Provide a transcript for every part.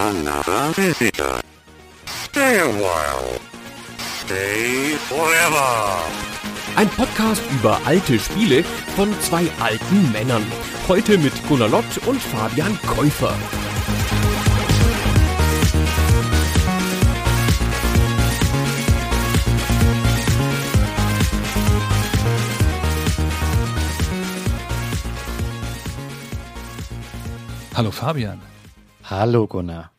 Another visitor. Stay a while. Stay forever. Ein Podcast über alte Spiele von zwei alten Männern. Heute mit Gunnar Lott und Fabian Käufer. Hallo Fabian. Hallo Gunnar.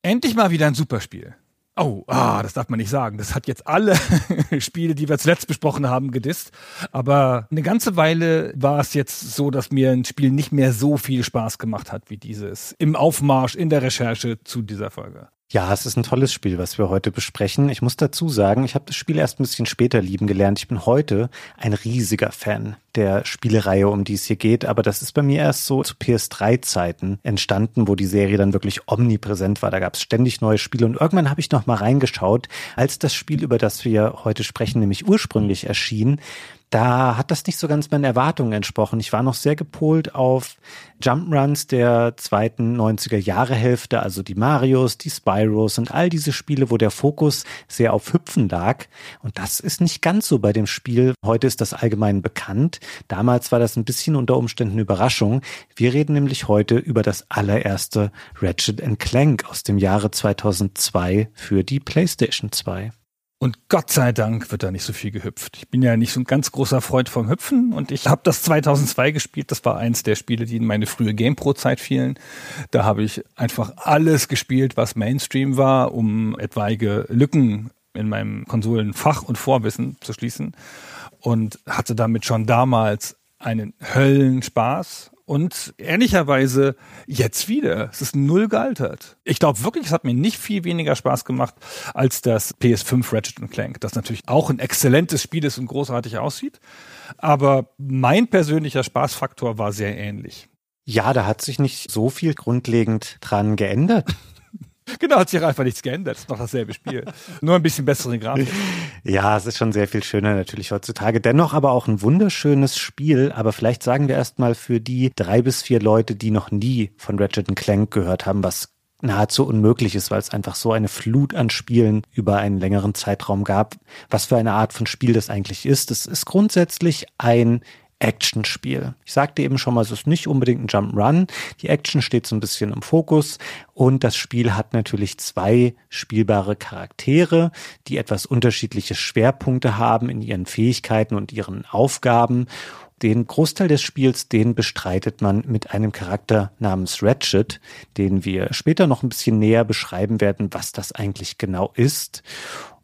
Endlich mal wieder ein Superspiel. Oh, ah, das darf man nicht sagen. Das hat jetzt alle Spiele, die wir zuletzt besprochen haben, gedisst. Aber eine ganze Weile war es jetzt so, dass mir ein Spiel nicht mehr so viel Spaß gemacht hat wie dieses. Im Aufmarsch, in der Recherche zu dieser Folge. Ja, es ist ein tolles Spiel, was wir heute besprechen. Ich muss dazu sagen, ich habe das Spiel erst ein bisschen später lieben gelernt. Ich bin heute ein riesiger Fan der Spielereihe, um die es hier geht. Aber das ist bei mir erst so zu PS3-Zeiten entstanden, wo die Serie dann wirklich omnipräsent war. Da gab es ständig neue Spiele. Und irgendwann habe ich noch mal reingeschaut, als das Spiel, über das wir heute sprechen, nämlich ursprünglich erschien da hat das nicht so ganz meinen Erwartungen entsprochen. Ich war noch sehr gepolt auf Jumpruns der zweiten 90er Jahre Hälfte, also die Marios, die Spyros und all diese Spiele, wo der Fokus sehr auf Hüpfen lag. Und das ist nicht ganz so bei dem Spiel. Heute ist das allgemein bekannt. Damals war das ein bisschen unter Umständen Überraschung. Wir reden nämlich heute über das allererste Ratchet Clank aus dem Jahre 2002 für die PlayStation 2. Und Gott sei Dank wird da nicht so viel gehüpft. Ich bin ja nicht so ein ganz großer Freund vom Hüpfen und ich habe das 2002 gespielt. Das war eins der Spiele, die in meine frühe GamePro-Zeit fielen. Da habe ich einfach alles gespielt, was Mainstream war, um etwaige Lücken in meinem Konsolenfach und Vorwissen zu schließen und hatte damit schon damals einen Höllenspaß und ehrlicherweise jetzt wieder. Es ist null gealtert. Ich glaube wirklich, es hat mir nicht viel weniger Spaß gemacht als das PS5 Ratchet Clank, das natürlich auch ein exzellentes Spiel ist und großartig aussieht. Aber mein persönlicher Spaßfaktor war sehr ähnlich. Ja, da hat sich nicht so viel grundlegend dran geändert. Genau, hat sich einfach nichts geändert. Es ist noch dasselbe Spiel. Nur ein bisschen bessere Grafik. Ja, es ist schon sehr viel schöner natürlich heutzutage. Dennoch aber auch ein wunderschönes Spiel. Aber vielleicht sagen wir erstmal für die drei bis vier Leute, die noch nie von Ratchet Clank gehört haben, was nahezu unmöglich ist, weil es einfach so eine Flut an Spielen über einen längeren Zeitraum gab. Was für eine Art von Spiel das eigentlich ist. Es ist grundsätzlich ein Actionspiel. Ich sagte eben schon mal, es ist nicht unbedingt ein Jump-Run. Die Action steht so ein bisschen im Fokus und das Spiel hat natürlich zwei spielbare Charaktere, die etwas unterschiedliche Schwerpunkte haben in ihren Fähigkeiten und ihren Aufgaben. Den Großteil des Spiels, den bestreitet man mit einem Charakter namens Ratchet, den wir später noch ein bisschen näher beschreiben werden, was das eigentlich genau ist.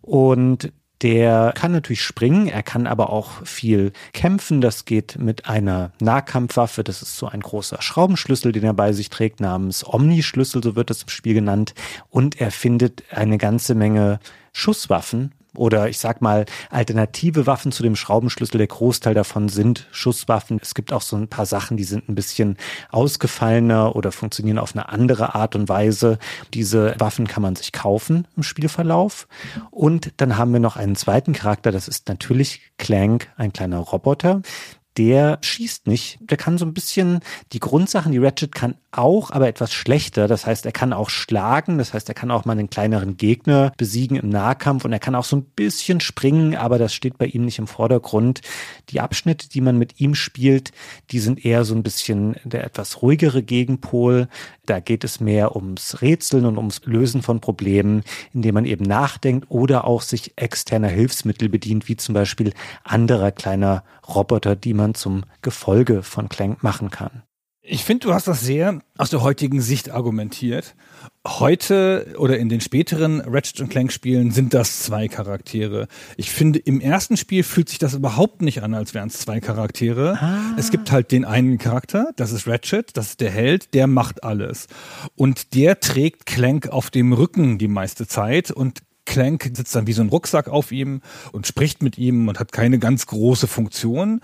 Und der kann natürlich springen, er kann aber auch viel kämpfen. Das geht mit einer Nahkampfwaffe. Das ist so ein großer Schraubenschlüssel, den er bei sich trägt, namens Omni-Schlüssel, so wird das im Spiel genannt. Und er findet eine ganze Menge Schusswaffen, oder ich sag mal alternative Waffen zu dem Schraubenschlüssel. Der Großteil davon sind Schusswaffen. Es gibt auch so ein paar Sachen, die sind ein bisschen ausgefallener oder funktionieren auf eine andere Art und Weise. Diese Waffen kann man sich kaufen im Spielverlauf. Und dann haben wir noch einen zweiten Charakter. Das ist natürlich Clank, ein kleiner Roboter der schießt nicht. Der kann so ein bisschen die Grundsachen, die Ratchet kann auch, aber etwas schlechter. Das heißt, er kann auch schlagen. Das heißt, er kann auch mal einen kleineren Gegner besiegen im Nahkampf und er kann auch so ein bisschen springen, aber das steht bei ihm nicht im Vordergrund. Die Abschnitte, die man mit ihm spielt, die sind eher so ein bisschen der etwas ruhigere Gegenpol. Da geht es mehr ums Rätseln und ums Lösen von Problemen, indem man eben nachdenkt oder auch sich externer Hilfsmittel bedient, wie zum Beispiel anderer kleiner Roboter, die man zum Gefolge von Clank machen kann. Ich finde, du hast das sehr aus der heutigen Sicht argumentiert. Heute oder in den späteren Ratchet Clank Spielen sind das zwei Charaktere. Ich finde, im ersten Spiel fühlt sich das überhaupt nicht an, als wären es zwei Charaktere. Ah. Es gibt halt den einen Charakter, das ist Ratchet, das ist der Held, der macht alles. Und der trägt Clank auf dem Rücken die meiste Zeit und Clank sitzt dann wie so ein Rucksack auf ihm und spricht mit ihm und hat keine ganz große Funktion.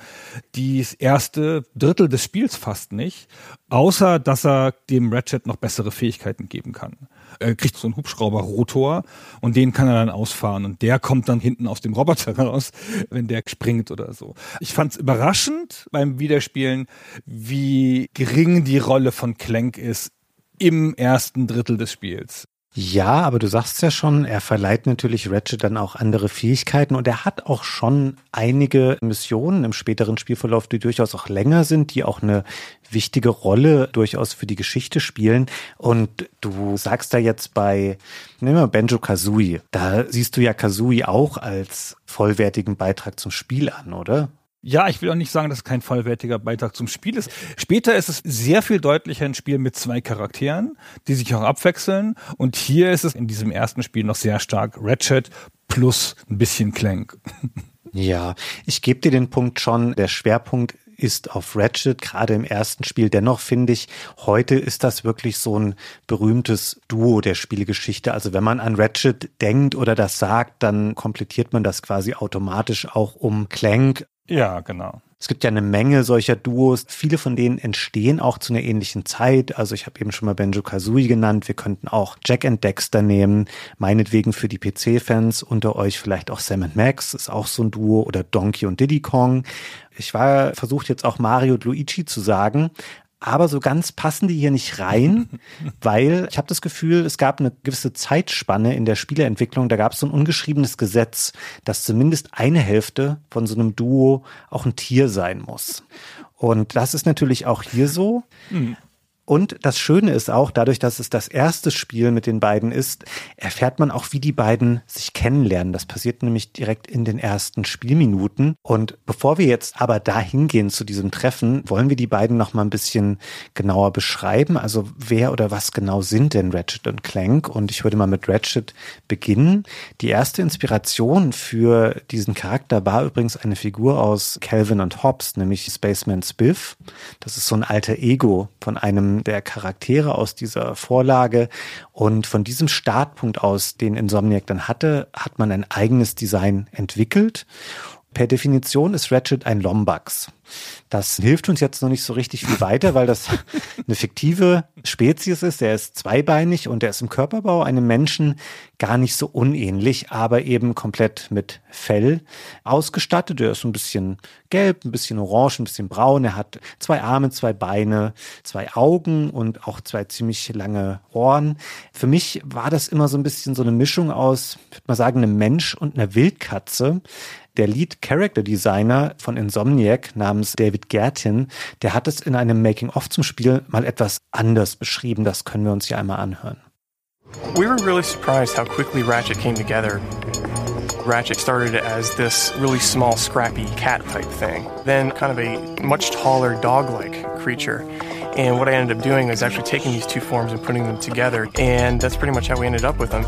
Die erste Drittel des Spiels fast nicht, außer dass er dem Ratchet noch bessere Fähigkeiten geben kann. Er kriegt so einen Hubschrauberrotor und den kann er dann ausfahren und der kommt dann hinten aus dem Roboter raus, wenn der springt oder so. Ich fand es überraschend beim Wiederspielen, wie gering die Rolle von Clank ist im ersten Drittel des Spiels. Ja, aber du sagst ja schon, er verleiht natürlich Ratchet dann auch andere Fähigkeiten und er hat auch schon einige Missionen im späteren Spielverlauf, die durchaus auch länger sind, die auch eine wichtige Rolle durchaus für die Geschichte spielen. Und du sagst da jetzt bei, nehmen wir Benjo Kazooie, da siehst du ja Kazooie auch als vollwertigen Beitrag zum Spiel an, oder? Ja, ich will auch nicht sagen, dass es kein vollwertiger Beitrag zum Spiel ist. Später ist es sehr viel deutlicher ein Spiel mit zwei Charakteren, die sich auch abwechseln. Und hier ist es in diesem ersten Spiel noch sehr stark Ratchet plus ein bisschen Clank. Ja, ich gebe dir den Punkt schon. Der Schwerpunkt ist auf Ratchet, gerade im ersten Spiel. Dennoch finde ich, heute ist das wirklich so ein berühmtes Duo der Spielgeschichte. Also wenn man an Ratchet denkt oder das sagt, dann komplettiert man das quasi automatisch auch um Clank. Ja, genau. Es gibt ja eine Menge solcher Duos. Viele von denen entstehen auch zu einer ähnlichen Zeit. Also ich habe eben schon mal Benjo Kazooie genannt. Wir könnten auch Jack and Dexter nehmen. Meinetwegen für die PC-Fans unter euch vielleicht auch Sam Max ist auch so ein Duo oder Donkey und Diddy Kong. Ich war versucht jetzt auch Mario und Luigi zu sagen, aber so ganz passen die hier nicht rein, weil ich habe das Gefühl, es gab eine gewisse Zeitspanne in der Spieleentwicklung. Da gab es so ein ungeschriebenes Gesetz, dass zumindest eine Hälfte von so einem Duo auch ein Tier sein muss. Und das ist natürlich auch hier so. Mhm. Und das Schöne ist auch, dadurch, dass es das erste Spiel mit den beiden ist, erfährt man auch, wie die beiden sich kennenlernen. Das passiert nämlich direkt in den ersten Spielminuten. Und bevor wir jetzt aber da hingehen zu diesem Treffen, wollen wir die beiden noch mal ein bisschen genauer beschreiben. Also wer oder was genau sind denn Ratchet und Clank? Und ich würde mal mit Ratchet beginnen. Die erste Inspiration für diesen Charakter war übrigens eine Figur aus Calvin und Hobbes, nämlich Spaceman Spiff. Das ist so ein alter Ego von einem der Charaktere aus dieser Vorlage. Und von diesem Startpunkt aus, den Insomniac dann hatte, hat man ein eigenes Design entwickelt. Per Definition ist Ratchet ein Lombax. Das hilft uns jetzt noch nicht so richtig viel weiter, weil das eine fiktive Spezies ist. Der ist zweibeinig und der ist im Körperbau einem Menschen gar nicht so unähnlich, aber eben komplett mit Fell ausgestattet. Der ist ein bisschen gelb, ein bisschen orange, ein bisschen braun. Er hat zwei Arme, zwei Beine, zwei Augen und auch zwei ziemlich lange Ohren. Für mich war das immer so ein bisschen so eine Mischung aus, ich würde mal sagen, einem Mensch und einer Wildkatze der Lead Character Designer von Insomniac namens David Gertin, der hat es in einem Making-of zum Spiel mal etwas anders beschrieben. Das können wir uns hier einmal anhören. We were really surprised how quickly Ratchet came together. Ratchet started as this really small, scrappy cat type thing, then kind of a much taller dog like creature. And what I ended up doing is actually taking these two forms and putting them together, and that's pretty much how we ended up with them.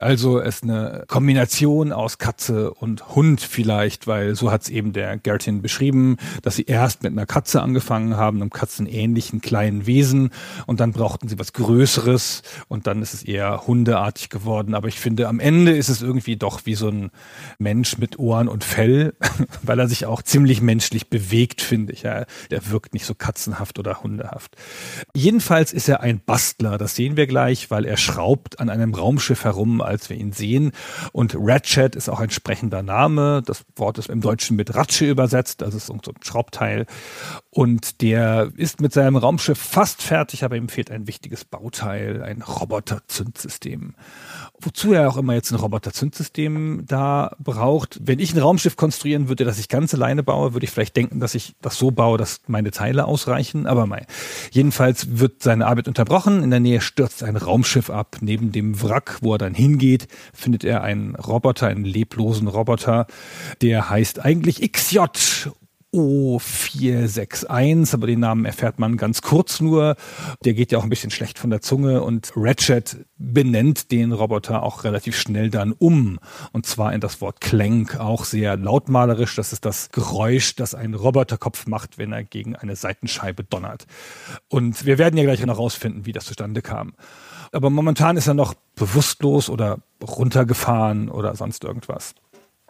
Also es eine Kombination aus Katze und Hund vielleicht, weil so hat es eben der Gertin beschrieben, dass sie erst mit einer Katze angefangen haben, einem katzenähnlichen kleinen Wesen und dann brauchten sie was Größeres und dann ist es eher hundeartig geworden. Aber ich finde, am Ende ist es irgendwie doch wie so ein Mensch mit Ohren und Fell, weil er sich auch ziemlich menschlich bewegt, finde ich. Ja, der wirkt nicht so katzenhaft oder hundehaft. Jedenfalls ist er ein Bastler, das sehen wir gleich, weil er schraubt an einem Raumschiff herum als wir ihn sehen. Und Ratchet ist auch ein sprechender Name. Das Wort ist im Deutschen mit Ratsche übersetzt, also ist so ein Schraubteil. Und der ist mit seinem Raumschiff fast fertig, aber ihm fehlt ein wichtiges Bauteil, ein Roboter-Zündsystem. Wozu er auch immer jetzt ein Roboter-Zündsystem da braucht. Wenn ich ein Raumschiff konstruieren würde, das ich ganz alleine baue, würde ich vielleicht denken, dass ich das so baue, dass meine Teile ausreichen. Aber mei. Jedenfalls wird seine Arbeit unterbrochen. In der Nähe stürzt ein Raumschiff ab. Neben dem Wrack, wo er dann hingeht, findet er einen Roboter, einen leblosen Roboter. Der heißt eigentlich XJ O461, aber den Namen erfährt man ganz kurz nur. Der geht ja auch ein bisschen schlecht von der Zunge und Ratchet benennt den Roboter auch relativ schnell dann um. Und zwar in das Wort Clank, auch sehr lautmalerisch. Das ist das Geräusch, das ein Roboterkopf macht, wenn er gegen eine Seitenscheibe donnert. Und wir werden ja gleich noch rausfinden, wie das zustande kam. Aber momentan ist er noch bewusstlos oder runtergefahren oder sonst irgendwas.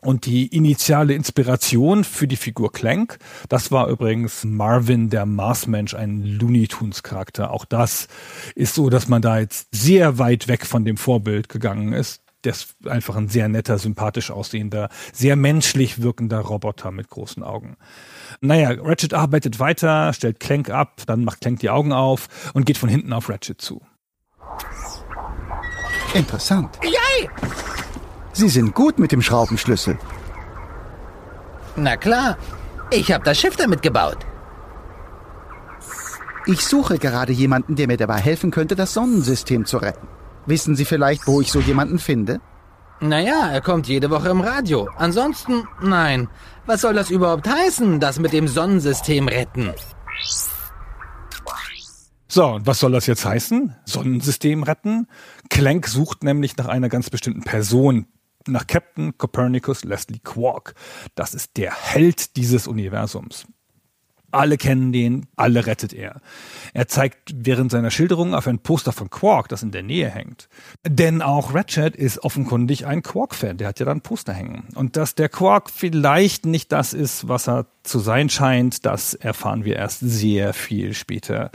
Und die initiale Inspiration für die Figur Clank, das war übrigens Marvin, der Marsmensch, ein Looney Tunes Charakter. Auch das ist so, dass man da jetzt sehr weit weg von dem Vorbild gegangen ist. Der ist einfach ein sehr netter, sympathisch aussehender, sehr menschlich wirkender Roboter mit großen Augen. Naja, Ratchet arbeitet weiter, stellt Clank ab, dann macht Clank die Augen auf und geht von hinten auf Ratchet zu. Interessant. Sie sind gut mit dem Schraubenschlüssel. Na klar, ich habe das Schiff damit gebaut. Ich suche gerade jemanden, der mir dabei helfen könnte, das Sonnensystem zu retten. Wissen Sie vielleicht, wo ich so jemanden finde? Naja, er kommt jede Woche im Radio. Ansonsten, nein. Was soll das überhaupt heißen, das mit dem Sonnensystem retten? So, und was soll das jetzt heißen? Sonnensystem retten? Clank sucht nämlich nach einer ganz bestimmten Person. Nach Captain Copernicus Leslie Quark. Das ist der Held dieses Universums. Alle kennen den, alle rettet er. Er zeigt während seiner Schilderung auf ein Poster von Quark, das in der Nähe hängt. Denn auch Ratchet ist offenkundig ein Quark-Fan, der hat ja da ein Poster hängen. Und dass der Quark vielleicht nicht das ist, was er zu sein scheint, das erfahren wir erst sehr viel später.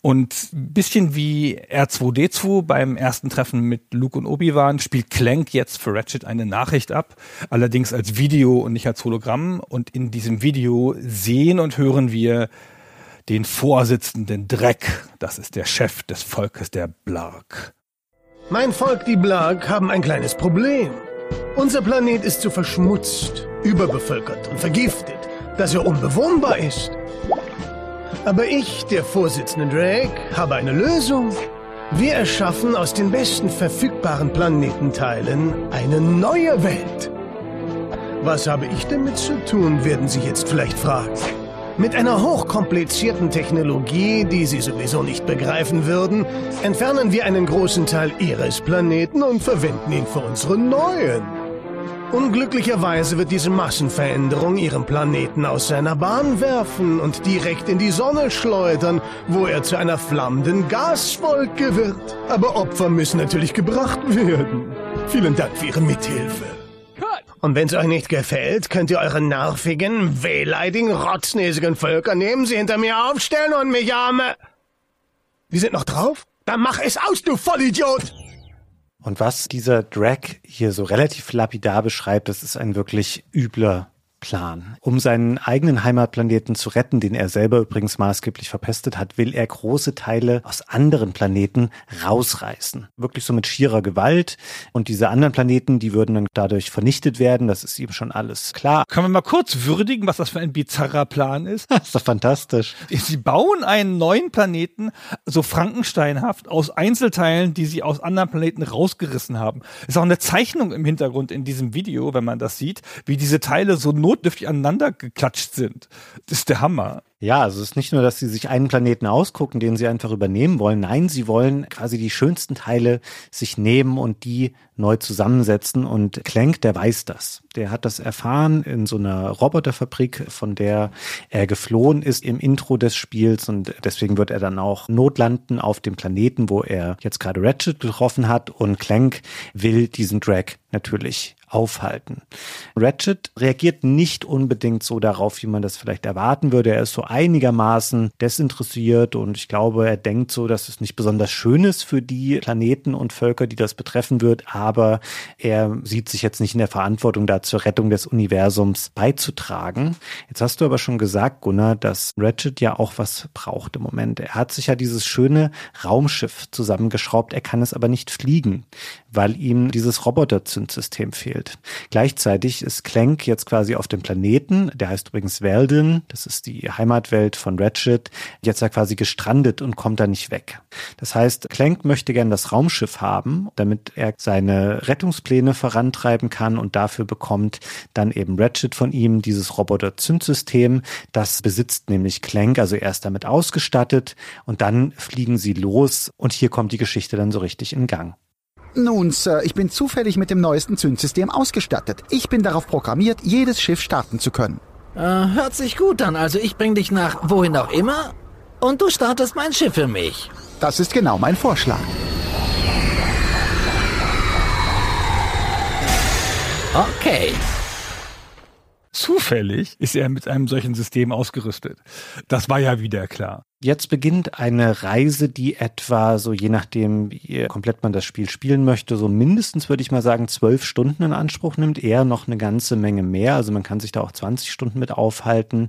Und ein bisschen wie R2D2 beim ersten Treffen mit Luke und Obi-Wan spielt Clank jetzt für Ratchet eine Nachricht ab, allerdings als Video und nicht als Hologramm. Und in diesem Video sehen und hören wir den Vorsitzenden Dreck. Das ist der Chef des Volkes der Blark. Mein Volk, die Blark, haben ein kleines Problem. Unser Planet ist so verschmutzt, überbevölkert und vergiftet, dass er unbewohnbar ist. Aber ich, der Vorsitzende Drake, habe eine Lösung. Wir erschaffen aus den besten verfügbaren Planetenteilen eine neue Welt. Was habe ich damit zu tun, werden Sie jetzt vielleicht fragen. Mit einer hochkomplizierten Technologie, die Sie sowieso nicht begreifen würden, entfernen wir einen großen Teil Ihres Planeten und verwenden ihn für unseren neuen. Unglücklicherweise wird diese Massenveränderung Ihren Planeten aus seiner Bahn werfen und direkt in die Sonne schleudern, wo er zu einer flammenden Gaswolke wird. Aber Opfer müssen natürlich gebracht werden. Vielen Dank für Ihre Mithilfe. Und wenn es euch nicht gefällt, könnt ihr eure nervigen, wehleidigen, rotznäsigen Völker neben sie hinter mir aufstellen und mich arme... Die sind noch drauf? Dann mach es aus, du Vollidiot! Und was dieser Drag hier so relativ lapidar beschreibt, das ist ein wirklich übler Plan. Um seinen eigenen Heimatplaneten zu retten, den er selber übrigens maßgeblich verpestet hat, will er große Teile aus anderen Planeten rausreißen. Wirklich so mit schierer Gewalt. Und diese anderen Planeten, die würden dann dadurch vernichtet werden. Das ist ihm schon alles klar. Können wir mal kurz würdigen, was das für ein bizarrer Plan ist? Das ist doch fantastisch. Sie bauen einen neuen Planeten, so Frankensteinhaft, aus Einzelteilen, die sie aus anderen Planeten rausgerissen haben. Ist auch eine Zeichnung im Hintergrund in diesem Video, wenn man das sieht, wie diese Teile so notdürftig aneinander geklatscht sind. Das ist der Hammer. Ja, also es ist nicht nur, dass sie sich einen Planeten ausgucken, den sie einfach übernehmen wollen. Nein, sie wollen quasi die schönsten Teile sich nehmen und die neu zusammensetzen. Und Clank, der weiß das. Der hat das erfahren in so einer Roboterfabrik, von der er geflohen ist im Intro des Spiels. Und deswegen wird er dann auch notlanden auf dem Planeten, wo er jetzt gerade Ratchet getroffen hat. Und Clank will diesen Drag natürlich aufhalten. Ratchet reagiert nicht unbedingt so darauf, wie man das vielleicht erwarten würde. Er ist so einigermaßen desinteressiert und ich glaube, er denkt so, dass es nicht besonders schön ist für die Planeten und Völker, die das betreffen wird, aber er sieht sich jetzt nicht in der Verantwortung, da zur Rettung des Universums beizutragen. Jetzt hast du aber schon gesagt, Gunnar, dass Ratchet ja auch was braucht im Moment. Er hat sich ja dieses schöne Raumschiff zusammengeschraubt, er kann es aber nicht fliegen, weil ihm dieses Roboterzündsystem fehlt. Gleichzeitig ist Clank jetzt quasi auf dem Planeten, der heißt übrigens Weldon, das ist die Heimatwelt von Ratchet, jetzt da quasi gestrandet und kommt da nicht weg. Das heißt, Clank möchte gern das Raumschiff haben, damit er seine Rettungspläne vorantreiben kann und dafür bekommt dann eben Ratchet von ihm dieses Roboter-Zündsystem. Das besitzt nämlich Clank, also er ist damit ausgestattet und dann fliegen sie los und hier kommt die Geschichte dann so richtig in Gang. Nun, Sir, ich bin zufällig mit dem neuesten Zündsystem ausgestattet. Ich bin darauf programmiert, jedes Schiff starten zu können. Äh, hört sich gut an. Also ich bring dich nach wohin auch immer und du startest mein Schiff für mich. Das ist genau mein Vorschlag. Okay. Zufällig ist er mit einem solchen System ausgerüstet. Das war ja wieder klar. Jetzt beginnt eine Reise, die etwa, so je nachdem, wie komplett man das Spiel spielen möchte, so mindestens würde ich mal sagen, zwölf Stunden in Anspruch nimmt, eher noch eine ganze Menge mehr. Also man kann sich da auch 20 Stunden mit aufhalten.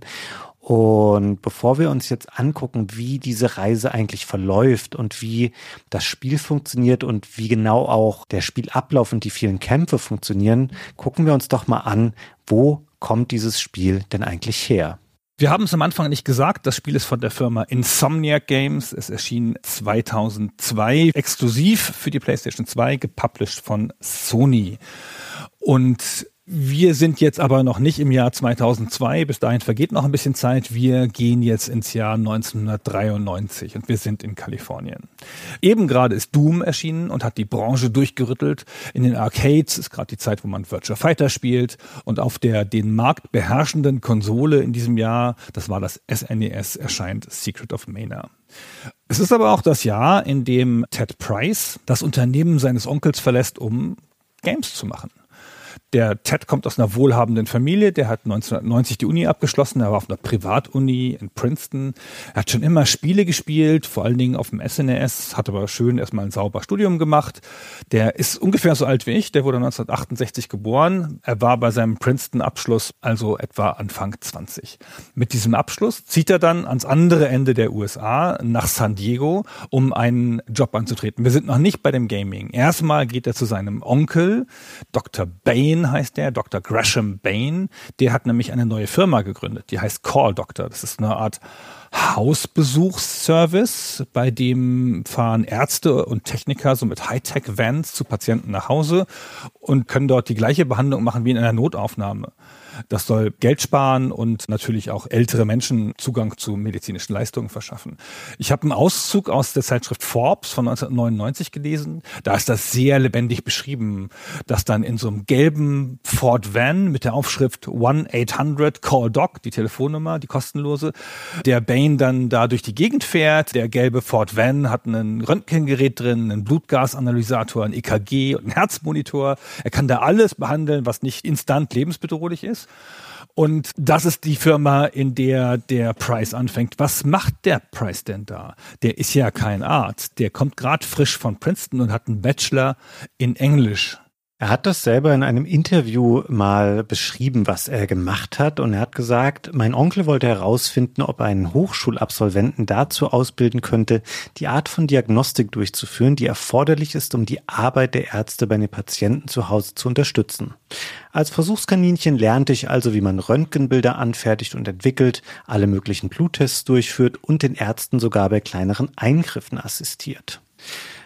Und bevor wir uns jetzt angucken, wie diese Reise eigentlich verläuft und wie das Spiel funktioniert und wie genau auch der Spielablauf und die vielen Kämpfe funktionieren, gucken wir uns doch mal an, wo kommt dieses Spiel denn eigentlich her? Wir haben es am Anfang nicht gesagt, das Spiel ist von der Firma Insomniac Games. Es erschien 2002 exklusiv für die PlayStation 2, gepublished von Sony. Und wir sind jetzt aber noch nicht im Jahr 2002. Bis dahin vergeht noch ein bisschen Zeit. Wir gehen jetzt ins Jahr 1993 und wir sind in Kalifornien. Eben gerade ist Doom erschienen und hat die Branche durchgerüttelt. In den Arcades ist gerade die Zeit, wo man Virtual Fighter spielt. Und auf der den Markt beherrschenden Konsole in diesem Jahr, das war das SNES, e erscheint Secret of Mana. Es ist aber auch das Jahr, in dem Ted Price das Unternehmen seines Onkels verlässt, um Games zu machen. Der Ted kommt aus einer wohlhabenden Familie, der hat 1990 die Uni abgeschlossen, er war auf einer Privatuni in Princeton. Er hat schon immer Spiele gespielt, vor allen Dingen auf dem SNES, hat aber schön erstmal ein sauber Studium gemacht. Der ist ungefähr so alt wie ich, der wurde 1968 geboren. Er war bei seinem Princeton-Abschluss also etwa Anfang 20. Mit diesem Abschluss zieht er dann ans andere Ende der USA nach San Diego, um einen Job anzutreten. Wir sind noch nicht bei dem Gaming. Erstmal geht er zu seinem Onkel, Dr. Bain, heißt der, Dr. Gresham Bain. Der hat nämlich eine neue Firma gegründet, die heißt Call Doctor. Das ist eine Art Hausbesuchsservice, bei dem fahren Ärzte und Techniker so mit Hightech-Vans zu Patienten nach Hause und können dort die gleiche Behandlung machen wie in einer Notaufnahme. Das soll Geld sparen und natürlich auch ältere Menschen Zugang zu medizinischen Leistungen verschaffen. Ich habe einen Auszug aus der Zeitschrift Forbes von 1999 gelesen. Da ist das sehr lebendig beschrieben, dass dann in so einem gelben Ford Van mit der Aufschrift 1-800 Call Doc, die Telefonnummer, die kostenlose, der Bane dann da durch die Gegend fährt. Der gelbe Ford Van hat ein Röntgengerät drin, einen Blutgasanalysator, ein EKG und einen Herzmonitor. Er kann da alles behandeln, was nicht instant lebensbedrohlich ist. Und das ist die Firma, in der der Price anfängt. Was macht der Price denn da? Der ist ja kein Arzt. Der kommt gerade frisch von Princeton und hat einen Bachelor in Englisch. Er hat das selber in einem Interview mal beschrieben, was er gemacht hat. Und er hat gesagt, mein Onkel wollte herausfinden, ob er einen Hochschulabsolventen dazu ausbilden könnte, die Art von Diagnostik durchzuführen, die erforderlich ist, um die Arbeit der Ärzte bei den Patienten zu Hause zu unterstützen. Als Versuchskaninchen lernte ich also, wie man Röntgenbilder anfertigt und entwickelt, alle möglichen Bluttests durchführt und den Ärzten sogar bei kleineren Eingriffen assistiert.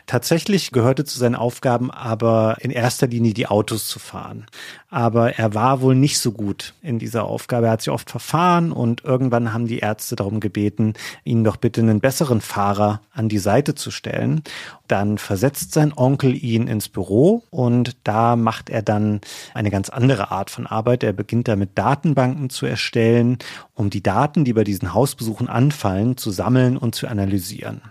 Tatsächlich gehörte zu seinen Aufgaben aber in erster Linie die Autos zu fahren. Aber er war wohl nicht so gut in dieser Aufgabe. Er hat sich oft verfahren und irgendwann haben die Ärzte darum gebeten, ihn doch bitte einen besseren Fahrer an die Seite zu stellen. Dann versetzt sein Onkel ihn ins Büro und da macht er dann eine ganz andere Art von Arbeit. Er beginnt damit Datenbanken zu erstellen, um die Daten, die bei diesen Hausbesuchen anfallen, zu sammeln und zu analysieren.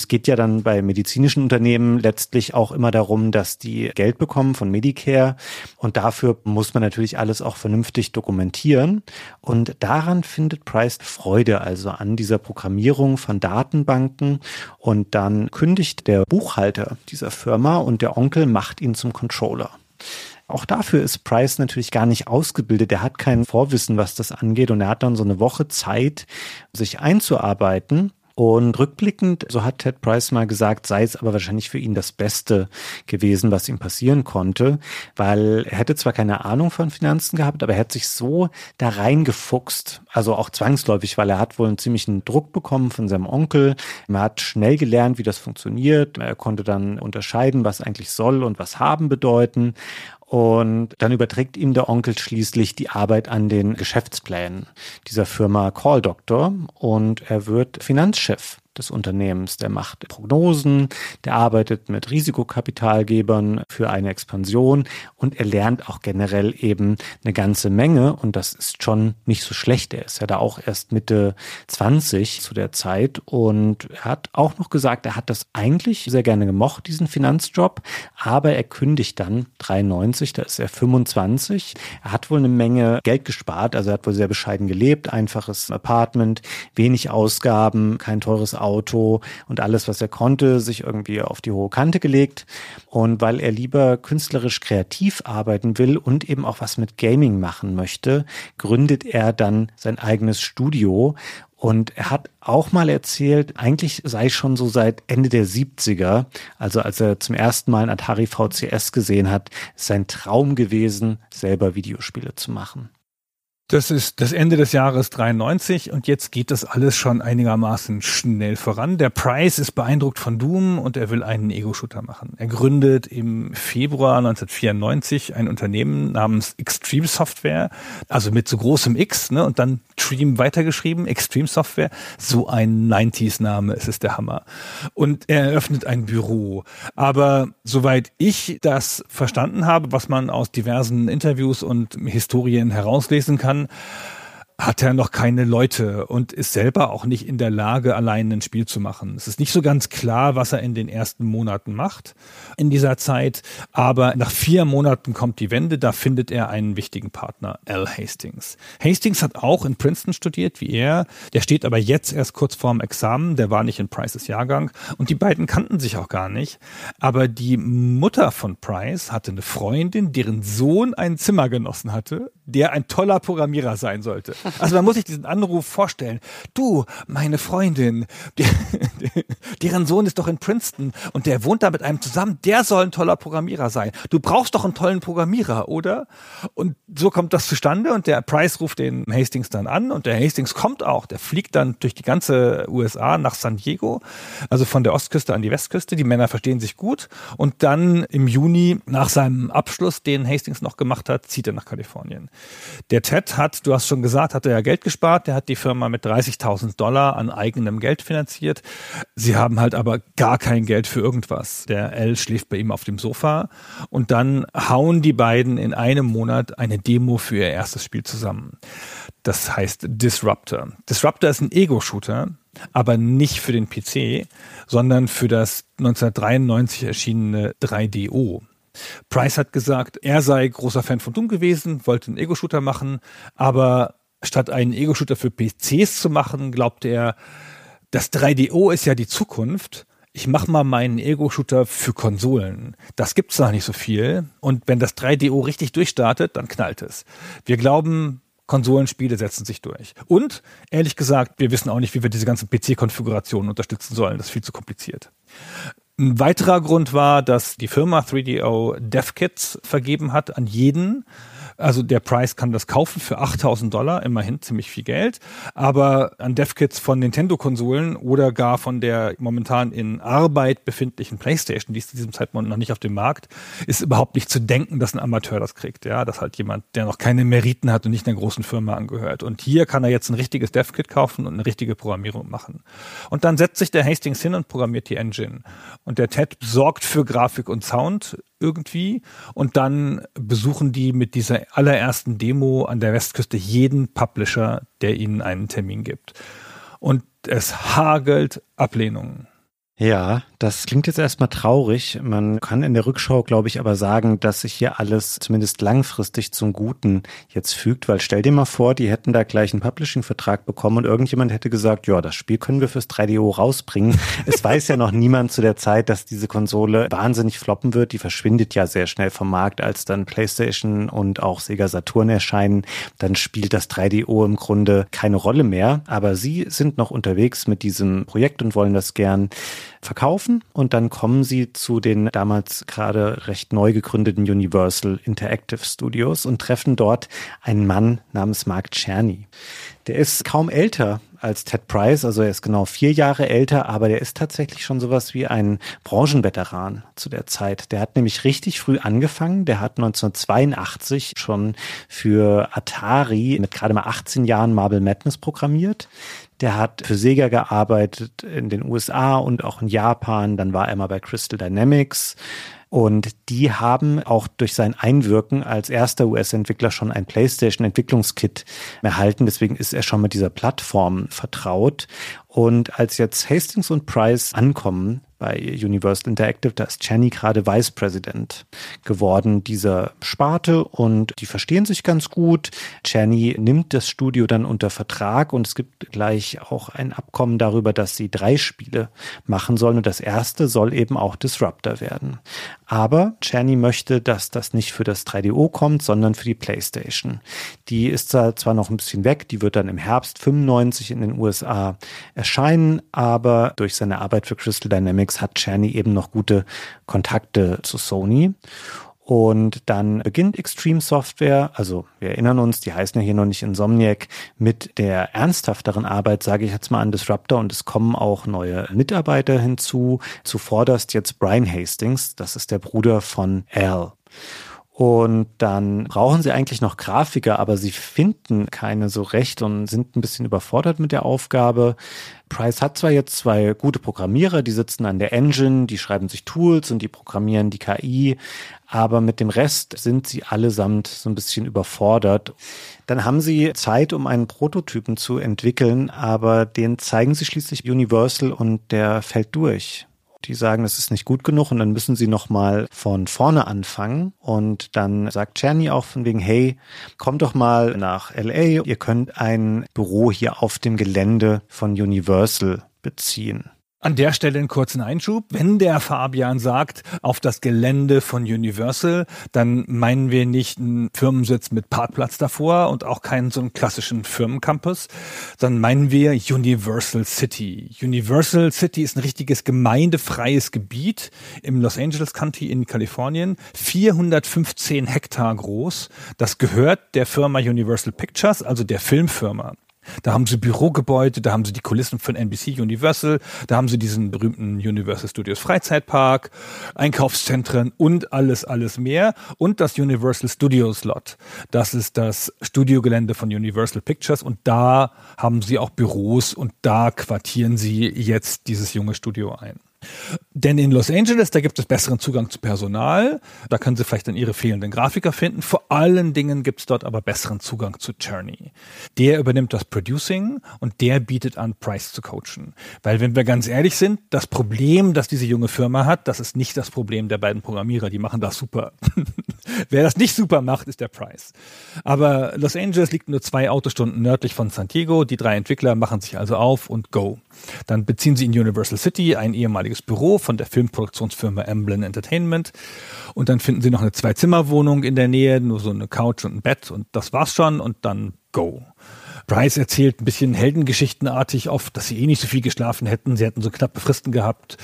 Es geht ja dann bei medizinischen Unternehmen letztlich auch immer darum, dass die Geld bekommen von Medicare und dafür muss man natürlich alles auch vernünftig dokumentieren und daran findet Price Freude also an dieser Programmierung von Datenbanken und dann kündigt der Buchhalter dieser Firma und der Onkel macht ihn zum Controller. Auch dafür ist Price natürlich gar nicht ausgebildet. Er hat kein Vorwissen, was das angeht. Und er hat dann so eine Woche Zeit, sich einzuarbeiten. Und rückblickend, so hat Ted Price mal gesagt, sei es aber wahrscheinlich für ihn das Beste gewesen, was ihm passieren konnte, weil er hätte zwar keine Ahnung von Finanzen gehabt, aber er hat sich so da reingefuchst, also auch zwangsläufig, weil er hat wohl einen ziemlichen Druck bekommen von seinem Onkel. Er hat schnell gelernt, wie das funktioniert. Er konnte dann unterscheiden, was eigentlich soll und was haben bedeuten. Und dann überträgt ihm der Onkel schließlich die Arbeit an den Geschäftsplänen dieser Firma Call Doctor und er wird Finanzchef des Unternehmens. Der macht Prognosen, der arbeitet mit Risikokapitalgebern für eine Expansion und er lernt auch generell eben eine ganze Menge und das ist schon nicht so schlecht. Er ist ja da auch erst Mitte 20 zu der Zeit und er hat auch noch gesagt, er hat das eigentlich sehr gerne gemocht, diesen Finanzjob, aber er kündigt dann 93, da ist er 25. Er hat wohl eine Menge Geld gespart, also er hat wohl sehr bescheiden gelebt, einfaches Apartment, wenig Ausgaben, kein teures Auto und alles, was er konnte, sich irgendwie auf die hohe Kante gelegt. Und weil er lieber künstlerisch kreativ arbeiten will und eben auch was mit Gaming machen möchte, gründet er dann sein eigenes Studio und er hat auch mal erzählt, eigentlich sei schon so seit Ende der 70er, also als er zum ersten Mal ein Atari VCS gesehen hat, sein Traum gewesen, selber Videospiele zu machen. Das ist das Ende des Jahres 93 und jetzt geht das alles schon einigermaßen schnell voran. Der Price ist beeindruckt von Doom und er will einen Ego-Shooter machen. Er gründet im Februar 1994 ein Unternehmen namens Extreme Software, also mit so großem X, ne, und dann Dream weitergeschrieben, Extreme Software, so ein 90s-Name, es ist der Hammer. Und er eröffnet ein Büro. Aber soweit ich das verstanden habe, was man aus diversen Interviews und Historien herauslesen kann, hat er noch keine Leute und ist selber auch nicht in der Lage, allein ein Spiel zu machen. Es ist nicht so ganz klar, was er in den ersten Monaten macht in dieser Zeit, aber nach vier Monaten kommt die Wende, da findet er einen wichtigen Partner, Al Hastings. Hastings hat auch in Princeton studiert, wie er, der steht aber jetzt erst kurz vorm Examen, der war nicht in Prices Jahrgang und die beiden kannten sich auch gar nicht, aber die Mutter von Price hatte eine Freundin, deren Sohn ein Zimmer genossen hatte, der ein toller Programmierer sein sollte. Also man muss sich diesen Anruf vorstellen. Du, meine Freundin, die, die, deren Sohn ist doch in Princeton und der wohnt da mit einem zusammen, der soll ein toller Programmierer sein. Du brauchst doch einen tollen Programmierer, oder? Und so kommt das zustande und der Price ruft den Hastings dann an und der Hastings kommt auch. Der fliegt dann durch die ganze USA nach San Diego, also von der Ostküste an die Westküste. Die Männer verstehen sich gut und dann im Juni nach seinem Abschluss, den Hastings noch gemacht hat, zieht er nach Kalifornien. Der Ted hat, du hast schon gesagt, hat er Geld gespart. Der hat die Firma mit 30.000 Dollar an eigenem Geld finanziert. Sie haben halt aber gar kein Geld für irgendwas. Der L schläft bei ihm auf dem Sofa und dann hauen die beiden in einem Monat eine Demo für ihr erstes Spiel zusammen. Das heißt Disruptor. Disruptor ist ein Ego-Shooter, aber nicht für den PC, sondern für das 1993 erschienene 3DO. Price hat gesagt, er sei großer Fan von Doom gewesen, wollte einen Ego-Shooter machen, aber statt einen Ego-Shooter für PCs zu machen, glaubte er, das 3DO ist ja die Zukunft. Ich mache mal meinen Ego-Shooter für Konsolen. Das gibt's noch nicht so viel. Und wenn das 3DO richtig durchstartet, dann knallt es. Wir glauben, Konsolenspiele setzen sich durch. Und ehrlich gesagt, wir wissen auch nicht, wie wir diese ganzen PC-Konfigurationen unterstützen sollen. Das ist viel zu kompliziert. Ein weiterer Grund war, dass die Firma 3DO DevKits vergeben hat an jeden, also der Price kann das kaufen für 8000 Dollar, immerhin ziemlich viel Geld. Aber an DevKits von Nintendo-Konsolen oder gar von der momentan in Arbeit befindlichen PlayStation, die ist zu diesem Zeitpunkt noch nicht auf dem Markt, ist überhaupt nicht zu denken, dass ein Amateur das kriegt. Ja, dass halt jemand, der noch keine Meriten hat und nicht einer großen Firma angehört. Und hier kann er jetzt ein richtiges DevKit kaufen und eine richtige Programmierung machen. Und dann setzt sich der Hastings hin und programmiert die Engine. Und der TED sorgt für Grafik und Sound irgendwie und dann besuchen die mit dieser allerersten Demo an der Westküste jeden Publisher, der ihnen einen Termin gibt. Und es hagelt Ablehnungen. Ja, das klingt jetzt erstmal traurig. Man kann in der Rückschau, glaube ich, aber sagen, dass sich hier alles zumindest langfristig zum Guten jetzt fügt, weil stell dir mal vor, die hätten da gleich einen Publishing-Vertrag bekommen und irgendjemand hätte gesagt, ja, das Spiel können wir fürs 3DO rausbringen. es weiß ja noch niemand zu der Zeit, dass diese Konsole wahnsinnig floppen wird. Die verschwindet ja sehr schnell vom Markt, als dann PlayStation und auch Sega Saturn erscheinen. Dann spielt das 3DO im Grunde keine Rolle mehr. Aber sie sind noch unterwegs mit diesem Projekt und wollen das gern verkaufen und dann kommen sie zu den damals gerade recht neu gegründeten Universal Interactive Studios und treffen dort einen Mann namens Mark Czerny. Der ist kaum älter als Ted Price, also er ist genau vier Jahre älter, aber der ist tatsächlich schon sowas wie ein Branchenveteran zu der Zeit. Der hat nämlich richtig früh angefangen. Der hat 1982 schon für Atari mit gerade mal 18 Jahren Marble Madness programmiert. Der hat für Sega gearbeitet in den USA und auch in Japan. Dann war er mal bei Crystal Dynamics. Und die haben auch durch sein Einwirken als erster US-Entwickler schon ein PlayStation-Entwicklungskit erhalten. Deswegen ist er schon mit dieser Plattform vertraut. Und als jetzt Hastings und Price ankommen, bei Universal Interactive. Da ist Channy gerade Vice President geworden dieser Sparte und die verstehen sich ganz gut. Channy nimmt das Studio dann unter Vertrag und es gibt gleich auch ein Abkommen darüber, dass sie drei Spiele machen sollen und das erste soll eben auch Disruptor werden. Aber Channy möchte, dass das nicht für das 3DO kommt, sondern für die PlayStation. Die ist zwar noch ein bisschen weg, die wird dann im Herbst 95 in den USA erscheinen, aber durch seine Arbeit für Crystal Dynamics hat Czerny eben noch gute Kontakte zu Sony. Und dann beginnt Extreme Software, also wir erinnern uns, die heißen ja hier noch nicht Insomniac, mit der ernsthafteren Arbeit, sage ich jetzt mal, an Disruptor und es kommen auch neue Mitarbeiter hinzu. Zuvorderst jetzt Brian Hastings, das ist der Bruder von Al. Und dann brauchen sie eigentlich noch Grafiker, aber sie finden keine so recht und sind ein bisschen überfordert mit der Aufgabe. Price hat zwar jetzt zwei gute Programmierer, die sitzen an der Engine, die schreiben sich Tools und die programmieren die KI, aber mit dem Rest sind sie allesamt so ein bisschen überfordert. Dann haben sie Zeit, um einen Prototypen zu entwickeln, aber den zeigen sie schließlich Universal und der fällt durch. Die sagen, das ist nicht gut genug und dann müssen sie nochmal von vorne anfangen. Und dann sagt Czerny auch von wegen, hey, kommt doch mal nach LA. Ihr könnt ein Büro hier auf dem Gelände von Universal beziehen. An der Stelle einen kurzen Einschub. Wenn der Fabian sagt, auf das Gelände von Universal, dann meinen wir nicht einen Firmensitz mit Parkplatz davor und auch keinen so einen klassischen Firmencampus, sondern meinen wir Universal City. Universal City ist ein richtiges gemeindefreies Gebiet im Los Angeles County in Kalifornien, 415 Hektar groß. Das gehört der Firma Universal Pictures, also der Filmfirma. Da haben sie Bürogebäude, da haben sie die Kulissen von NBC Universal, da haben sie diesen berühmten Universal Studios Freizeitpark, Einkaufszentren und alles, alles mehr. Und das Universal Studios Lot. Das ist das Studiogelände von Universal Pictures und da haben sie auch Büros und da quartieren sie jetzt dieses junge Studio ein. Denn in Los Angeles, da gibt es besseren Zugang zu Personal. Da können Sie vielleicht dann Ihre fehlenden Grafiker finden. Vor allen Dingen gibt es dort aber besseren Zugang zu Journey. Der übernimmt das Producing und der bietet an, Price zu coachen. Weil wenn wir ganz ehrlich sind, das Problem, das diese junge Firma hat, das ist nicht das Problem der beiden Programmierer. Die machen das super. Wer das nicht super macht, ist der Price. Aber Los Angeles liegt nur zwei Autostunden nördlich von San Diego. Die drei Entwickler machen sich also auf und go. Dann beziehen sie in Universal City ein ehemaliges Büro von der Filmproduktionsfirma Emblem Entertainment. Und dann finden sie noch eine Zwei-Zimmer-Wohnung in der Nähe, nur so eine Couch und ein Bett und das war's schon und dann go. Bryce erzählt ein bisschen heldengeschichtenartig oft, dass sie eh nicht so viel geschlafen hätten. Sie hätten so knappe Fristen gehabt.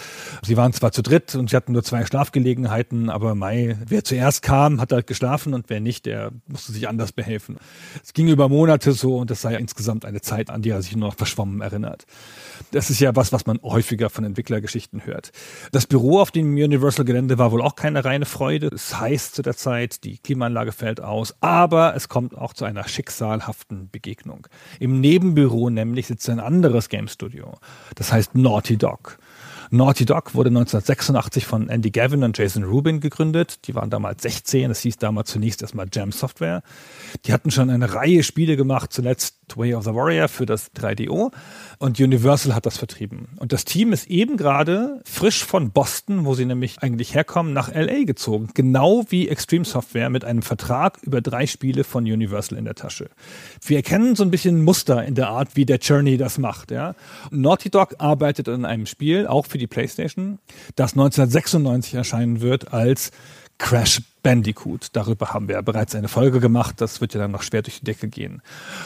Sie waren zwar zu dritt und sie hatten nur zwei Schlafgelegenheiten, aber Mai, wer zuerst kam, hat halt geschlafen und wer nicht, der musste sich anders behelfen. Es ging über Monate so und es sei insgesamt eine Zeit, an die er sich nur noch verschwommen erinnert. Das ist ja was, was man häufiger von Entwicklergeschichten hört. Das Büro auf dem Universal-Gelände war wohl auch keine reine Freude. Es heißt zu der Zeit, die Klimaanlage fällt aus, aber es kommt auch zu einer schicksalhaften Begegnung. Im Nebenbüro nämlich sitzt ein anderes Game Studio. Das heißt Naughty Dog. Naughty Dog wurde 1986 von Andy Gavin und Jason Rubin gegründet. Die waren damals 16. Das hieß damals zunächst erstmal Jam Software. Die hatten schon eine Reihe Spiele gemacht, zuletzt Way of the Warrior für das 3DO. Und Universal hat das vertrieben. Und das Team ist eben gerade frisch von Boston, wo sie nämlich eigentlich herkommen, nach LA gezogen. Genau wie Extreme Software mit einem Vertrag über drei Spiele von Universal in der Tasche. Wir erkennen so ein bisschen Muster in der Art, wie der Journey das macht. Ja. Naughty Dog arbeitet an einem Spiel, auch für die PlayStation, das 1996 erscheinen wird als Crash Bandicoot. Darüber haben wir ja bereits eine Folge gemacht. Das wird ja dann noch schwer durch die Decke gehen.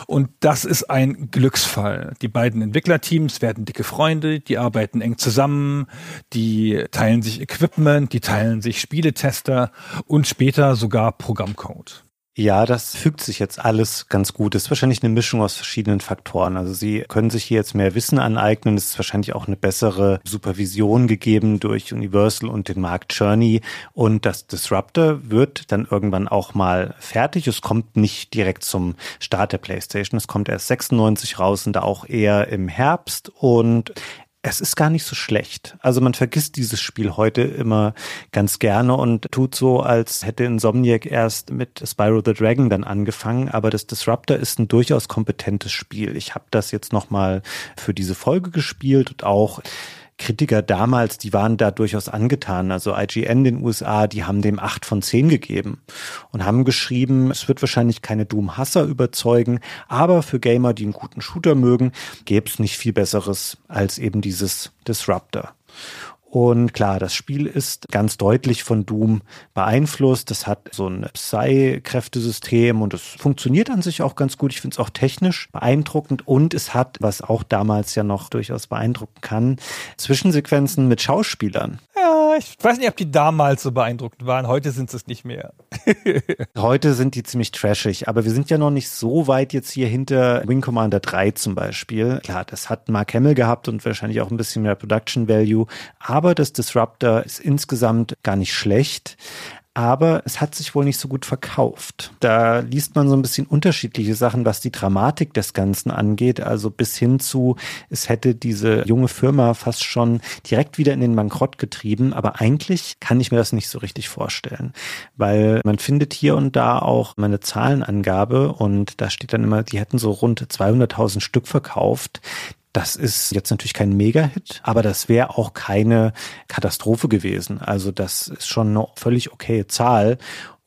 Und das ist ein Glücksfall. Die beiden Entwicklerteams werden dicke Freunde, die arbeiten eng zusammen, die teilen sich Equipment, die teilen sich Spieletester und später sogar Programmcode. Ja, das fügt sich jetzt alles ganz gut. Es ist wahrscheinlich eine Mischung aus verschiedenen Faktoren. Also Sie können sich hier jetzt mehr Wissen aneignen. Es ist wahrscheinlich auch eine bessere Supervision gegeben durch Universal und den Markt Journey. Und das Disruptor wird dann irgendwann auch mal fertig. Es kommt nicht direkt zum Start der PlayStation. Es kommt erst 96 raus und da auch eher im Herbst. Und es ist gar nicht so schlecht. Also man vergisst dieses Spiel heute immer ganz gerne und tut so, als hätte Insomniac erst mit Spyro the Dragon dann angefangen. Aber das Disruptor ist ein durchaus kompetentes Spiel. Ich habe das jetzt nochmal für diese Folge gespielt und auch Kritiker damals, die waren da durchaus angetan. Also IGN in den USA, die haben dem acht von zehn gegeben und haben geschrieben, es wird wahrscheinlich keine Doom-Hasser überzeugen, aber für Gamer, die einen guten Shooter mögen, gäbe es nicht viel Besseres als eben dieses Disruptor. Und klar, das Spiel ist ganz deutlich von Doom beeinflusst. Das hat so ein Psy-Kräftesystem und es funktioniert an sich auch ganz gut. Ich finde es auch technisch beeindruckend und es hat, was auch damals ja noch durchaus beeindrucken kann, Zwischensequenzen mit Schauspielern. Ja, ich weiß nicht, ob die damals so beeindruckend waren. Heute sind es nicht mehr. Heute sind die ziemlich trashig, aber wir sind ja noch nicht so weit jetzt hier hinter Wing Commander 3 zum Beispiel. Klar, das hat Mark Hamill gehabt und wahrscheinlich auch ein bisschen mehr Production Value, aber das Disruptor ist insgesamt gar nicht schlecht aber es hat sich wohl nicht so gut verkauft. Da liest man so ein bisschen unterschiedliche Sachen, was die Dramatik des Ganzen angeht. Also bis hin zu, es hätte diese junge Firma fast schon direkt wieder in den Bankrott getrieben. Aber eigentlich kann ich mir das nicht so richtig vorstellen, weil man findet hier und da auch meine Zahlenangabe und da steht dann immer, die hätten so rund 200.000 Stück verkauft. Das ist jetzt natürlich kein Mega-Hit, aber das wäre auch keine Katastrophe gewesen. Also das ist schon eine völlig okaye Zahl.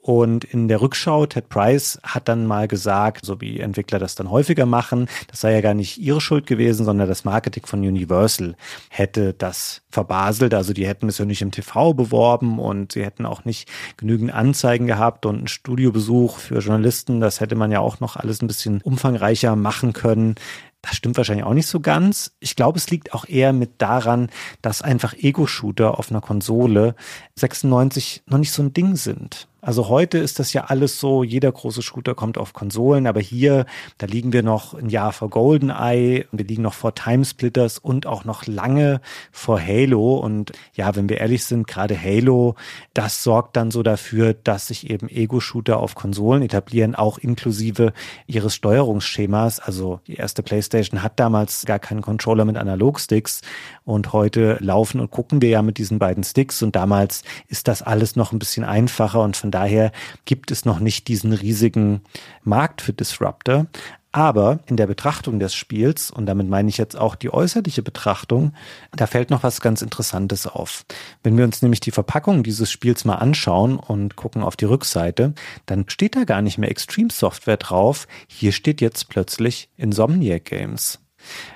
Und in der Rückschau, Ted Price hat dann mal gesagt, so wie Entwickler das dann häufiger machen, das sei ja gar nicht ihre Schuld gewesen, sondern das Marketing von Universal hätte das verbaselt. Also die hätten es ja nicht im TV beworben und sie hätten auch nicht genügend Anzeigen gehabt und einen Studiobesuch für Journalisten. Das hätte man ja auch noch alles ein bisschen umfangreicher machen können. Das stimmt wahrscheinlich auch nicht so ganz. Ich glaube, es liegt auch eher mit daran, dass einfach Ego-Shooter auf einer Konsole 96 noch nicht so ein Ding sind. Also heute ist das ja alles so, jeder große Shooter kommt auf Konsolen, aber hier, da liegen wir noch ein Jahr vor GoldenEye, wir liegen noch vor Timesplitters und auch noch lange vor Halo. Und ja, wenn wir ehrlich sind, gerade Halo, das sorgt dann so dafür, dass sich eben Ego-Shooter auf Konsolen etablieren, auch inklusive ihres Steuerungsschemas. Also die erste PlayStation hat damals gar keinen Controller mit Analogsticks und heute laufen und gucken wir ja mit diesen beiden Sticks und damals ist das alles noch ein bisschen einfacher und von daher gibt es noch nicht diesen riesigen Markt für Disruptor. Aber in der Betrachtung des Spiels, und damit meine ich jetzt auch die äußerliche Betrachtung, da fällt noch was ganz Interessantes auf. Wenn wir uns nämlich die Verpackung dieses Spiels mal anschauen und gucken auf die Rückseite, dann steht da gar nicht mehr Extreme Software drauf. Hier steht jetzt plötzlich Insomniac Games.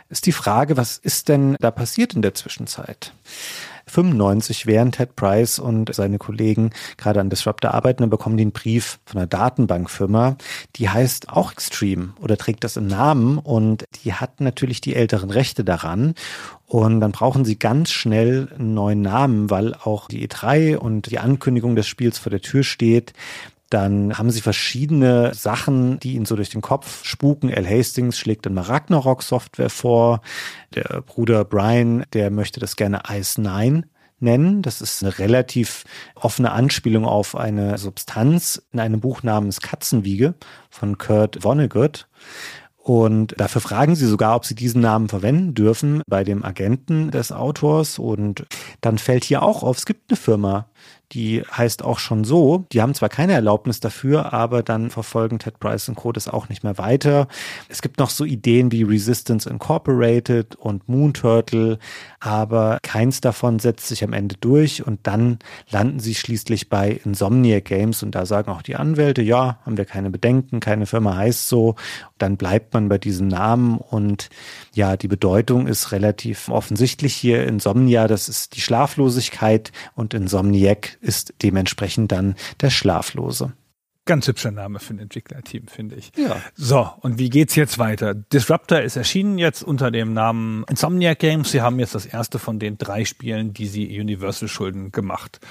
Ist die Frage, was ist denn da passiert in der Zwischenzeit? 95, während Ted Price und seine Kollegen gerade an Disruptor arbeiten, dann bekommen die einen Brief von einer Datenbankfirma, die heißt auch Extreme oder trägt das im Namen und die hat natürlich die älteren Rechte daran. Und dann brauchen sie ganz schnell einen neuen Namen, weil auch die E3 und die Ankündigung des Spiels vor der Tür steht. Dann haben sie verschiedene Sachen, die ihnen so durch den Kopf spuken. L. Hastings schlägt dann mal Ragnarok Software vor. Der Bruder Brian, der möchte das gerne Ice 9 nennen. Das ist eine relativ offene Anspielung auf eine Substanz in einem Buch namens Katzenwiege von Kurt Vonnegut. Und dafür fragen sie sogar, ob sie diesen Namen verwenden dürfen bei dem Agenten des Autors. Und dann fällt hier auch auf, es gibt eine Firma, die heißt auch schon so. Die haben zwar keine Erlaubnis dafür, aber dann verfolgen Ted Price und Co. das auch nicht mehr weiter. Es gibt noch so Ideen wie Resistance Incorporated und Moon Turtle, aber keins davon setzt sich am Ende durch und dann landen sie schließlich bei Insomniac Games und da sagen auch die Anwälte, ja, haben wir keine Bedenken, keine Firma heißt so. Dann bleibt man bei diesem Namen und ja, die Bedeutung ist relativ offensichtlich hier. Insomnia, das ist die Schlaflosigkeit und Insomniac ist dementsprechend dann der Schlaflose. Ganz hübscher Name für ein Entwicklerteam, finde ich. Ja. So, und wie geht's jetzt weiter? Disruptor ist erschienen jetzt unter dem Namen Insomniac Games. Sie haben jetzt das erste von den drei Spielen, die sie Universal schulden, gemacht.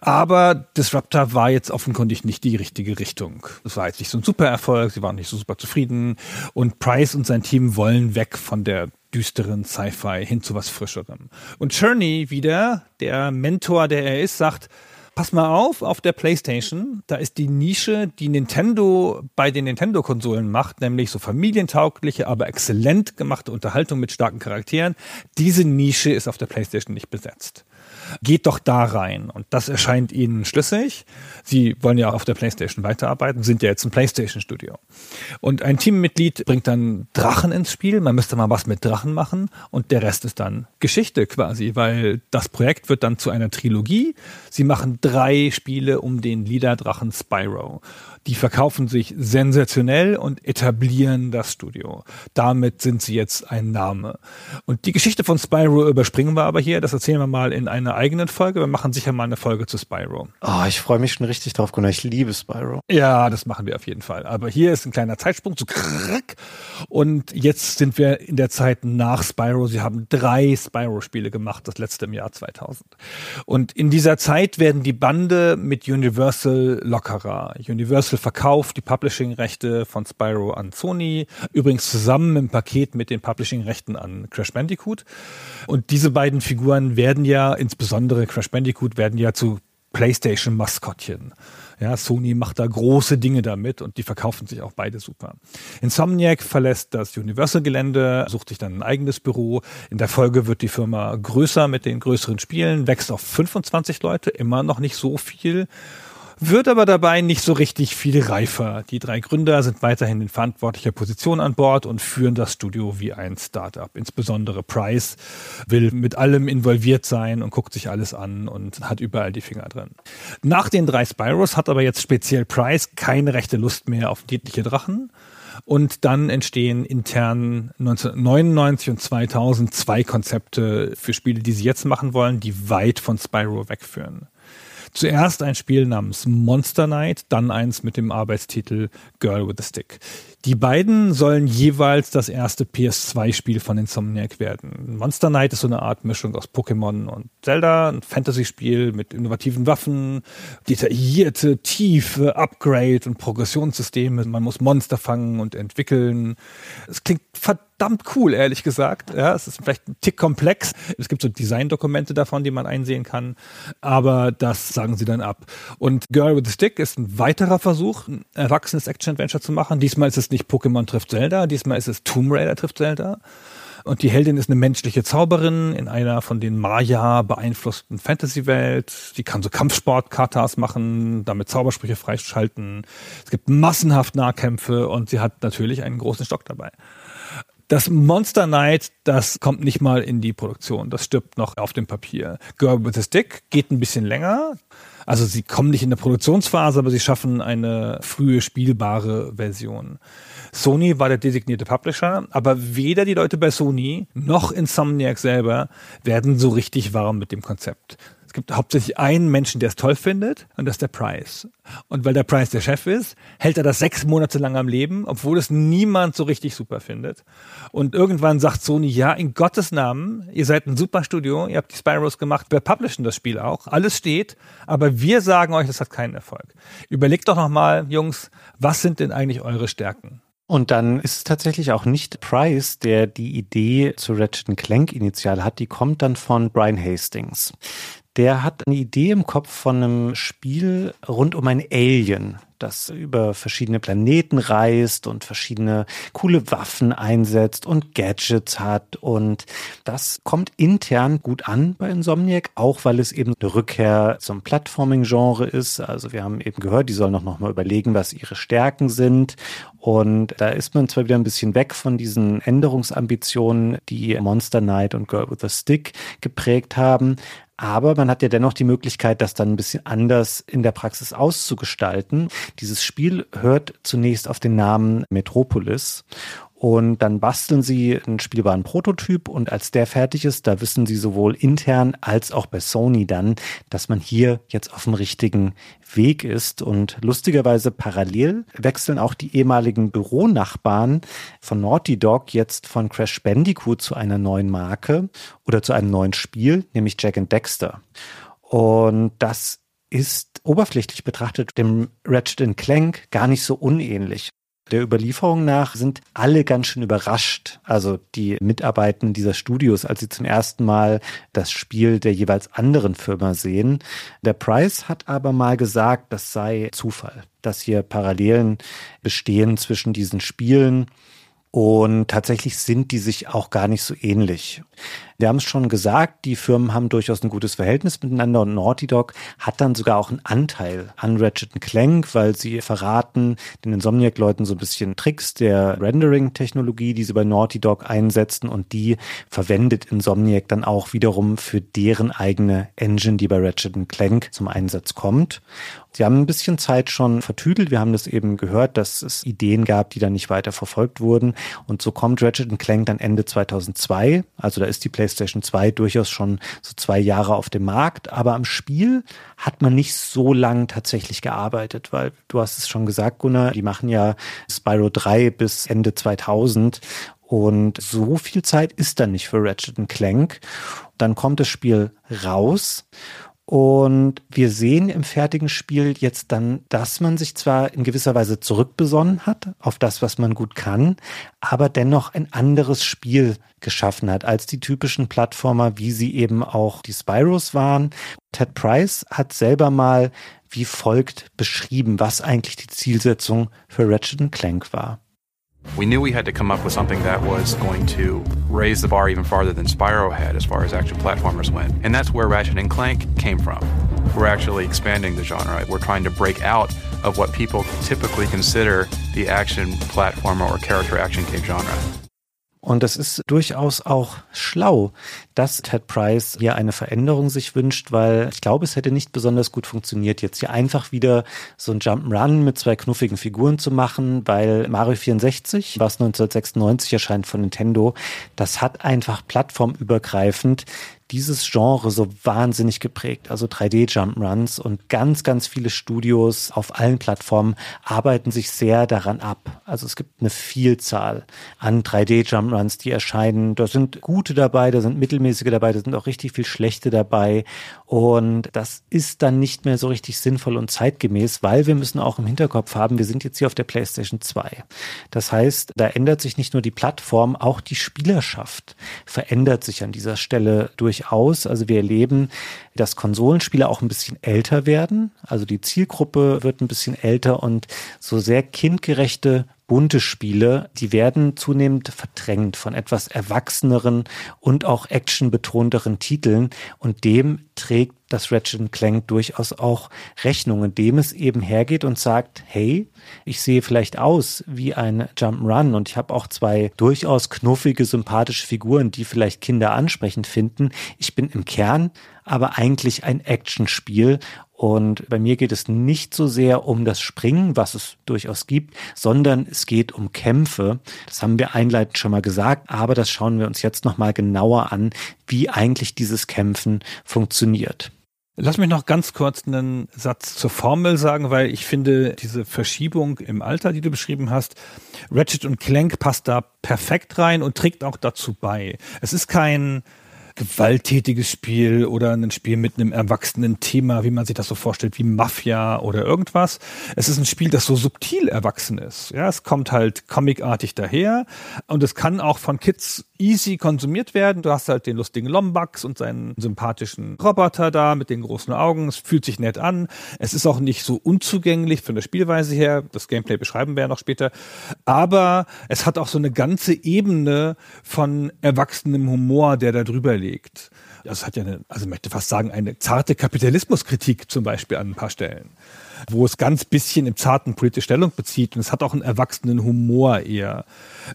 Aber Disruptor war jetzt offenkundig nicht die richtige Richtung. Es war jetzt nicht so ein super Erfolg, sie waren nicht so super zufrieden. Und Price und sein Team wollen weg von der düsteren Sci-Fi hin zu was Frischerem. Und Cherney wieder, der Mentor, der er ist, sagt, pass mal auf, auf der PlayStation, da ist die Nische, die Nintendo bei den Nintendo-Konsolen macht, nämlich so familientaugliche, aber exzellent gemachte Unterhaltung mit starken Charakteren. Diese Nische ist auf der PlayStation nicht besetzt geht doch da rein. Und das erscheint ihnen schlüssig. Sie wollen ja auf der PlayStation weiterarbeiten, sind ja jetzt ein PlayStation-Studio. Und ein Teammitglied bringt dann Drachen ins Spiel. Man müsste mal was mit Drachen machen. Und der Rest ist dann Geschichte quasi, weil das Projekt wird dann zu einer Trilogie. Sie machen drei Spiele um den Liederdrachen Spyro. Die verkaufen sich sensationell und etablieren das Studio. Damit sind sie jetzt ein Name. Und die Geschichte von Spyro überspringen wir aber hier. Das erzählen wir mal in einer eigenen Folge. Wir machen sicher mal eine Folge zu Spyro. Oh, ich freue mich schon richtig drauf, Gunnar. Ich liebe Spyro. Ja, das machen wir auf jeden Fall. Aber hier ist ein kleiner Zeitsprung zu und jetzt sind wir in der Zeit nach Spyro. Sie haben drei Spyro-Spiele gemacht, das letzte im Jahr 2000. Und in dieser Zeit werden die Bande mit Universal lockerer. Universal Universal verkauft die Publishing-Rechte von Spyro an Sony, übrigens zusammen im Paket mit den Publishing-Rechten an Crash Bandicoot. Und diese beiden Figuren werden ja, insbesondere Crash Bandicoot, werden ja zu PlayStation-Maskottchen. Ja, Sony macht da große Dinge damit und die verkaufen sich auch beide super. Insomniac verlässt das Universal-Gelände, sucht sich dann ein eigenes Büro. In der Folge wird die Firma größer mit den größeren Spielen, wächst auf 25 Leute, immer noch nicht so viel wird aber dabei nicht so richtig viel reifer. Die drei Gründer sind weiterhin in verantwortlicher Position an Bord und führen das Studio wie ein Startup. Insbesondere Price will mit allem involviert sein und guckt sich alles an und hat überall die Finger drin. Nach den drei Spyros hat aber jetzt speziell Price keine rechte Lust mehr auf niedliche Drachen. Und dann entstehen intern 1999 und 2000 zwei Konzepte für Spiele, die sie jetzt machen wollen, die weit von Spyro wegführen. Zuerst ein Spiel namens Monster Night, dann eins mit dem Arbeitstitel Girl with a Stick. Die beiden sollen jeweils das erste PS2-Spiel von Insomniac werden. Monster Knight ist so eine Art Mischung aus Pokémon und Zelda, ein Fantasy-Spiel mit innovativen Waffen, detaillierte, tiefe Upgrade- und Progressionssysteme. Man muss Monster fangen und entwickeln. Es klingt verdammt cool, ehrlich gesagt. Ja, es ist vielleicht ein Tick komplex. Es gibt so Designdokumente davon, die man einsehen kann, aber das sagen sie dann ab. Und Girl with a Stick ist ein weiterer Versuch, ein erwachsenes Action-Adventure zu machen. Diesmal ist es nicht Pokémon trifft Zelda, diesmal ist es Tomb Raider trifft Zelda. Und die Heldin ist eine menschliche Zauberin in einer von den Maya beeinflussten Fantasy-Welt. Die kann so Kampfsport-Katas machen, damit Zaubersprüche freischalten. Es gibt massenhaft Nahkämpfe und sie hat natürlich einen großen Stock dabei. Das Monster Knight, das kommt nicht mal in die Produktion. Das stirbt noch auf dem Papier. Girl with a Stick geht ein bisschen länger. Also sie kommen nicht in der Produktionsphase, aber sie schaffen eine frühe spielbare Version. Sony war der designierte Publisher, aber weder die Leute bei Sony noch Insomniac selber werden so richtig warm mit dem Konzept gibt hauptsächlich einen Menschen, der es toll findet, und das ist der Price. Und weil der Price der Chef ist, hält er das sechs Monate lang am Leben, obwohl es niemand so richtig super findet. Und irgendwann sagt Sony, ja, in Gottes Namen, ihr seid ein super Studio, ihr habt die Spyros gemacht, wir publishen das Spiel auch, alles steht, aber wir sagen euch, das hat keinen Erfolg. Überlegt doch nochmal, Jungs, was sind denn eigentlich eure Stärken? Und dann ist es tatsächlich auch nicht Price, der die Idee zu Ratchet Clank initial hat, die kommt dann von Brian Hastings der hat eine Idee im Kopf von einem Spiel rund um ein Alien, das über verschiedene Planeten reist und verschiedene coole Waffen einsetzt und Gadgets hat. Und das kommt intern gut an bei Insomniac, auch weil es eben eine Rückkehr zum Plattforming-Genre ist. Also wir haben eben gehört, die sollen auch noch mal überlegen, was ihre Stärken sind. Und da ist man zwar wieder ein bisschen weg von diesen Änderungsambitionen, die Monster Knight und Girl with a Stick geprägt haben, aber man hat ja dennoch die Möglichkeit, das dann ein bisschen anders in der Praxis auszugestalten. Dieses Spiel hört zunächst auf den Namen Metropolis und dann basteln sie einen spielbaren Prototyp und als der fertig ist, da wissen sie sowohl intern als auch bei Sony dann, dass man hier jetzt auf dem richtigen Weg ist. Und lustigerweise parallel wechseln auch die ehemaligen Büronachbarn von Naughty Dog jetzt von Crash Bandicoot zu einer neuen Marke oder zu einem neuen Spiel, nämlich Jack and Dexter. Und das ist oberflächlich betrachtet dem Ratchet Clank gar nicht so unähnlich. Der Überlieferung nach sind alle ganz schön überrascht, also die Mitarbeitenden dieser Studios, als sie zum ersten Mal das Spiel der jeweils anderen Firma sehen. Der Price hat aber mal gesagt, das sei Zufall, dass hier Parallelen bestehen zwischen diesen Spielen. Und tatsächlich sind die sich auch gar nicht so ähnlich. Wir haben es schon gesagt, die Firmen haben durchaus ein gutes Verhältnis miteinander und Naughty Dog hat dann sogar auch einen Anteil an Ratchet Clank, weil sie verraten den Insomniac-Leuten so ein bisschen Tricks der Rendering-Technologie, die sie bei Naughty Dog einsetzen und die verwendet Insomniac dann auch wiederum für deren eigene Engine, die bei Ratchet Clank zum Einsatz kommt. Sie haben ein bisschen Zeit schon vertüdelt. Wir haben das eben gehört, dass es Ideen gab, die dann nicht weiter verfolgt wurden. Und so kommt Ratchet Clank dann Ende 2002. Also da ist die PlayStation 2 durchaus schon so zwei Jahre auf dem Markt. Aber am Spiel hat man nicht so lang tatsächlich gearbeitet, weil du hast es schon gesagt, Gunnar, die machen ja Spyro 3 bis Ende 2000. Und so viel Zeit ist dann nicht für Ratchet Clank. Dann kommt das Spiel raus und wir sehen im fertigen Spiel jetzt dann, dass man sich zwar in gewisser Weise zurückbesonnen hat auf das, was man gut kann, aber dennoch ein anderes Spiel geschaffen hat als die typischen Plattformer, wie sie eben auch die Spyros waren. Ted Price hat selber mal wie folgt beschrieben, was eigentlich die Zielsetzung für Ratchet Clank war. We knew we had to come up with something that was going to raise the bar even farther than Spyro had as far as action platformers went. And that's where Ratchet and Clank came from. We're actually expanding the genre. We're trying to break out of what people typically consider the action platformer or character action game genre. Und es ist durchaus auch schlau, dass Ted Price hier eine Veränderung sich wünscht, weil ich glaube, es hätte nicht besonders gut funktioniert, jetzt hier einfach wieder so ein Jump'n'Run mit zwei knuffigen Figuren zu machen, weil Mario 64, was 1996 erscheint von Nintendo, das hat einfach plattformübergreifend dieses Genre so wahnsinnig geprägt. Also 3D-Jump-Runs und ganz, ganz viele Studios auf allen Plattformen arbeiten sich sehr daran ab. Also es gibt eine Vielzahl an 3D-Jump-Runs, die erscheinen. Da sind gute dabei, da sind mittelmäßige dabei, da sind auch richtig viel schlechte dabei. Und das ist dann nicht mehr so richtig sinnvoll und zeitgemäß, weil wir müssen auch im Hinterkopf haben, wir sind jetzt hier auf der PlayStation 2. Das heißt, da ändert sich nicht nur die Plattform, auch die Spielerschaft verändert sich an dieser Stelle durch durchaus. Also wir erleben, dass Konsolenspiele auch ein bisschen älter werden. Also die Zielgruppe wird ein bisschen älter und so sehr kindgerechte bunte Spiele, die werden zunehmend verdrängt von etwas erwachseneren und auch actionbetonteren Titeln. Und dem trägt das Ratchet Clank durchaus auch Rechnung, indem es eben hergeht und sagt, hey, ich sehe vielleicht aus wie ein Jump'n'Run. Und ich habe auch zwei durchaus knuffige, sympathische Figuren, die vielleicht Kinder ansprechend finden. Ich bin im Kern aber eigentlich ein Actionspiel und bei mir geht es nicht so sehr um das Springen, was es durchaus gibt, sondern es geht um Kämpfe. Das haben wir einleitend schon mal gesagt, aber das schauen wir uns jetzt nochmal genauer an, wie eigentlich dieses Kämpfen funktioniert. Lass mich noch ganz kurz einen Satz zur Formel sagen, weil ich finde, diese Verschiebung im Alter, die du beschrieben hast, Ratchet und Clank passt da perfekt rein und trägt auch dazu bei. Es ist kein gewalttätiges Spiel oder ein Spiel mit einem erwachsenen Thema, wie man sich das so vorstellt, wie Mafia oder irgendwas. Es ist ein Spiel, das so subtil erwachsen ist. Ja, es kommt halt comicartig daher und es kann auch von Kids easy konsumiert werden. Du hast halt den lustigen Lombax und seinen sympathischen Roboter da mit den großen Augen. Es fühlt sich nett an. Es ist auch nicht so unzugänglich von der Spielweise her. Das Gameplay beschreiben wir ja noch später. Aber es hat auch so eine ganze Ebene von erwachsenem Humor, der da drüber liegt. Das hat ja eine, also ich möchte fast sagen, eine zarte Kapitalismuskritik zum Beispiel an ein paar Stellen wo es ganz bisschen im zarten politische Stellung bezieht und es hat auch einen erwachsenen Humor eher,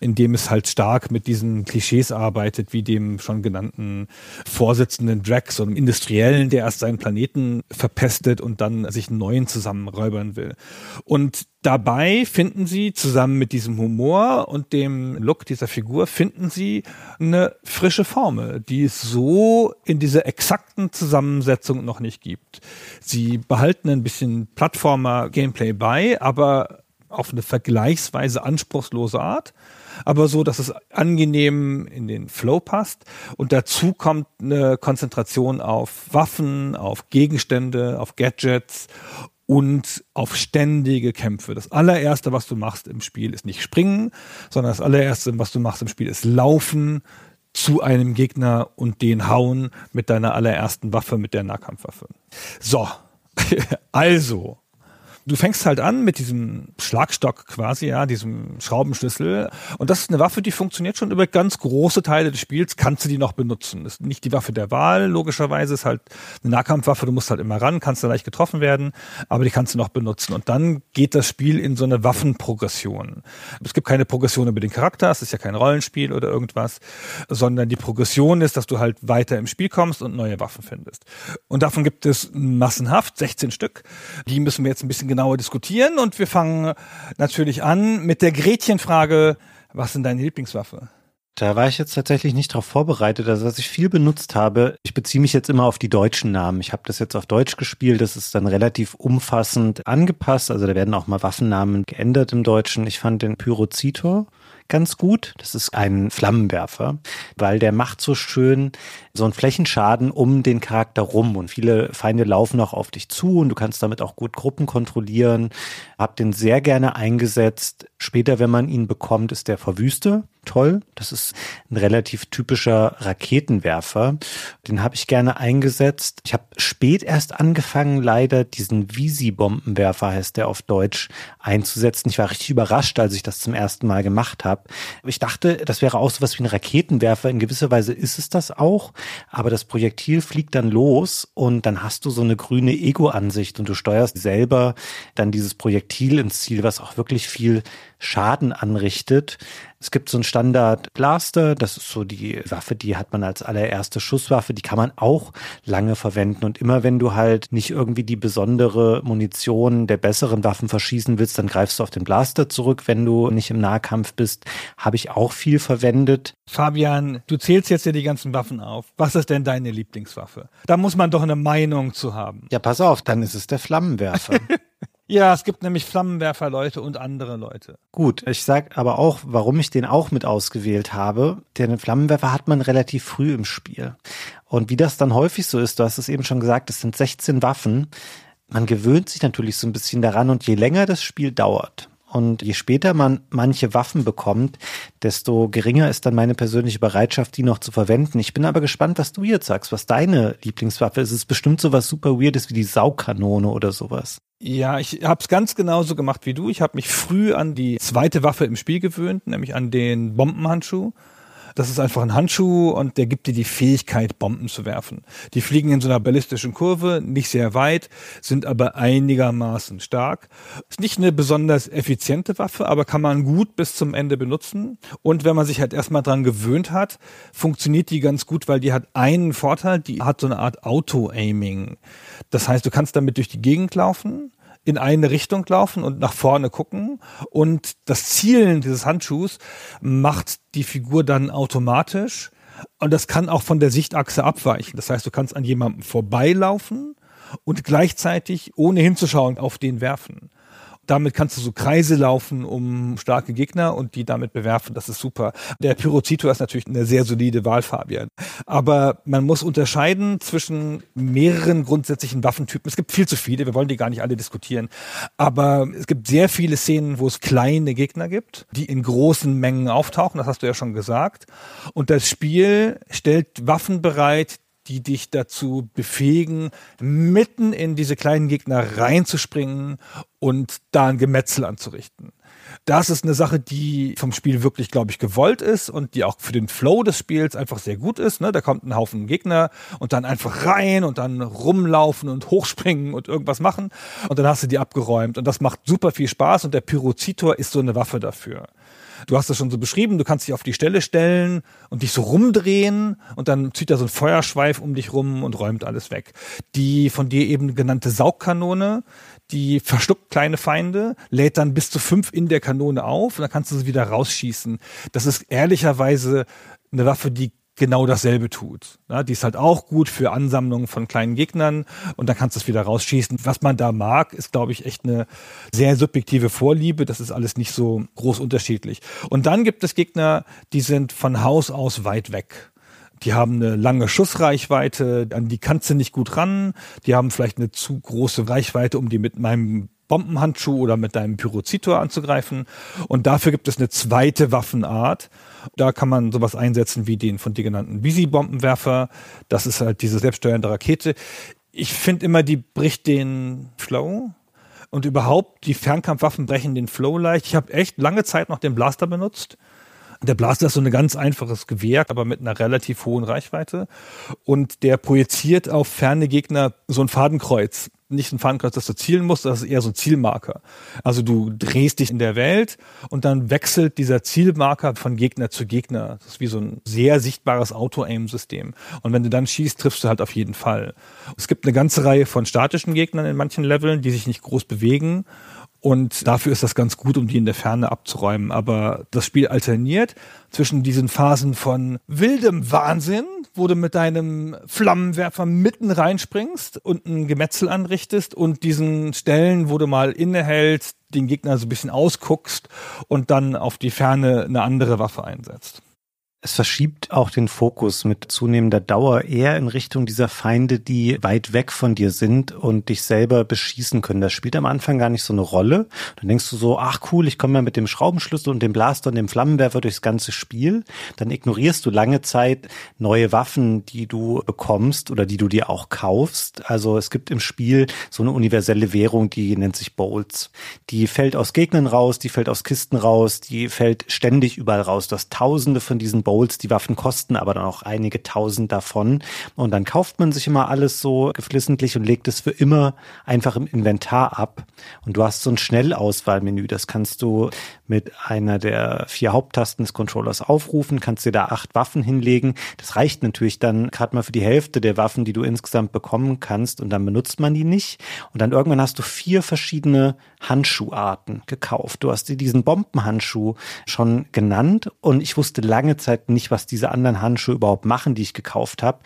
in dem es halt stark mit diesen Klischees arbeitet, wie dem schon genannten Vorsitzenden Drax, so einem Industriellen, der erst seinen Planeten verpestet und dann sich einen neuen zusammenräubern will. Und dabei finden sie zusammen mit diesem Humor und dem Look dieser Figur finden sie eine frische Formel, die es so in dieser exakten Zusammensetzung noch nicht gibt. Sie behalten ein bisschen Plattformer-Gameplay bei, aber auf eine vergleichsweise anspruchslose Art, aber so, dass es angenehm in den Flow passt. Und dazu kommt eine Konzentration auf Waffen, auf Gegenstände, auf Gadgets und auf ständige Kämpfe. Das allererste, was du machst im Spiel, ist nicht springen, sondern das allererste, was du machst im Spiel, ist laufen zu einem Gegner und den hauen mit deiner allerersten Waffe, mit der Nahkampfwaffe. So, also, du fängst halt an mit diesem Schlagstock quasi, ja, diesem Schraubenschlüssel. Und das ist eine Waffe, die funktioniert schon über ganz große Teile des Spiels, kannst du die noch benutzen. Ist nicht die Waffe der Wahl, logischerweise, ist halt eine Nahkampfwaffe, du musst halt immer ran, kannst da leicht getroffen werden, aber die kannst du noch benutzen. Und dann geht das Spiel in so eine Waffenprogression. Es gibt keine Progression über den Charakter, es ist ja kein Rollenspiel oder irgendwas, sondern die Progression ist, dass du halt weiter im Spiel kommst und neue Waffen findest. Und davon gibt es massenhaft, 16 Stück. Die müssen wir jetzt ein bisschen genauer genauer diskutieren und wir fangen natürlich an mit der Gretchenfrage, was sind deine Lieblingswaffe? Da war ich jetzt tatsächlich nicht darauf vorbereitet. Also was ich viel benutzt habe, ich beziehe mich jetzt immer auf die deutschen Namen. Ich habe das jetzt auf Deutsch gespielt. Das ist dann relativ umfassend angepasst. Also da werden auch mal Waffennamen geändert im Deutschen. Ich fand den Pyrozitor ganz gut. Das ist ein Flammenwerfer, weil der macht so schön so einen Flächenschaden um den Charakter rum und viele Feinde laufen auch auf dich zu und du kannst damit auch gut Gruppen kontrollieren. Hab den sehr gerne eingesetzt. Später, wenn man ihn bekommt, ist der Verwüste toll. Das ist ein relativ typischer Raketenwerfer. Den habe ich gerne eingesetzt. Ich habe spät erst angefangen, leider diesen Visi-Bombenwerfer, heißt der auf Deutsch, einzusetzen. Ich war richtig überrascht, als ich das zum ersten Mal gemacht habe. Ich dachte, das wäre auch so was wie ein Raketenwerfer. In gewisser Weise ist es das auch. Aber das Projektil fliegt dann los und dann hast du so eine grüne Ego-Ansicht und du steuerst selber dann dieses Projektil ins Ziel, was auch wirklich viel Schaden anrichtet. Es gibt so ein Standard Blaster, das ist so die Waffe, die hat man als allererste Schusswaffe, die kann man auch lange verwenden und immer wenn du halt nicht irgendwie die besondere Munition der besseren Waffen verschießen willst, dann greifst du auf den Blaster zurück, wenn du nicht im Nahkampf bist, habe ich auch viel verwendet. Fabian, du zählst jetzt ja die ganzen Waffen auf. Was ist denn deine Lieblingswaffe? Da muss man doch eine Meinung zu haben. Ja, pass auf, dann ist es der Flammenwerfer. Ja, es gibt nämlich Flammenwerfer-Leute und andere Leute. Gut, ich sag aber auch, warum ich den auch mit ausgewählt habe. Den Flammenwerfer hat man relativ früh im Spiel. Und wie das dann häufig so ist, du hast es eben schon gesagt, es sind 16 Waffen. Man gewöhnt sich natürlich so ein bisschen daran und je länger das Spiel dauert, und je später man manche Waffen bekommt, desto geringer ist dann meine persönliche Bereitschaft, die noch zu verwenden. Ich bin aber gespannt, was du jetzt sagst, was deine Lieblingswaffe ist. Es ist bestimmt sowas super Weirdes wie die Saugkanone oder sowas. Ja, ich habe es ganz genauso gemacht wie du. Ich habe mich früh an die zweite Waffe im Spiel gewöhnt, nämlich an den Bombenhandschuh. Das ist einfach ein Handschuh und der gibt dir die Fähigkeit, Bomben zu werfen. Die fliegen in so einer ballistischen Kurve, nicht sehr weit, sind aber einigermaßen stark. Ist nicht eine besonders effiziente Waffe, aber kann man gut bis zum Ende benutzen. Und wenn man sich halt erstmal dran gewöhnt hat, funktioniert die ganz gut, weil die hat einen Vorteil, die hat so eine Art Auto-Aiming. Das heißt, du kannst damit durch die Gegend laufen in eine Richtung laufen und nach vorne gucken. Und das Zielen dieses Handschuhs macht die Figur dann automatisch. Und das kann auch von der Sichtachse abweichen. Das heißt, du kannst an jemandem vorbeilaufen und gleichzeitig, ohne hinzuschauen, auf den werfen damit kannst du so Kreise laufen um starke Gegner und die damit bewerfen. Das ist super. Der Pyrozito ist natürlich eine sehr solide Wahl, Fabian. Aber man muss unterscheiden zwischen mehreren grundsätzlichen Waffentypen. Es gibt viel zu viele. Wir wollen die gar nicht alle diskutieren. Aber es gibt sehr viele Szenen, wo es kleine Gegner gibt, die in großen Mengen auftauchen. Das hast du ja schon gesagt. Und das Spiel stellt Waffen bereit, die dich dazu befähigen, mitten in diese kleinen Gegner reinzuspringen und da ein Gemetzel anzurichten. Das ist eine Sache, die vom Spiel wirklich, glaube ich, gewollt ist und die auch für den Flow des Spiels einfach sehr gut ist. Ne? Da kommt ein Haufen Gegner und dann einfach rein und dann rumlaufen und hochspringen und irgendwas machen und dann hast du die abgeräumt und das macht super viel Spaß und der Pyrozitor ist so eine Waffe dafür. Du hast das schon so beschrieben, du kannst dich auf die Stelle stellen und dich so rumdrehen und dann zieht er so ein Feuerschweif um dich rum und räumt alles weg. Die von dir eben genannte Saugkanone, die verschluckt kleine Feinde, lädt dann bis zu fünf in der Kanone auf und dann kannst du sie wieder rausschießen. Das ist ehrlicherweise eine Waffe, die genau dasselbe tut. Ja, die ist halt auch gut für Ansammlungen von kleinen Gegnern und dann kannst du es wieder rausschießen. Was man da mag, ist, glaube ich, echt eine sehr subjektive Vorliebe. Das ist alles nicht so groß unterschiedlich. Und dann gibt es Gegner, die sind von Haus aus weit weg Die haben eine lange Schussreichweite, an die kannst du nicht gut ran. Die haben vielleicht eine zu große Reichweite, um die mit meinem Bombenhandschuh oder mit deinem Pyrozitor anzugreifen. Und dafür gibt es eine zweite Waffenart. Da kann man sowas einsetzen wie den von dir genannten Visi-Bombenwerfer. Das ist halt diese selbststeuernde Rakete. Ich finde immer, die bricht den Flow. Und überhaupt, die Fernkampfwaffen brechen den Flow leicht. Ich habe echt lange Zeit noch den Blaster benutzt. Der Blaster ist so ein ganz einfaches Gewehr, aber mit einer relativ hohen Reichweite. Und der projiziert auf ferne Gegner so ein Fadenkreuz. Nicht ein Fadenkreuz, das du zielen musst, das ist eher so ein Zielmarker. Also du drehst dich in der Welt und dann wechselt dieser Zielmarker von Gegner zu Gegner. Das ist wie so ein sehr sichtbares Auto-Aim-System. Und wenn du dann schießt, triffst du halt auf jeden Fall. Es gibt eine ganze Reihe von statischen Gegnern in manchen Leveln, die sich nicht groß bewegen und dafür ist das ganz gut, um die in der Ferne abzuräumen. Aber das Spiel alterniert zwischen diesen Phasen von wildem Wahnsinn, wo du mit deinem Flammenwerfer mitten reinspringst und ein Gemetzel anrichtest und diesen Stellen, wo du mal innehältst, den Gegner so ein bisschen ausguckst und dann auf die Ferne eine andere Waffe einsetzt. Es verschiebt auch den Fokus mit zunehmender Dauer eher in Richtung dieser Feinde, die weit weg von dir sind und dich selber beschießen können. Das spielt am Anfang gar nicht so eine Rolle. Dann denkst du so, ach cool, ich komme ja mit dem Schraubenschlüssel und dem Blaster und dem Flammenwerfer durchs ganze Spiel. Dann ignorierst du lange Zeit neue Waffen, die du bekommst oder die du dir auch kaufst. Also es gibt im Spiel so eine universelle Währung, die nennt sich Bowls. Die fällt aus Gegnern raus, die fällt aus Kisten raus, die fällt ständig überall raus. Du hast tausende von diesen Bowls. Die Waffen kosten aber dann auch einige tausend davon. Und dann kauft man sich immer alles so geflissentlich und legt es für immer einfach im Inventar ab. Und du hast so ein Schnellauswahlmenü. Das kannst du mit einer der vier Haupttasten des Controllers aufrufen, kannst dir da acht Waffen hinlegen. Das reicht natürlich dann gerade mal für die Hälfte der Waffen, die du insgesamt bekommen kannst. Und dann benutzt man die nicht. Und dann irgendwann hast du vier verschiedene Handschuharten gekauft. Du hast dir diesen Bombenhandschuh schon genannt. Und ich wusste lange Zeit nicht, was diese anderen Handschuhe überhaupt machen, die ich gekauft habe.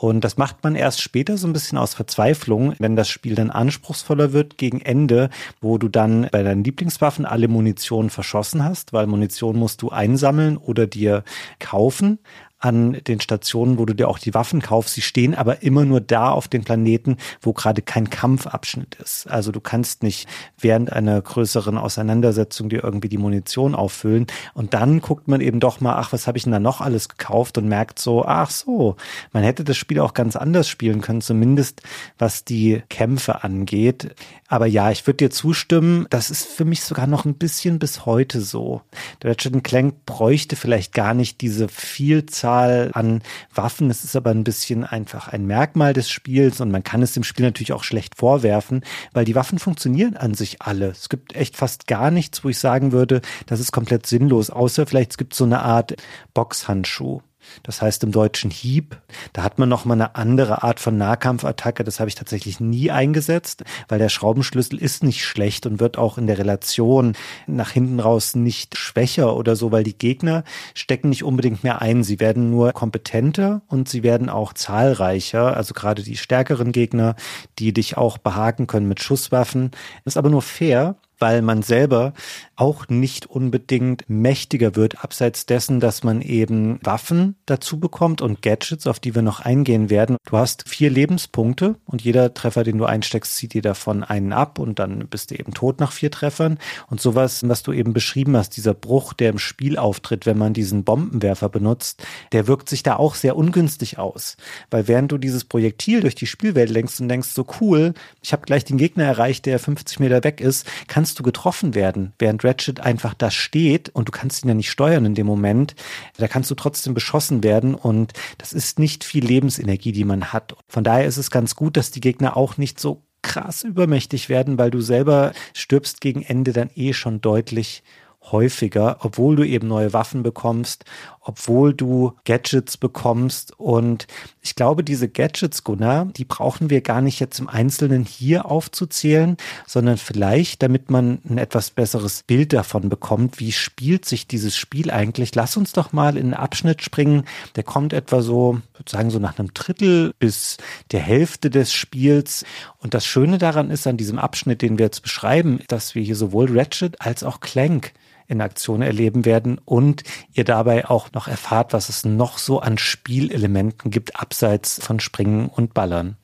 Und das macht man erst später so ein bisschen aus Verzweiflung, wenn das Spiel dann anspruchsvoller wird gegen Ende, wo du dann bei deinen Lieblingswaffen alle Munition verschossen hast, weil Munition musst du einsammeln oder dir kaufen an den Stationen, wo du dir auch die Waffen kaufst. Sie stehen aber immer nur da auf den Planeten, wo gerade kein Kampfabschnitt ist. Also du kannst nicht während einer größeren Auseinandersetzung dir irgendwie die Munition auffüllen. Und dann guckt man eben doch mal, ach, was habe ich denn da noch alles gekauft und merkt so, ach so, man hätte das Spiel auch ganz anders spielen können, zumindest was die Kämpfe angeht. Aber ja, ich würde dir zustimmen, das ist für mich sogar noch ein bisschen bis heute so. Der Ratchet Clank bräuchte vielleicht gar nicht diese Vielzahl an Waffen. Es ist aber ein bisschen einfach ein Merkmal des Spiels und man kann es dem Spiel natürlich auch schlecht vorwerfen, weil die Waffen funktionieren an sich alle. Es gibt echt fast gar nichts, wo ich sagen würde, das ist komplett sinnlos, außer vielleicht es gibt so eine Art Boxhandschuh. Das heißt im deutschen Hieb, da hat man noch mal eine andere Art von Nahkampfattacke. Das habe ich tatsächlich nie eingesetzt, weil der Schraubenschlüssel ist nicht schlecht und wird auch in der Relation nach hinten raus nicht schwächer oder so, weil die Gegner stecken nicht unbedingt mehr ein. Sie werden nur kompetenter und sie werden auch zahlreicher. Also gerade die stärkeren Gegner, die dich auch behaken können mit Schusswaffen. Ist aber nur fair, weil man selber auch nicht unbedingt mächtiger wird, abseits dessen, dass man eben Waffen dazu bekommt und Gadgets, auf die wir noch eingehen werden. Du hast vier Lebenspunkte und jeder Treffer, den du einsteckst, zieht dir davon einen ab und dann bist du eben tot nach vier Treffern. Und sowas, was du eben beschrieben hast, dieser Bruch, der im Spiel auftritt, wenn man diesen Bombenwerfer benutzt, der wirkt sich da auch sehr ungünstig aus. Weil während du dieses Projektil durch die Spielwelt lenkst und denkst, so cool, ich habe gleich den Gegner erreicht, der 50 Meter weg ist, kannst kannst du getroffen werden, während Ratchet einfach da steht und du kannst ihn ja nicht steuern in dem Moment. Da kannst du trotzdem beschossen werden und das ist nicht viel Lebensenergie, die man hat. Von daher ist es ganz gut, dass die Gegner auch nicht so krass übermächtig werden, weil du selber stirbst gegen Ende dann eh schon deutlich häufiger, obwohl du eben neue Waffen bekommst, obwohl du Gadgets bekommst. Und ich glaube, diese Gadgets, Gunnar, die brauchen wir gar nicht jetzt im Einzelnen hier aufzuzählen, sondern vielleicht, damit man ein etwas besseres Bild davon bekommt, wie spielt sich dieses Spiel eigentlich. Lass uns doch mal in einen Abschnitt springen, der kommt etwa so, würde sagen, so nach einem Drittel bis der Hälfte des Spiels. Und das Schöne daran ist an diesem Abschnitt, den wir jetzt beschreiben, dass wir hier sowohl Ratchet als auch Clank in Aktion erleben werden und ihr dabei auch noch erfahrt, was es noch so an Spielelementen gibt, abseits von Springen und Ballern.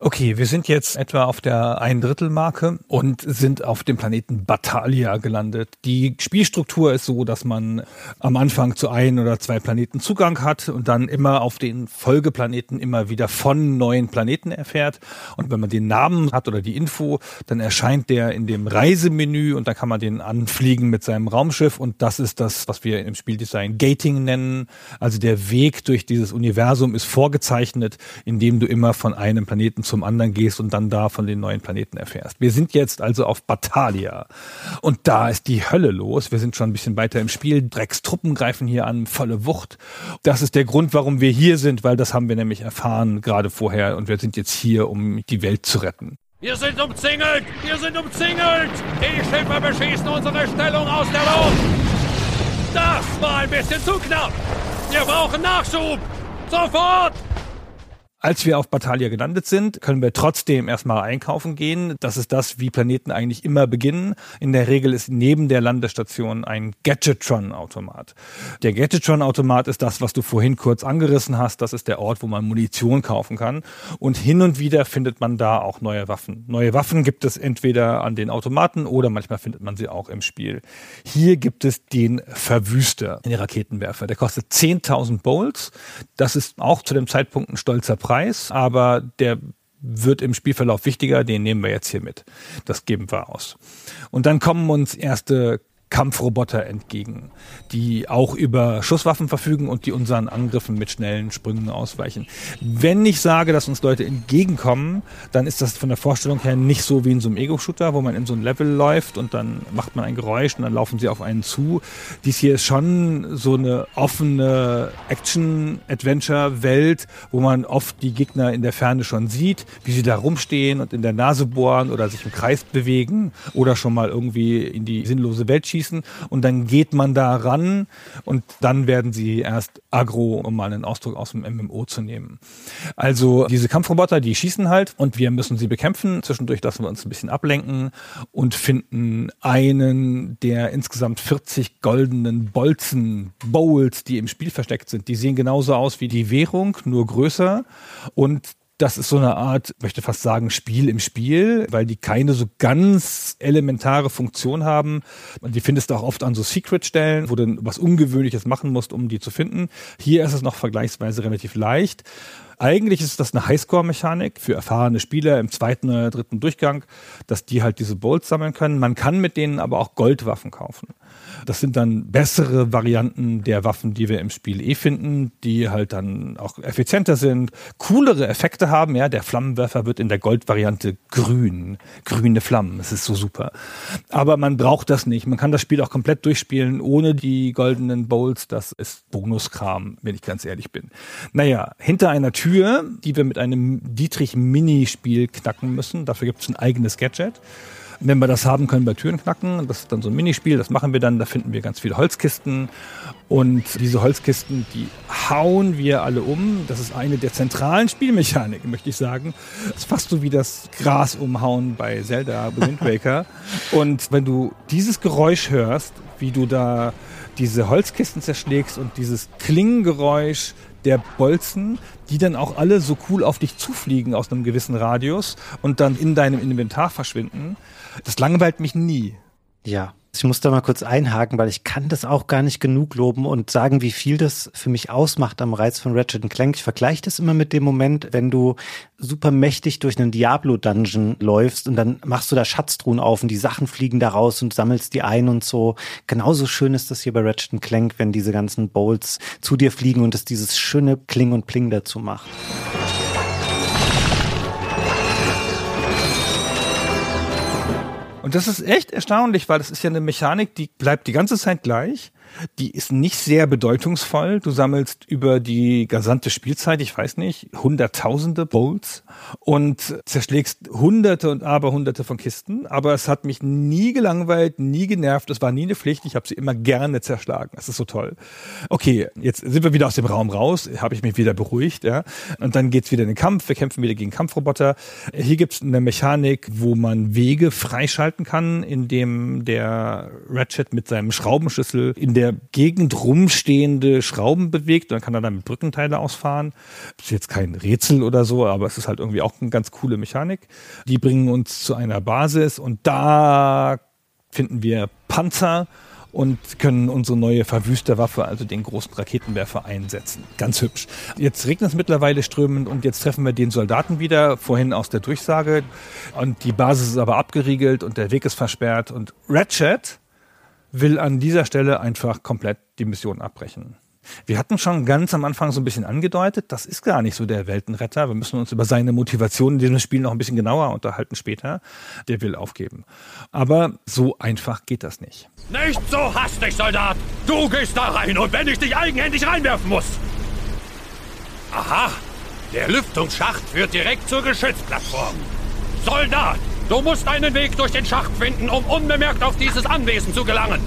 Okay, wir sind jetzt etwa auf der ein Drittel Marke und sind auf dem Planeten Batalia gelandet. Die Spielstruktur ist so, dass man am Anfang zu ein oder zwei Planeten Zugang hat und dann immer auf den Folgeplaneten immer wieder von neuen Planeten erfährt. Und wenn man den Namen hat oder die Info, dann erscheint der in dem Reisemenü und dann kann man den anfliegen mit seinem Raumschiff und das ist das, was wir im Spieldesign Gating nennen. Also der Weg durch dieses Universum ist vorgezeichnet, indem du immer von einem Planeten zum anderen gehst und dann da von den neuen Planeten erfährst. Wir sind jetzt also auf Batalia und da ist die Hölle los. Wir sind schon ein bisschen weiter im Spiel. Dreckstruppen greifen hier an, volle Wucht. Das ist der Grund, warum wir hier sind, weil das haben wir nämlich erfahren gerade vorher und wir sind jetzt hier, um die Welt zu retten. Wir sind umzingelt! Wir sind umzingelt! Die Schiffe beschießen unsere Stellung aus der Luft! Das war ein bisschen zu knapp! Wir brauchen Nachschub! Sofort! Als wir auf Batalia gelandet sind, können wir trotzdem erstmal einkaufen gehen. Das ist das, wie Planeten eigentlich immer beginnen. In der Regel ist neben der Landestation ein Gadgetron-Automat. Der Gadgetron-Automat ist das, was du vorhin kurz angerissen hast. Das ist der Ort, wo man Munition kaufen kann. Und hin und wieder findet man da auch neue Waffen. Neue Waffen gibt es entweder an den Automaten oder manchmal findet man sie auch im Spiel. Hier gibt es den Verwüster, den Raketenwerfer. Der kostet 10.000 Bolts. Das ist auch zu dem Zeitpunkt ein stolzer Preis. Preis, aber der wird im Spielverlauf wichtiger, den nehmen wir jetzt hier mit. Das geben wir aus. Und dann kommen uns erste Kampfroboter entgegen, die auch über Schusswaffen verfügen und die unseren Angriffen mit schnellen Sprüngen ausweichen. Wenn ich sage, dass uns Leute entgegenkommen, dann ist das von der Vorstellung her nicht so wie in so einem Ego-Shooter, wo man in so ein Level läuft und dann macht man ein Geräusch und dann laufen sie auf einen zu. Dies hier ist schon so eine offene Action-Adventure-Welt, wo man oft die Gegner in der Ferne schon sieht, wie sie da rumstehen und in der Nase bohren oder sich im Kreis bewegen oder schon mal irgendwie in die sinnlose Welt schießen schießen und dann geht man da ran und dann werden sie erst aggro, um mal einen Ausdruck aus dem MMO zu nehmen. Also diese Kampfroboter, die schießen halt und wir müssen sie bekämpfen. Zwischendurch lassen wir uns ein bisschen ablenken und finden einen der insgesamt 40 goldenen Bolzen, Bowls, die im Spiel versteckt sind. Die sehen genauso aus wie die Währung, nur größer und das ist so eine Art, möchte fast sagen, Spiel im Spiel, weil die keine so ganz elementare Funktion haben. Und die findest du auch oft an so Secret-Stellen, wo du was Ungewöhnliches machen musst, um die zu finden. Hier ist es noch vergleichsweise relativ leicht. Eigentlich ist das eine Highscore-Mechanik für erfahrene Spieler im zweiten oder dritten Durchgang, dass die halt diese Bolts sammeln können. Man kann mit denen aber auch Goldwaffen kaufen. Das sind dann bessere Varianten der Waffen, die wir im Spiel eh finden, die halt dann auch effizienter sind, coolere Effekte haben. Ja, der Flammenwerfer wird in der Goldvariante grün, grüne Flammen. Das ist so super. Aber man braucht das nicht. Man kann das Spiel auch komplett durchspielen ohne die goldenen Bowls. Das ist Bonuskram, wenn ich ganz ehrlich bin. Naja, hinter einer Tür, die wir mit einem Dietrich-Minispiel knacken müssen. Dafür gibt es ein eigenes Gadget. Wenn wir das haben, können wir Türen knacken. Das ist dann so ein Minispiel, das machen wir dann. Da finden wir ganz viele Holzkisten. Und diese Holzkisten, die hauen wir alle um. Das ist eine der zentralen Spielmechaniken, möchte ich sagen. Das ist fast so wie das Gras umhauen bei Zelda Wind Waker. Und wenn du dieses Geräusch hörst, wie du da diese Holzkisten zerschlägst und dieses Klingengeräusch der Bolzen, die dann auch alle so cool auf dich zufliegen aus einem gewissen Radius und dann in deinem Inventar verschwinden. Das langweilt mich nie. Ja. Ich muss da mal kurz einhaken, weil ich kann das auch gar nicht genug loben und sagen, wie viel das für mich ausmacht am Reiz von Ratchet Clank. Ich vergleiche das immer mit dem Moment, wenn du super mächtig durch einen Diablo-Dungeon läufst und dann machst du da Schatztruhen auf und die Sachen fliegen da raus und sammelst die ein und so. Genauso schön ist das hier bei Ratchet Clank, wenn diese ganzen Bowls zu dir fliegen und es dieses schöne Kling und Pling dazu macht. Und das ist echt erstaunlich, weil das ist ja eine Mechanik, die bleibt die ganze Zeit gleich. Die ist nicht sehr bedeutungsvoll. Du sammelst über die gesamte Spielzeit, ich weiß nicht, hunderttausende Bowls und zerschlägst hunderte und aberhunderte von Kisten. Aber es hat mich nie gelangweilt, nie genervt. Es war nie eine Pflicht. Ich habe sie immer gerne zerschlagen. Das ist so toll. Okay, jetzt sind wir wieder aus dem Raum raus. Habe ich mich wieder beruhigt. Ja? Und dann geht's wieder in den Kampf. Wir kämpfen wieder gegen Kampfroboter. Hier gibt's eine Mechanik, wo man Wege freischalten kann, indem der Ratchet mit seinem Schraubenschlüssel in der Gegend rumstehende Schrauben bewegt. Dann kann er damit Brückenteile ausfahren. Ist jetzt kein Rätsel oder so, aber es ist halt irgendwie auch eine ganz coole Mechanik. Die bringen uns zu einer Basis und da finden wir Panzer und können unsere neue Verwüsterwaffe, also den großen Raketenwerfer, einsetzen. Ganz hübsch. Jetzt regnet es mittlerweile strömend und jetzt treffen wir den Soldaten wieder, vorhin aus der Durchsage. Und die Basis ist aber abgeriegelt und der Weg ist versperrt. Und Ratchet will an dieser Stelle einfach komplett die Mission abbrechen. Wir hatten schon ganz am Anfang so ein bisschen angedeutet, das ist gar nicht so der Weltenretter. Wir müssen uns über seine Motivation in diesem Spiel noch ein bisschen genauer unterhalten später. Der will aufgeben. Aber so einfach geht das nicht. Nicht so hastig, Soldat! Du gehst da rein und wenn ich dich eigenhändig reinwerfen muss! Aha! Der Lüftungsschacht führt direkt zur Geschützplattform. Soldat! Du musst einen Weg durch den Schacht finden, um unbemerkt auf dieses Anwesen zu gelangen.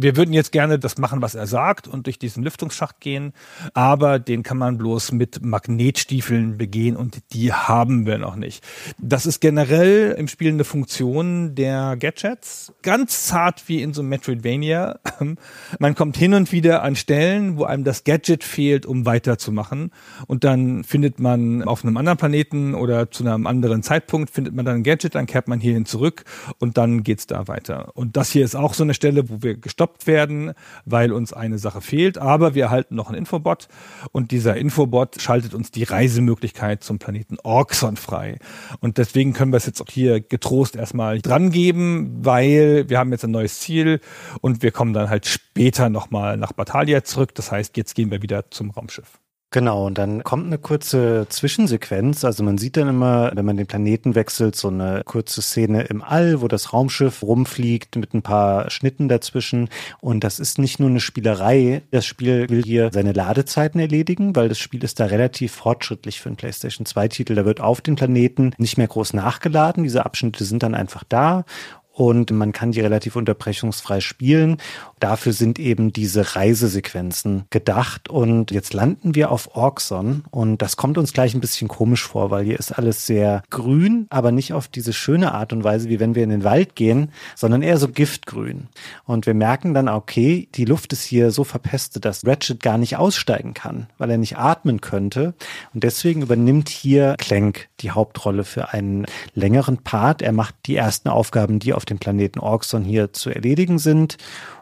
Wir würden jetzt gerne das machen, was er sagt und durch diesen Lüftungsschacht gehen, aber den kann man bloß mit Magnetstiefeln begehen und die haben wir noch nicht. Das ist generell im Spiel eine Funktion der Gadgets, ganz zart wie in so einem Metroidvania. Man kommt hin und wieder an Stellen, wo einem das Gadget fehlt, um weiterzumachen und dann findet man auf einem anderen Planeten oder zu einem anderen Zeitpunkt findet man dann ein Gadget, dann kehrt man hierhin zurück und dann geht's da weiter. Und das hier ist auch so eine Stelle, wo wir gestoppt werden, weil uns eine Sache fehlt. Aber wir erhalten noch einen Infobot und dieser Infobot schaltet uns die Reisemöglichkeit zum Planeten Orxon frei. Und deswegen können wir es jetzt auch hier getrost erstmal dran geben, weil wir haben jetzt ein neues Ziel und wir kommen dann halt später nochmal nach Batalia zurück. Das heißt, jetzt gehen wir wieder zum Raumschiff. Genau, und dann kommt eine kurze Zwischensequenz. Also man sieht dann immer, wenn man den Planeten wechselt, so eine kurze Szene im All, wo das Raumschiff rumfliegt mit ein paar Schnitten dazwischen. Und das ist nicht nur eine Spielerei. Das Spiel will hier seine Ladezeiten erledigen, weil das Spiel ist da relativ fortschrittlich für einen PlayStation 2 Titel. Da wird auf den Planeten nicht mehr groß nachgeladen. Diese Abschnitte sind dann einfach da und man kann die relativ unterbrechungsfrei spielen. Dafür sind eben diese Reisesequenzen gedacht und jetzt landen wir auf Orkson und das kommt uns gleich ein bisschen komisch vor, weil hier ist alles sehr grün, aber nicht auf diese schöne Art und Weise, wie wenn wir in den Wald gehen, sondern eher so giftgrün. Und wir merken dann, okay, die Luft ist hier so verpestet, dass Ratchet gar nicht aussteigen kann, weil er nicht atmen könnte und deswegen übernimmt hier Clank die Hauptrolle für einen längeren Part. Er macht die ersten Aufgaben, die auf dem Planeten Orkson hier zu erledigen sind.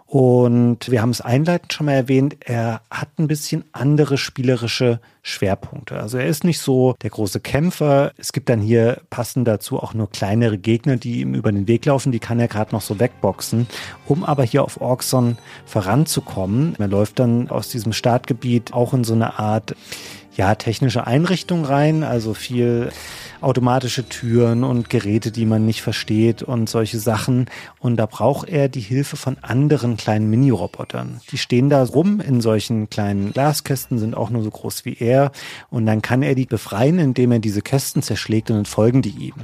Und wir haben es einleitend schon mal erwähnt, er hat ein bisschen andere spielerische Schwerpunkte. Also er ist nicht so der große Kämpfer. Es gibt dann hier passend dazu auch nur kleinere Gegner, die ihm über den Weg laufen. Die kann er gerade noch so wegboxen. Um aber hier auf Orkson voranzukommen, er läuft dann aus diesem Startgebiet auch in so eine Art ja, technische Einrichtung rein, also viel automatische Türen und Geräte, die man nicht versteht und solche Sachen. Und da braucht er die Hilfe von anderen kleinen Mini-Robotern. Die stehen da rum in solchen kleinen Glaskästen, sind auch nur so groß wie er. Und dann kann er die befreien, indem er diese Kästen zerschlägt und dann folgen die ihm.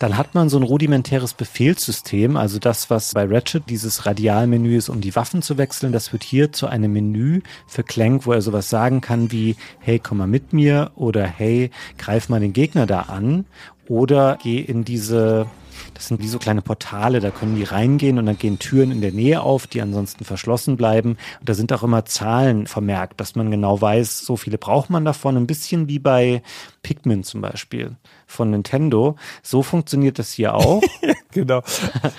Dann hat man so ein rudimentäres Befehlssystem, also das, was bei Ratchet dieses Radialmenü ist, um die Waffen zu wechseln, das wird hier zu einem Menü für Clank, wo er sowas sagen kann wie, hey, komm mal mit mir oder hey, greif mal den Gegner da an oder geh in diese das sind wie so kleine Portale, da können die reingehen und dann gehen Türen in der Nähe auf, die ansonsten verschlossen bleiben. Und da sind auch immer Zahlen vermerkt, dass man genau weiß, so viele braucht man davon. Ein bisschen wie bei Pikmin zum Beispiel von Nintendo. So funktioniert das hier auch. genau.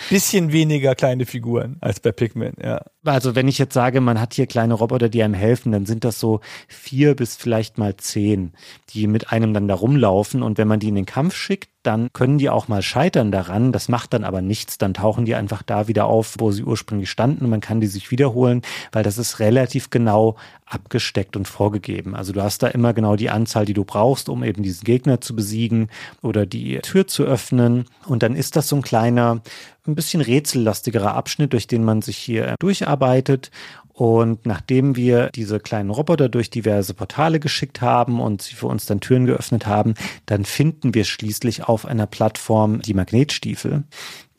Bisschen weniger kleine Figuren als bei Pikmin, ja. Also wenn ich jetzt sage, man hat hier kleine Roboter, die einem helfen, dann sind das so vier bis vielleicht mal zehn, die mit einem dann da rumlaufen. Und wenn man die in den Kampf schickt, dann können die auch mal scheitern daran. Das macht dann aber nichts. Dann tauchen die einfach da wieder auf, wo sie ursprünglich standen. Man kann die sich wiederholen, weil das ist relativ genau abgesteckt und vorgegeben. Also du hast da immer genau die Anzahl, die du brauchst, um eben diesen Gegner zu besiegen oder die Tür zu öffnen. Und dann ist das so ein kleiner ein bisschen rätsellastigerer Abschnitt, durch den man sich hier durcharbeitet. Und nachdem wir diese kleinen Roboter durch diverse Portale geschickt haben und sie für uns dann Türen geöffnet haben, dann finden wir schließlich auf einer Plattform die Magnetstiefel,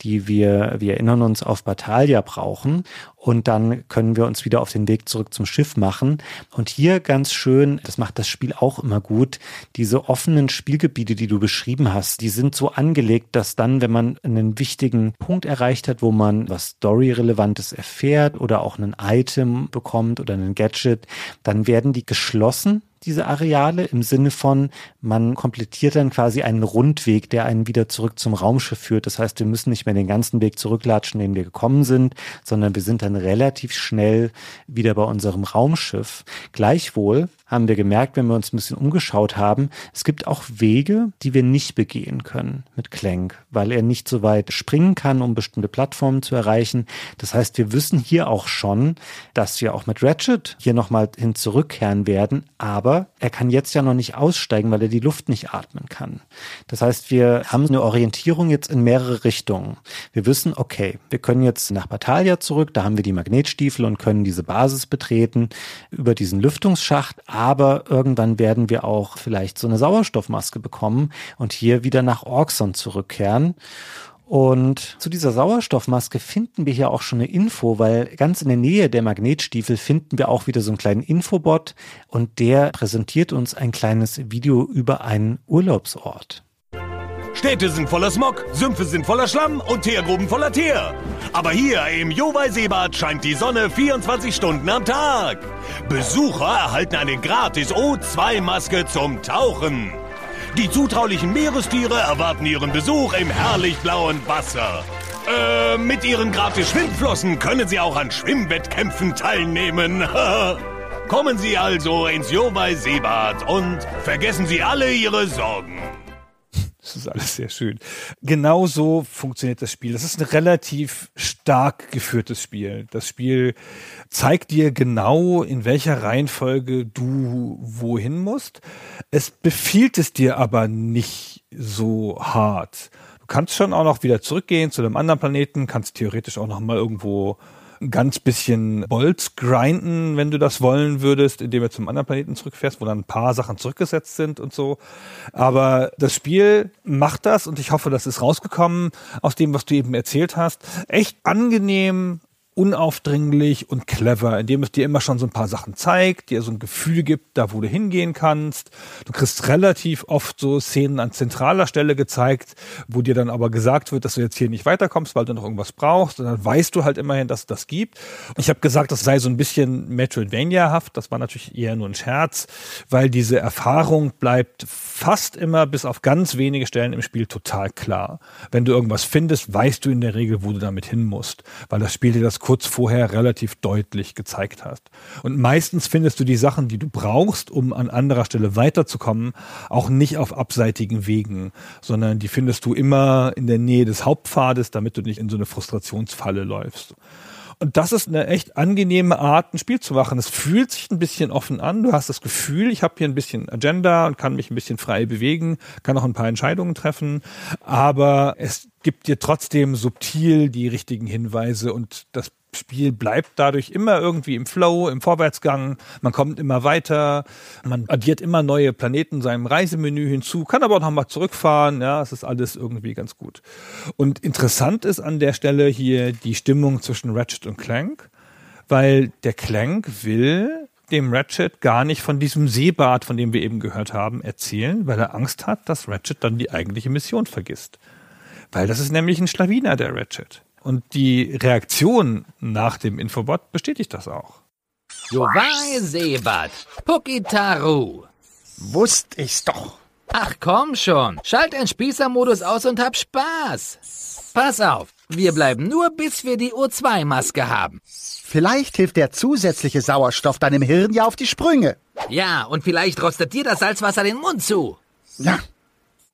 die wir, wir erinnern uns, auf Batalia brauchen. Und dann können wir uns wieder auf den Weg zurück zum Schiff machen. Und hier ganz schön, das macht das Spiel auch immer gut, diese offenen Spielgebiete, die du beschrieben hast, die sind so angelegt, dass dann, wenn man einen wichtigen Punkt erreicht hat, wo man was Story-Relevantes erfährt oder auch ein Item bekommt oder ein Gadget, dann werden die geschlossen diese Areale im Sinne von, man komplettiert dann quasi einen Rundweg, der einen wieder zurück zum Raumschiff führt. Das heißt, wir müssen nicht mehr den ganzen Weg zurücklatschen, den wir gekommen sind, sondern wir sind dann relativ schnell wieder bei unserem Raumschiff. Gleichwohl haben wir gemerkt, wenn wir uns ein bisschen umgeschaut haben, es gibt auch Wege, die wir nicht begehen können mit Clank, weil er nicht so weit springen kann, um bestimmte Plattformen zu erreichen. Das heißt, wir wissen hier auch schon, dass wir auch mit Ratchet hier nochmal hin zurückkehren werden, aber er kann jetzt ja noch nicht aussteigen, weil er die Luft nicht atmen kann. Das heißt, wir haben eine Orientierung jetzt in mehrere Richtungen. Wir wissen, okay, wir können jetzt nach Batalia zurück, da haben wir die Magnetstiefel und können diese Basis betreten über diesen Lüftungsschacht, aber irgendwann werden wir auch vielleicht so eine Sauerstoffmaske bekommen und hier wieder nach Orkson zurückkehren. Und zu dieser Sauerstoffmaske finden wir hier auch schon eine Info, weil ganz in der Nähe der Magnetstiefel finden wir auch wieder so einen kleinen Infobot und der präsentiert uns ein kleines Video über einen Urlaubsort. Städte sind voller Smog, Sümpfe sind voller Schlamm und Teergruben voller Teer. Aber hier im Jowai-Seebad scheint die Sonne 24 Stunden am Tag. Besucher erhalten eine gratis O2-Maske zum Tauchen. Die zutraulichen Meerestiere erwarten ihren Besuch im herrlich blauen Wasser. Äh, mit ihren gratis Schwimmflossen können sie auch an Schwimmwettkämpfen teilnehmen. Kommen Sie also ins Jowai-Seebad und vergessen Sie alle Ihre Sorgen. Das ist alles sehr schön. Genau so funktioniert das Spiel. Das ist ein relativ stark geführtes Spiel. Das Spiel zeigt dir genau, in welcher Reihenfolge du wohin musst. Es befiehlt es dir aber nicht so hart. Du kannst schon auch noch wieder zurückgehen zu einem anderen Planeten, kannst theoretisch auch noch mal irgendwo ganz bisschen Bolz grinden, wenn du das wollen würdest, indem du zum anderen Planeten zurückfährst, wo dann ein paar Sachen zurückgesetzt sind und so. Aber das Spiel macht das und ich hoffe, das ist rausgekommen aus dem, was du eben erzählt hast. Echt angenehm unaufdringlich und clever, indem es dir immer schon so ein paar Sachen zeigt, dir so ein Gefühl gibt, da wo du hingehen kannst. Du kriegst relativ oft so Szenen an zentraler Stelle gezeigt, wo dir dann aber gesagt wird, dass du jetzt hier nicht weiterkommst, weil du noch irgendwas brauchst. Und dann weißt du halt immerhin, dass es das gibt. Ich habe gesagt, das sei so ein bisschen Metroidvania-haft. Das war natürlich eher nur ein Scherz, weil diese Erfahrung bleibt fast immer bis auf ganz wenige Stellen im Spiel total klar. Wenn du irgendwas findest, weißt du in der Regel, wo du damit hin musst, weil das Spiel dir das kurz vorher relativ deutlich gezeigt hast. Und meistens findest du die Sachen, die du brauchst, um an anderer Stelle weiterzukommen, auch nicht auf abseitigen Wegen, sondern die findest du immer in der Nähe des Hauptpfades, damit du nicht in so eine Frustrationsfalle läufst. Und das ist eine echt angenehme Art, ein Spiel zu machen. Es fühlt sich ein bisschen offen an. Du hast das Gefühl, ich habe hier ein bisschen Agenda und kann mich ein bisschen frei bewegen, kann auch ein paar Entscheidungen treffen. Aber es gibt dir trotzdem subtil die richtigen Hinweise und das Spiel bleibt dadurch immer irgendwie im Flow, im Vorwärtsgang. Man kommt immer weiter. Man addiert immer neue Planeten seinem Reisemenü hinzu, kann aber auch nochmal zurückfahren. Ja, es ist alles irgendwie ganz gut. Und interessant ist an der Stelle hier die Stimmung zwischen Ratchet und Clank, weil der Clank will dem Ratchet gar nicht von diesem Seebad, von dem wir eben gehört haben, erzählen, weil er Angst hat, dass Ratchet dann die eigentliche Mission vergisst. Weil das ist nämlich ein Schlawiner, der Ratchet. Und die Reaktion nach dem Infobot bestätigt das auch. Jowai Seebad, Pukitaru. Wusst ich's doch. Ach komm schon, schalt den Spießermodus aus und hab Spaß. Pass auf, wir bleiben nur, bis wir die O2-Maske haben. Vielleicht hilft der zusätzliche Sauerstoff deinem Hirn ja auf die Sprünge. Ja, und vielleicht rostet dir das Salzwasser den Mund zu. Ja,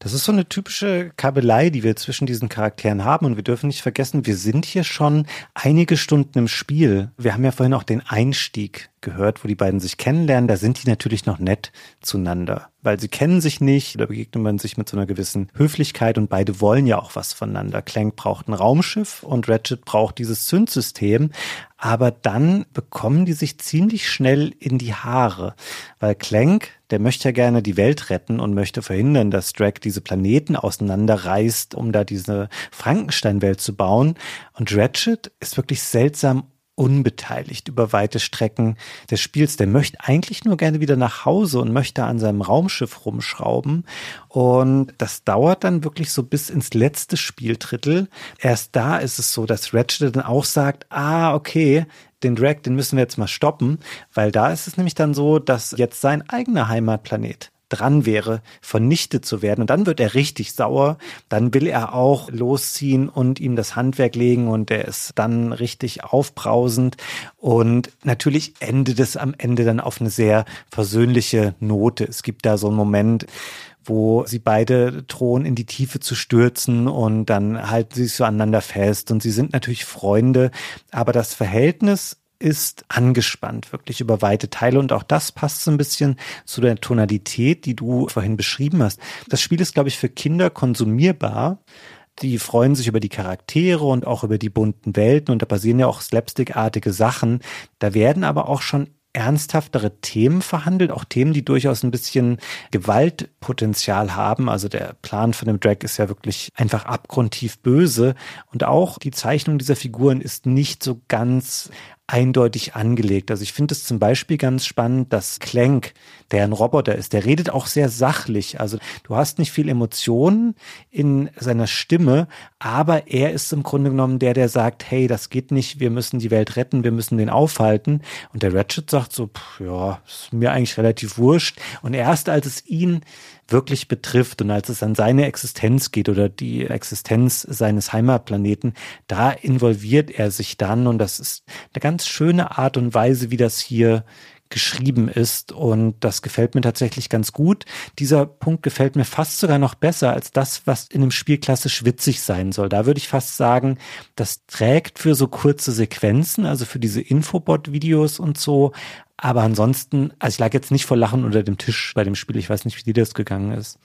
Das ist so eine typische Kabelei, die wir zwischen diesen Charakteren haben. Und wir dürfen nicht vergessen, wir sind hier schon einige Stunden im Spiel. Wir haben ja vorhin auch den Einstieg gehört, wo die beiden sich kennenlernen. Da sind die natürlich noch nett zueinander, weil sie kennen sich nicht. Da begegnet man sich mit so einer gewissen Höflichkeit und beide wollen ja auch was voneinander. Clank braucht ein Raumschiff und Ratchet braucht dieses Zündsystem. Aber dann bekommen die sich ziemlich schnell in die Haare, weil Clank, der möchte ja gerne die Welt retten und möchte verhindern, dass Drake diese Planeten auseinanderreißt, um da diese Frankenstein-Welt zu bauen. Und Ratchet ist wirklich seltsam unbeteiligt über weite Strecken des Spiels. Der möchte eigentlich nur gerne wieder nach Hause und möchte an seinem Raumschiff rumschrauben. Und das dauert dann wirklich so bis ins letzte Spieldrittel. Erst da ist es so, dass Ratchet dann auch sagt, ah, okay, den Drag, den müssen wir jetzt mal stoppen, weil da ist es nämlich dann so, dass jetzt sein eigener Heimatplanet dran wäre, vernichtet zu werden. Und dann wird er richtig sauer. Dann will er auch losziehen und ihm das Handwerk legen und er ist dann richtig aufbrausend. Und natürlich endet es am Ende dann auf eine sehr versöhnliche Note. Es gibt da so einen Moment, wo sie beide drohen, in die Tiefe zu stürzen und dann halten sie sich so aneinander fest und sie sind natürlich Freunde, aber das Verhältnis ist angespannt, wirklich über weite Teile. Und auch das passt so ein bisschen zu der Tonalität, die du vorhin beschrieben hast. Das Spiel ist, glaube ich, für Kinder konsumierbar. Die freuen sich über die Charaktere und auch über die bunten Welten und da passieren ja auch slapstickartige Sachen. Da werden aber auch schon ernsthaftere Themen verhandelt, auch Themen, die durchaus ein bisschen Gewaltpotenzial haben. Also der Plan von dem Drag ist ja wirklich einfach abgrundtief böse und auch die Zeichnung dieser Figuren ist nicht so ganz eindeutig angelegt. Also ich finde es zum Beispiel ganz spannend, dass Clank, der ein Roboter ist, der redet auch sehr sachlich. Also du hast nicht viel Emotionen in seiner Stimme, aber er ist im Grunde genommen der, der sagt, hey, das geht nicht, wir müssen die Welt retten, wir müssen den aufhalten. Und der Ratchet sagt so, pff, ja, ist mir eigentlich relativ wurscht. Und erst als es ihn wirklich betrifft und als es an seine Existenz geht oder die Existenz seines Heimatplaneten, da involviert er sich dann und das ist eine ganz schöne Art und Weise, wie das hier geschrieben ist und das gefällt mir tatsächlich ganz gut. Dieser Punkt gefällt mir fast sogar noch besser als das, was in einem Spiel klassisch witzig sein soll. Da würde ich fast sagen, das trägt für so kurze Sequenzen, also für diese Infobot-Videos und so, aber ansonsten, also ich lag jetzt nicht vor Lachen unter dem Tisch bei dem Spiel. Ich weiß nicht, wie dir das gegangen ist.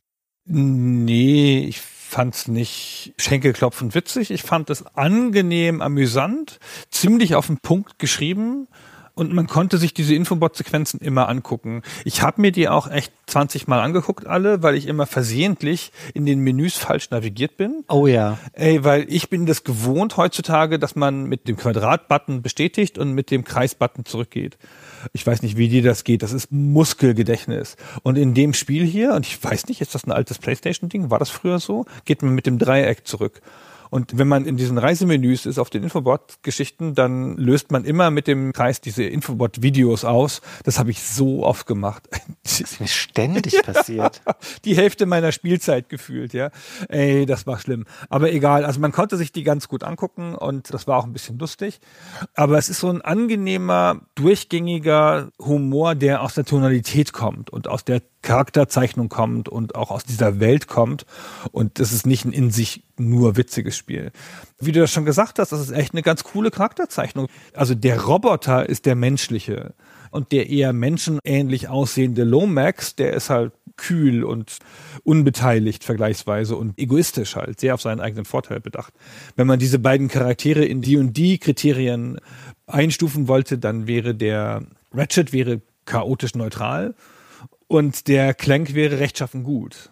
Nee, ich fand's nicht schenkelklopfend witzig. Ich fand es angenehm, amüsant, ziemlich auf den Punkt geschrieben und man konnte sich diese Infobot-Sequenzen immer angucken. Ich habe mir die auch echt 20 Mal angeguckt, alle, weil ich immer versehentlich in den Menüs falsch navigiert bin. Oh ja. Ey, weil ich bin das gewohnt heutzutage, dass man mit dem Quadrat-Button bestätigt und mit dem Kreis-Button zurückgeht. Ich weiß nicht, wie dir das geht. Das ist Muskelgedächtnis. Und in dem Spiel hier, und ich weiß nicht, ist das ein altes Playstation-Ding? War das früher so? Geht man mit dem Dreieck zurück. Und wenn man in diesen Reisemenüs ist auf den Infobot-Geschichten, dann löst man immer mit dem Kreis diese Infobot-Videos aus. Das habe ich so oft gemacht. Das ist mir ständig passiert. Die Hälfte meiner Spielzeit gefühlt, ja. Ey, das war schlimm. Aber egal, also man konnte sich die ganz gut angucken und das war auch ein bisschen lustig. Aber es ist so ein angenehmer, durchgängiger Humor, der aus der Tonalität kommt und aus der Charakterzeichnung kommt und auch aus dieser Welt kommt. Und das ist nicht ein in sich nur witziges Spiel. Wie du das schon gesagt hast, das ist echt eine ganz coole Charakterzeichnung. Also der Roboter ist der menschliche und der eher menschenähnlich aussehende Lomax, der ist halt kühl und unbeteiligt vergleichsweise und egoistisch halt, sehr auf seinen eigenen Vorteil bedacht. Wenn man diese beiden Charaktere in die und die Kriterien einstufen wollte, dann wäre der Ratchet wäre chaotisch neutral und der Clank wäre rechtschaffen gut.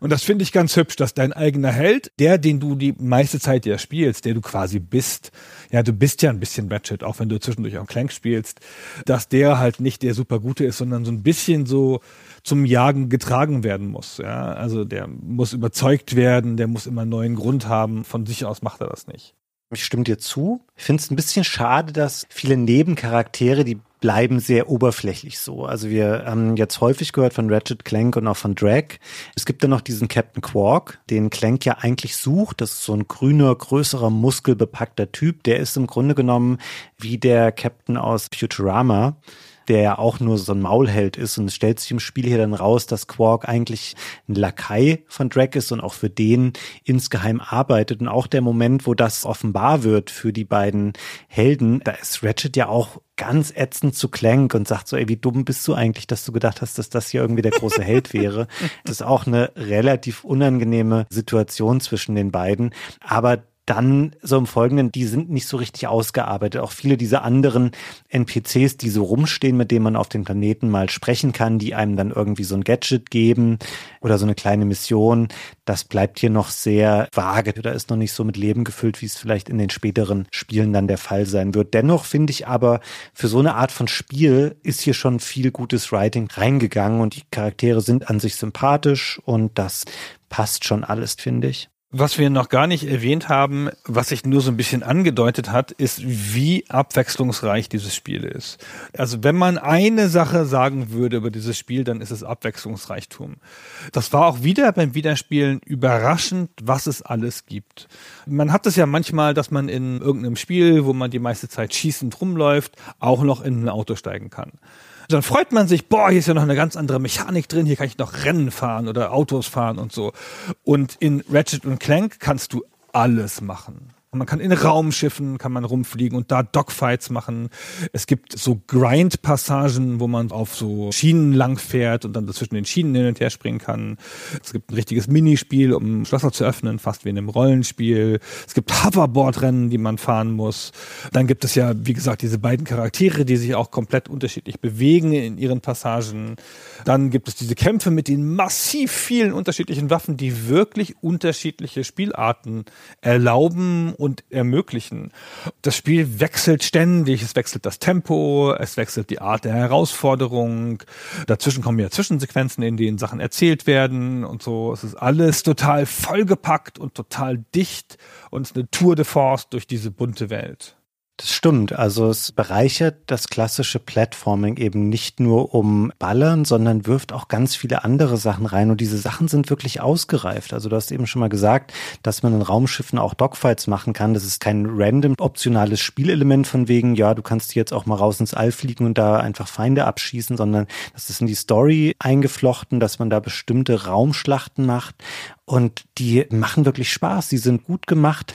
Und das finde ich ganz hübsch, dass dein eigener Held, der, den du die meiste Zeit ja spielst, der du quasi bist, ja, du bist ja ein bisschen Ratchet, auch wenn du zwischendurch auch Clank spielst, dass der halt nicht der super Gute ist, sondern so ein bisschen so zum Jagen getragen werden muss. Ja, also der muss überzeugt werden, der muss immer einen neuen Grund haben. Von sich aus macht er das nicht. Ich stimme dir zu. Ich finde es ein bisschen schade, dass viele Nebencharaktere, die bleiben sehr oberflächlich so. Also wir haben jetzt häufig gehört von Ratchet Clank und auch von Drag. Es gibt dann noch diesen Captain Quark, den Clank ja eigentlich sucht. Das ist so ein grüner, größerer, muskelbepackter Typ. Der ist im Grunde genommen wie der Captain aus Futurama der ja auch nur so ein Maulheld ist. Und es stellt sich im Spiel hier dann raus, dass Quark eigentlich ein Lakai von Drake ist und auch für den insgeheim arbeitet. Und auch der Moment, wo das offenbar wird für die beiden Helden, da ist Ratchet ja auch ganz ätzend zu Clank und sagt so, ey, wie dumm bist du eigentlich, dass du gedacht hast, dass das hier irgendwie der große Held wäre. Das ist auch eine relativ unangenehme Situation zwischen den beiden. Aber dann so im Folgenden, die sind nicht so richtig ausgearbeitet. Auch viele dieser anderen NPCs, die so rumstehen, mit denen man auf dem Planeten mal sprechen kann, die einem dann irgendwie so ein Gadget geben oder so eine kleine Mission, das bleibt hier noch sehr vage. Da ist noch nicht so mit Leben gefüllt, wie es vielleicht in den späteren Spielen dann der Fall sein wird. Dennoch finde ich aber, für so eine Art von Spiel ist hier schon viel gutes Writing reingegangen und die Charaktere sind an sich sympathisch und das passt schon alles, finde ich. Was wir noch gar nicht erwähnt haben, was sich nur so ein bisschen angedeutet hat, ist, wie abwechslungsreich dieses Spiel ist. Also wenn man eine Sache sagen würde über dieses Spiel, dann ist es Abwechslungsreichtum. Das war auch wieder beim Wiederspielen überraschend, was es alles gibt. Man hat es ja manchmal, dass man in irgendeinem Spiel, wo man die meiste Zeit schießend rumläuft, auch noch in ein Auto steigen kann dann freut man sich, boah, hier ist ja noch eine ganz andere Mechanik drin, hier kann ich noch Rennen fahren oder Autos fahren und so. Und in Ratchet und Clank kannst du alles machen. Man kann in Raumschiffen kann man rumfliegen und da Dogfights machen. Es gibt so Grind-Passagen, wo man auf so Schienen lang fährt und dann zwischen den Schienen hin und her springen kann. Es gibt ein richtiges Minispiel, um Schlösser zu öffnen, fast wie in einem Rollenspiel. Es gibt Hoverboard-Rennen, die man fahren muss. Dann gibt es ja, wie gesagt, diese beiden Charaktere, die sich auch komplett unterschiedlich bewegen in ihren Passagen. Dann gibt es diese Kämpfe mit den massiv vielen unterschiedlichen Waffen, die wirklich unterschiedliche Spielarten erlauben und ermöglichen. Das Spiel wechselt ständig, es wechselt das Tempo, es wechselt die Art der Herausforderung. Dazwischen kommen ja Zwischensequenzen, in denen Sachen erzählt werden und so. Es ist alles total vollgepackt und total dicht und es ist eine Tour de Force durch diese bunte Welt. Das stimmt. Also es bereichert das klassische Platforming eben nicht nur um Ballern, sondern wirft auch ganz viele andere Sachen rein. Und diese Sachen sind wirklich ausgereift. Also du hast eben schon mal gesagt, dass man in Raumschiffen auch Dogfights machen kann. Das ist kein random optionales Spielelement von wegen, ja, du kannst jetzt auch mal raus ins All fliegen und da einfach Feinde abschießen, sondern das ist in die Story eingeflochten, dass man da bestimmte Raumschlachten macht. Und die machen wirklich Spaß. Die sind gut gemacht.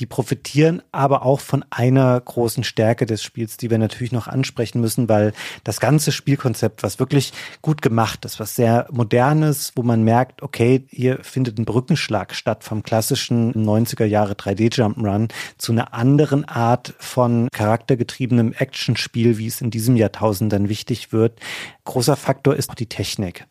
Die profitieren aber auch von einer großen Stärke des Spiels, die wir natürlich noch ansprechen müssen, weil das ganze Spielkonzept, was wirklich gut gemacht ist, was sehr modernes, wo man merkt, okay, hier findet ein Brückenschlag statt vom klassischen 90er Jahre 3D Jump'n'Run zu einer anderen Art von charaktergetriebenem Actionspiel, wie es in diesem Jahrtausend dann wichtig wird. Großer Faktor ist auch die Technik.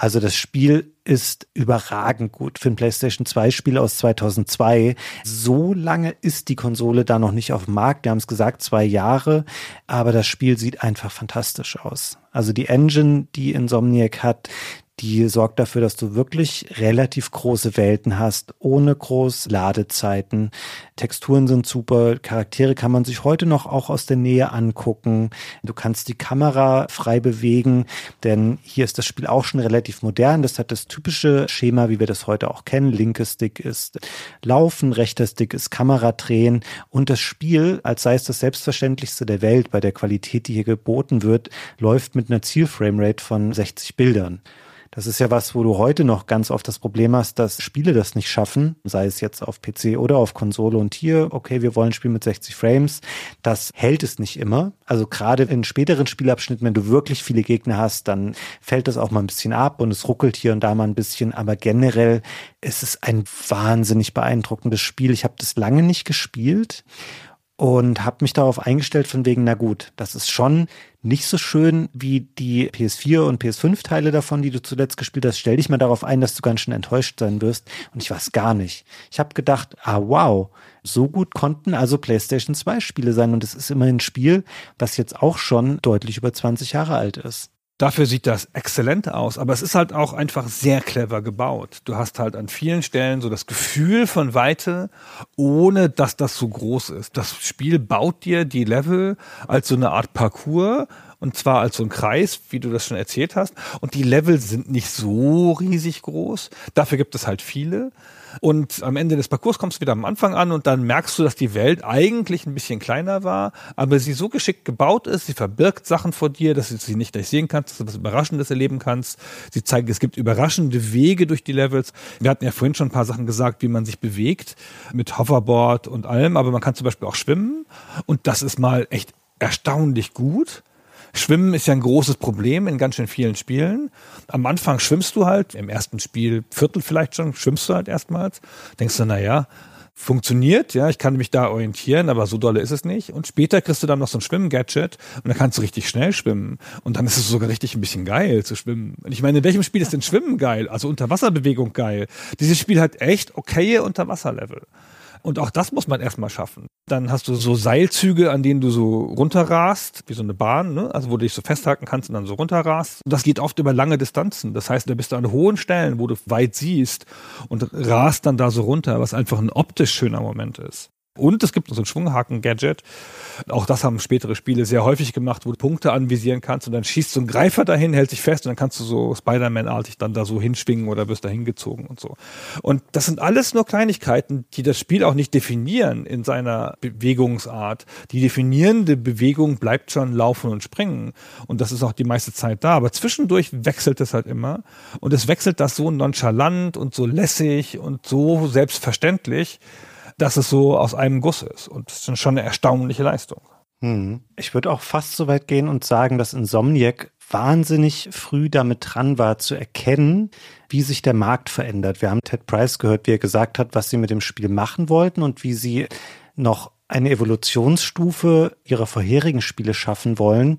Also das Spiel ist überragend gut für ein PlayStation 2 Spiel aus 2002. So lange ist die Konsole da noch nicht auf dem Markt. Wir haben es gesagt, zwei Jahre. Aber das Spiel sieht einfach fantastisch aus. Also die Engine, die Insomniac hat, die sorgt dafür, dass du wirklich relativ große Welten hast, ohne groß Ladezeiten. Texturen sind super, Charaktere kann man sich heute noch auch aus der Nähe angucken. Du kannst die Kamera frei bewegen, denn hier ist das Spiel auch schon relativ modern. Das hat das typische Schema, wie wir das heute auch kennen. Linke Stick ist Laufen, rechter Stick ist Kamera drehen und das Spiel, als sei es das Selbstverständlichste der Welt bei der Qualität, die hier geboten wird, läuft mit einer Zielframerate von 60 Bildern. Das ist ja was, wo du heute noch ganz oft das Problem hast, dass Spiele das nicht schaffen, sei es jetzt auf PC oder auf Konsole und hier, okay, wir wollen ein Spiel mit 60 Frames. Das hält es nicht immer. Also gerade in späteren Spielabschnitten, wenn du wirklich viele Gegner hast, dann fällt das auch mal ein bisschen ab und es ruckelt hier und da mal ein bisschen. Aber generell ist es ein wahnsinnig beeindruckendes Spiel. Ich habe das lange nicht gespielt und habe mich darauf eingestellt von wegen, na gut, das ist schon nicht so schön wie die PS4 und PS5 Teile davon, die du zuletzt gespielt hast. Stell dich mal darauf ein, dass du ganz schön enttäuscht sein wirst. Und ich weiß gar nicht. Ich habe gedacht, ah wow, so gut konnten also PlayStation 2 Spiele sein. Und es ist immerhin ein Spiel, das jetzt auch schon deutlich über 20 Jahre alt ist. Dafür sieht das exzellent aus, aber es ist halt auch einfach sehr clever gebaut. Du hast halt an vielen Stellen so das Gefühl von Weite, ohne dass das so groß ist. Das Spiel baut dir die Level als so eine Art Parcours Und zwar als so ein Kreis, wie du das schon erzählt hast. Und die Level sind nicht so riesig groß. Dafür gibt es halt viele. Und am Ende des Parcours kommst du wieder am Anfang an und dann merkst du, dass die Welt eigentlich ein bisschen kleiner war, aber sie so geschickt gebaut ist, sie verbirgt Sachen vor dir, dass du sie nicht durchsehen kannst, dass du was Überraschendes erleben kannst. Sie zeigen, es gibt überraschende Wege durch die Levels. Wir hatten ja vorhin schon ein paar Sachen gesagt, wie man sich bewegt mit Hoverboard und allem, aber man kann zum Beispiel auch schwimmen und das ist mal echt erstaunlich gut. Schwimmen ist ja ein großes Problem in ganz schön vielen Spielen. Am Anfang schwimmst du halt, im ersten Spiel, Viertel vielleicht schon, schwimmst du halt erstmals. Denkst du, na ja, funktioniert, ja, ich kann mich da orientieren, aber so dolle ist es nicht. Und später kriegst du dann noch so ein Schwimmgadget und dann kannst du richtig schnell schwimmen. Und dann ist es sogar richtig ein bisschen geil zu schwimmen. Und ich meine, in welchem Spiel ist denn Schwimmen geil? Also Unterwasserbewegung geil. Dieses Spiel hat echt okaye Unterwasserlevel. Und auch das muss man erstmal schaffen. Dann hast du so Seilzüge, an denen du so runterrast, wie so eine Bahn, ne? also wo du dich so festhalten kannst und dann so runterrast. Und das geht oft über lange Distanzen. Das heißt, da bist du an hohen Stellen, wo du weit siehst und rast dann da so runter, was einfach ein optisch schöner Moment ist. Und es gibt so ein Schwunghaken-Gadget. Auch das haben spätere Spiele sehr häufig gemacht, wo du Punkte anvisieren kannst und dann schießt so ein Greifer dahin, hält sich fest und dann kannst du so Spider-Man-artig dann da so hinschwingen oder wirst da hingezogen und so. Und das sind alles nur Kleinigkeiten, die das Spiel auch nicht definieren in seiner Bewegungsart. Die definierende Bewegung bleibt schon laufen und springen. Und das ist auch die meiste Zeit da. Aber zwischendurch wechselt es halt immer. Und es wechselt das so nonchalant und so lässig und so selbstverständlich, dass es so aus einem Guss ist. Und das ist schon eine erstaunliche Leistung. Hm. Ich würde auch fast so weit gehen und sagen, dass Insomniac wahnsinnig früh damit dran war zu erkennen, wie sich der Markt verändert. Wir haben Ted Price gehört, wie er gesagt hat, was sie mit dem Spiel machen wollten und wie sie noch eine Evolutionsstufe ihrer vorherigen Spiele schaffen wollen.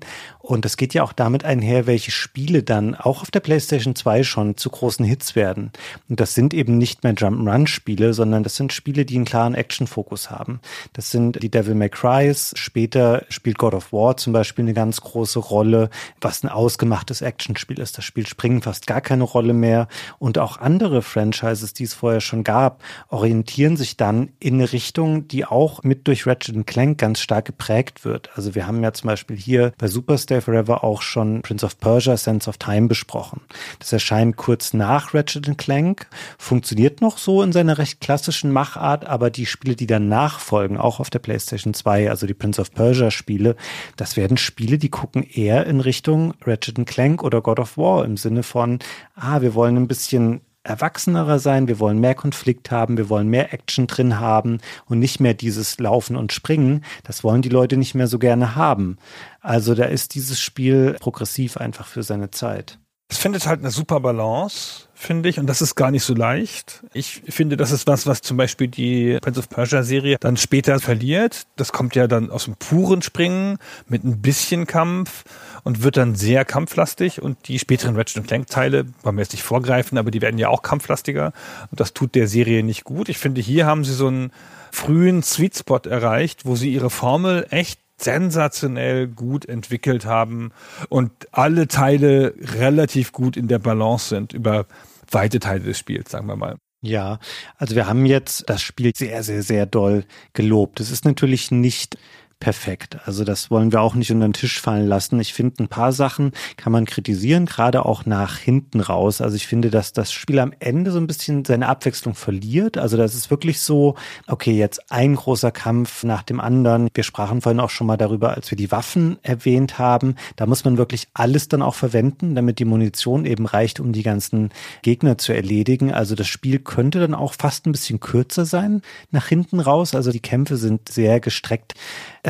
Und das geht ja auch damit einher, welche Spiele dann auch auf der PlayStation 2 schon zu großen Hits werden. Und das sind eben nicht mehr Jump'n'Run-Spiele, sondern das sind Spiele, die einen klaren Action-Fokus haben. Das sind die Devil May Cry's. Später spielt God of War zum Beispiel eine ganz große Rolle, was ein ausgemachtes Actionspiel ist. Das spielt Springen fast gar keine Rolle mehr. Und auch andere Franchises, die es vorher schon gab, orientieren sich dann in eine Richtung, die auch mit durch Ratchet Clank ganz stark geprägt wird. Also wir haben ja zum Beispiel hier bei Super Stay Forever auch schon Prince of Persia Sense of Time besprochen. Das erscheint kurz nach Ratchet Clank, funktioniert noch so in seiner recht klassischen Machart, aber die Spiele, die dann nachfolgen, auch auf der PlayStation 2, also die Prince of Persia Spiele, das werden Spiele, die gucken eher in Richtung Ratchet Clank oder God of War im Sinne von, ah, wir wollen ein bisschen erwachsenerer sein, wir wollen mehr Konflikt haben, wir wollen mehr Action drin haben und nicht mehr dieses Laufen und Springen. Das wollen die Leute nicht mehr so gerne haben. Also da ist dieses Spiel progressiv einfach für seine Zeit. Es findet halt eine super Balance, finde ich, und das ist gar nicht so leicht. Ich finde, das ist was, was zum Beispiel die Prince of Persia Serie dann später verliert. Das kommt ja dann aus dem puren Springen mit ein bisschen Kampf und wird dann sehr kampflastig und die späteren Ratchet Clank Teile, wollen wir jetzt nicht vorgreifen, aber die werden ja auch kampflastiger und das tut der Serie nicht gut. Ich finde, hier haben sie so einen frühen Sweet Spot erreicht, wo sie ihre Formel echt sensationell gut entwickelt haben und alle Teile relativ gut in der Balance sind über weite Teile des Spiels, sagen wir mal. Ja, also wir haben jetzt das Spiel sehr, sehr, sehr doll gelobt. Es ist natürlich nicht perfekt. Also das wollen wir auch nicht unter den Tisch fallen lassen. Ich finde, ein paar Sachen kann man kritisieren, gerade auch nach hinten raus. Also ich finde, dass das Spiel am Ende so ein bisschen seine Abwechslung verliert. Also das ist wirklich so, okay, jetzt ein großer Kampf nach dem anderen. Wir sprachen vorhin auch schon mal darüber, als wir die Waffen erwähnt haben. Da muss man wirklich alles dann auch verwenden, damit die Munition eben reicht, um die ganzen Gegner zu erledigen. Also das Spiel könnte dann auch fast ein bisschen kürzer sein nach hinten raus. Also die Kämpfe sind sehr gestreckt.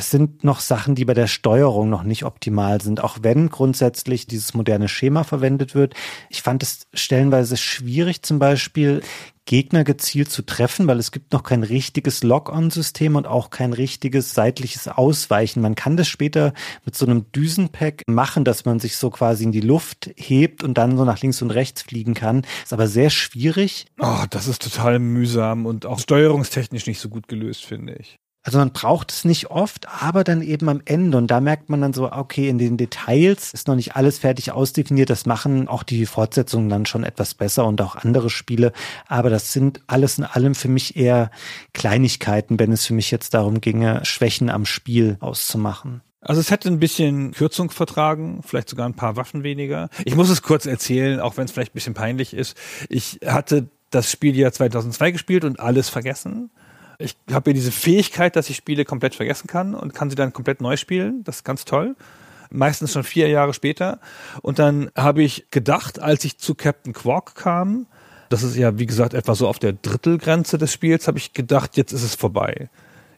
Es sind noch Sachen, die bei der Steuerung noch nicht optimal sind, auch wenn grundsätzlich dieses moderne Schema verwendet wird. Ich fand es stellenweise schwierig, zum Beispiel Gegner gezielt zu treffen, weil es gibt noch kein richtiges Lock-on-System und auch kein richtiges seitliches Ausweichen. Man kann das später mit so einem Düsenpack machen, dass man sich so quasi in die Luft hebt und dann so nach links und rechts fliegen kann. Ist aber sehr schwierig. Oh, das ist total mühsam und auch steuerungstechnisch nicht so gut gelöst, finde ich. Also man braucht es nicht oft, aber dann eben am Ende. Und da merkt man dann so, okay, in den Details ist noch nicht alles fertig ausdefiniert. Das machen auch die Fortsetzungen dann schon etwas besser und auch andere Spiele. Aber das sind alles in allem für mich eher Kleinigkeiten, wenn es für mich jetzt darum ginge, Schwächen am Spiel auszumachen. Also es hätte ein bisschen Kürzung vertragen, vielleicht sogar ein paar Waffen weniger. Ich muss es kurz erzählen, auch wenn es vielleicht ein bisschen peinlich ist. Ich hatte das Spiel ja 2002 gespielt und alles vergessen. Ich habe ja diese Fähigkeit, dass ich Spiele komplett vergessen kann und kann sie dann komplett neu spielen. Das ist ganz toll. Meistens schon vier Jahre später. Und dann habe ich gedacht, als ich zu Captain Quark kam, das ist ja, wie gesagt, etwa so auf der Drittelgrenze des Spiels, habe ich gedacht, jetzt ist es vorbei.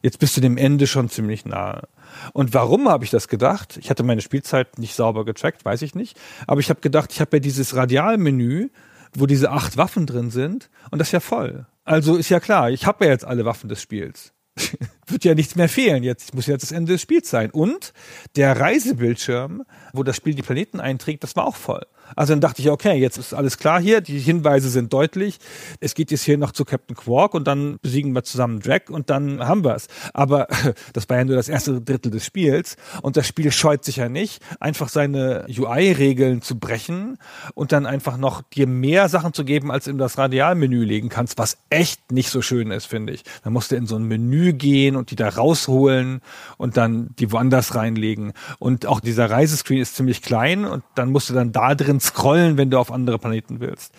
Jetzt bist du dem Ende schon ziemlich nahe. Und warum habe ich das gedacht? Ich hatte meine Spielzeit nicht sauber getrackt, weiß ich nicht. Aber ich habe gedacht, ich habe ja dieses Radialmenü, wo diese acht Waffen drin sind, und das ist ja voll. Also ist ja klar, ich habe ja jetzt alle Waffen des Spiels. Wird ja nichts mehr fehlen jetzt. Muss ja das Ende des Spiels sein. Und der Reisebildschirm, wo das Spiel die Planeten einträgt, das war auch voll. Also dann dachte ich, okay, jetzt ist alles klar hier, die Hinweise sind deutlich. Es geht jetzt hier noch zu Captain Quark und dann besiegen wir zusammen Drag und dann haben wir es. Aber das war ja nur das erste Drittel des Spiels und das Spiel scheut sich ja nicht, einfach seine UI-Regeln zu brechen und dann einfach noch dir mehr Sachen zu geben, als in das Radialmenü legen kannst, was echt nicht so schön ist, finde ich. Dann musst du in so ein Menü gehen und die da rausholen und dann die woanders reinlegen. Und auch dieser Reisescreen ist ziemlich klein und dann musst du dann da drin scrollen, wenn du auf andere Planeten willst.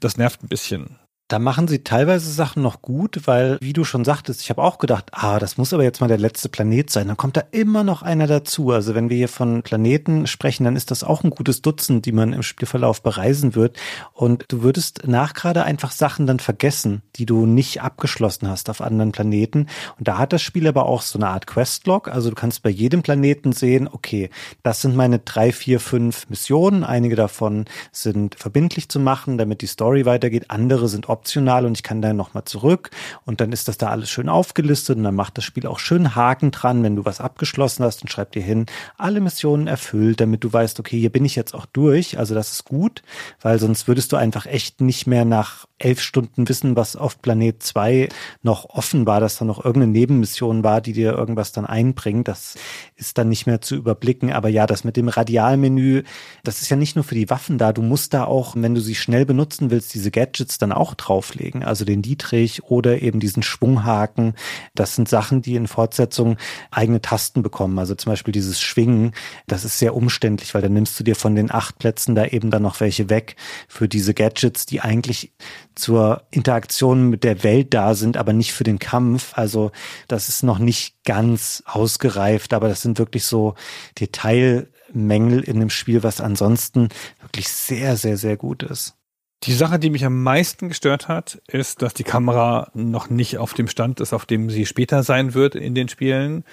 Das nervt ein bisschen. Da machen sie teilweise Sachen noch gut, weil, wie du schon sagtest, ich habe auch gedacht, ah, das muss aber jetzt mal der letzte Planet sein. Dann kommt da immer noch einer dazu. Also wenn wir hier von Planeten sprechen, dann ist das auch ein gutes Dutzend, die man im Spielverlauf bereisen wird. Und du würdest nach gerade einfach Sachen dann vergessen, die du nicht abgeschlossen hast auf anderen Planeten. Und da hat das Spiel aber auch so eine Art Questlog. Also du kannst bei jedem Planeten sehen, okay, das sind meine drei, vier, fünf Missionen. Einige davon sind verbindlich zu machen, damit die Story weitergeht. Andere sind optional und ich kann dann nochmal zurück. Und dann ist das da alles schön aufgelistet und dann macht das Spiel auch schön Haken dran, wenn du was abgeschlossen hast und schreib dir hin, alle Missionen erfüllt, damit du weißt, okay, hier bin ich jetzt auch durch, also das ist gut, weil sonst würdest du einfach echt nicht mehr nach elf Stunden wissen, was auf Planet 2 noch offen war, dass da noch irgendeine Nebenmission war, die dir irgendwas dann einbringt. Das ist dann nicht mehr zu überblicken. Aber ja, das mit dem Radialmenü, das ist ja nicht nur für die Waffen da. Du musst da auch, wenn du sie schnell benutzen willst, diese Gadgets dann auch drauflegen. Also den Dietrich oder eben diesen Schwunghaken. Das sind Sachen, die in Fortsetzung eigene Tasten bekommen. Also zum Beispiel dieses Schwingen. Das ist sehr umständlich, weil dann nimmst du dir von den acht Plätzen da eben dann noch welche weg für diese Gadgets, die eigentlich zur Interaktion mit der Welt da sind, aber nicht für den Kampf. Also das ist noch nicht ganz ausgereift, aber das sind wirklich so Detailmängel in dem Spiel, was ansonsten wirklich sehr, sehr, sehr gut ist. Die Sache, die mich am meisten gestört hat, ist, dass die Kamera noch nicht auf dem Stand ist, auf dem sie später sein wird in den Spielen.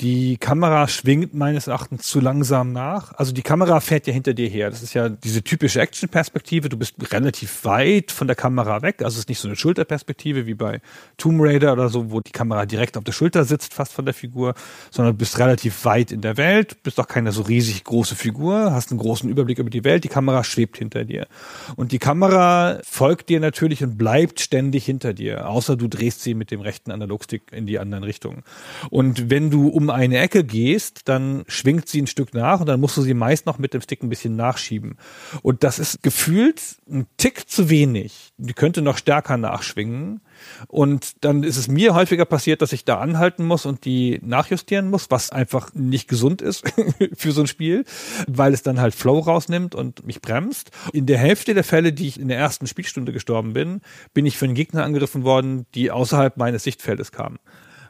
Die Kamera schwingt meines Erachtens zu langsam nach. Also die Kamera fährt ja hinter dir her. Das ist ja diese typische Action-Perspektive. Du bist relativ weit von der Kamera weg. Also es ist nicht so eine Schulterperspektive wie bei Tomb Raider oder so, wo die Kamera direkt auf der Schulter sitzt, fast von der Figur, sondern du bist relativ weit in der Welt, bist auch keine so riesig große Figur, hast einen großen Überblick über die Welt. Die Kamera schwebt hinter dir. Und die Kamera Kamera folgt dir natürlich und bleibt ständig hinter dir, außer du drehst sie mit dem rechten Analogstick in die anderen Richtungen. Und wenn du um eine Ecke gehst, dann schwingt sie ein Stück nach und dann musst du sie meist noch mit dem Stick ein bisschen nachschieben. Und das ist gefühlt ein Tick zu wenig. Die könnte noch stärker nachschwingen. Und dann ist es mir häufiger passiert, dass ich da anhalten muss und die nachjustieren muss, was einfach nicht gesund ist für so ein Spiel, weil es dann halt Flow rausnimmt und mich bremst. In der Hälfte der Fälle, die ich in der ersten Spielstunde gestorben bin, bin ich von Gegner angegriffen worden, die außerhalb meines Sichtfeldes kamen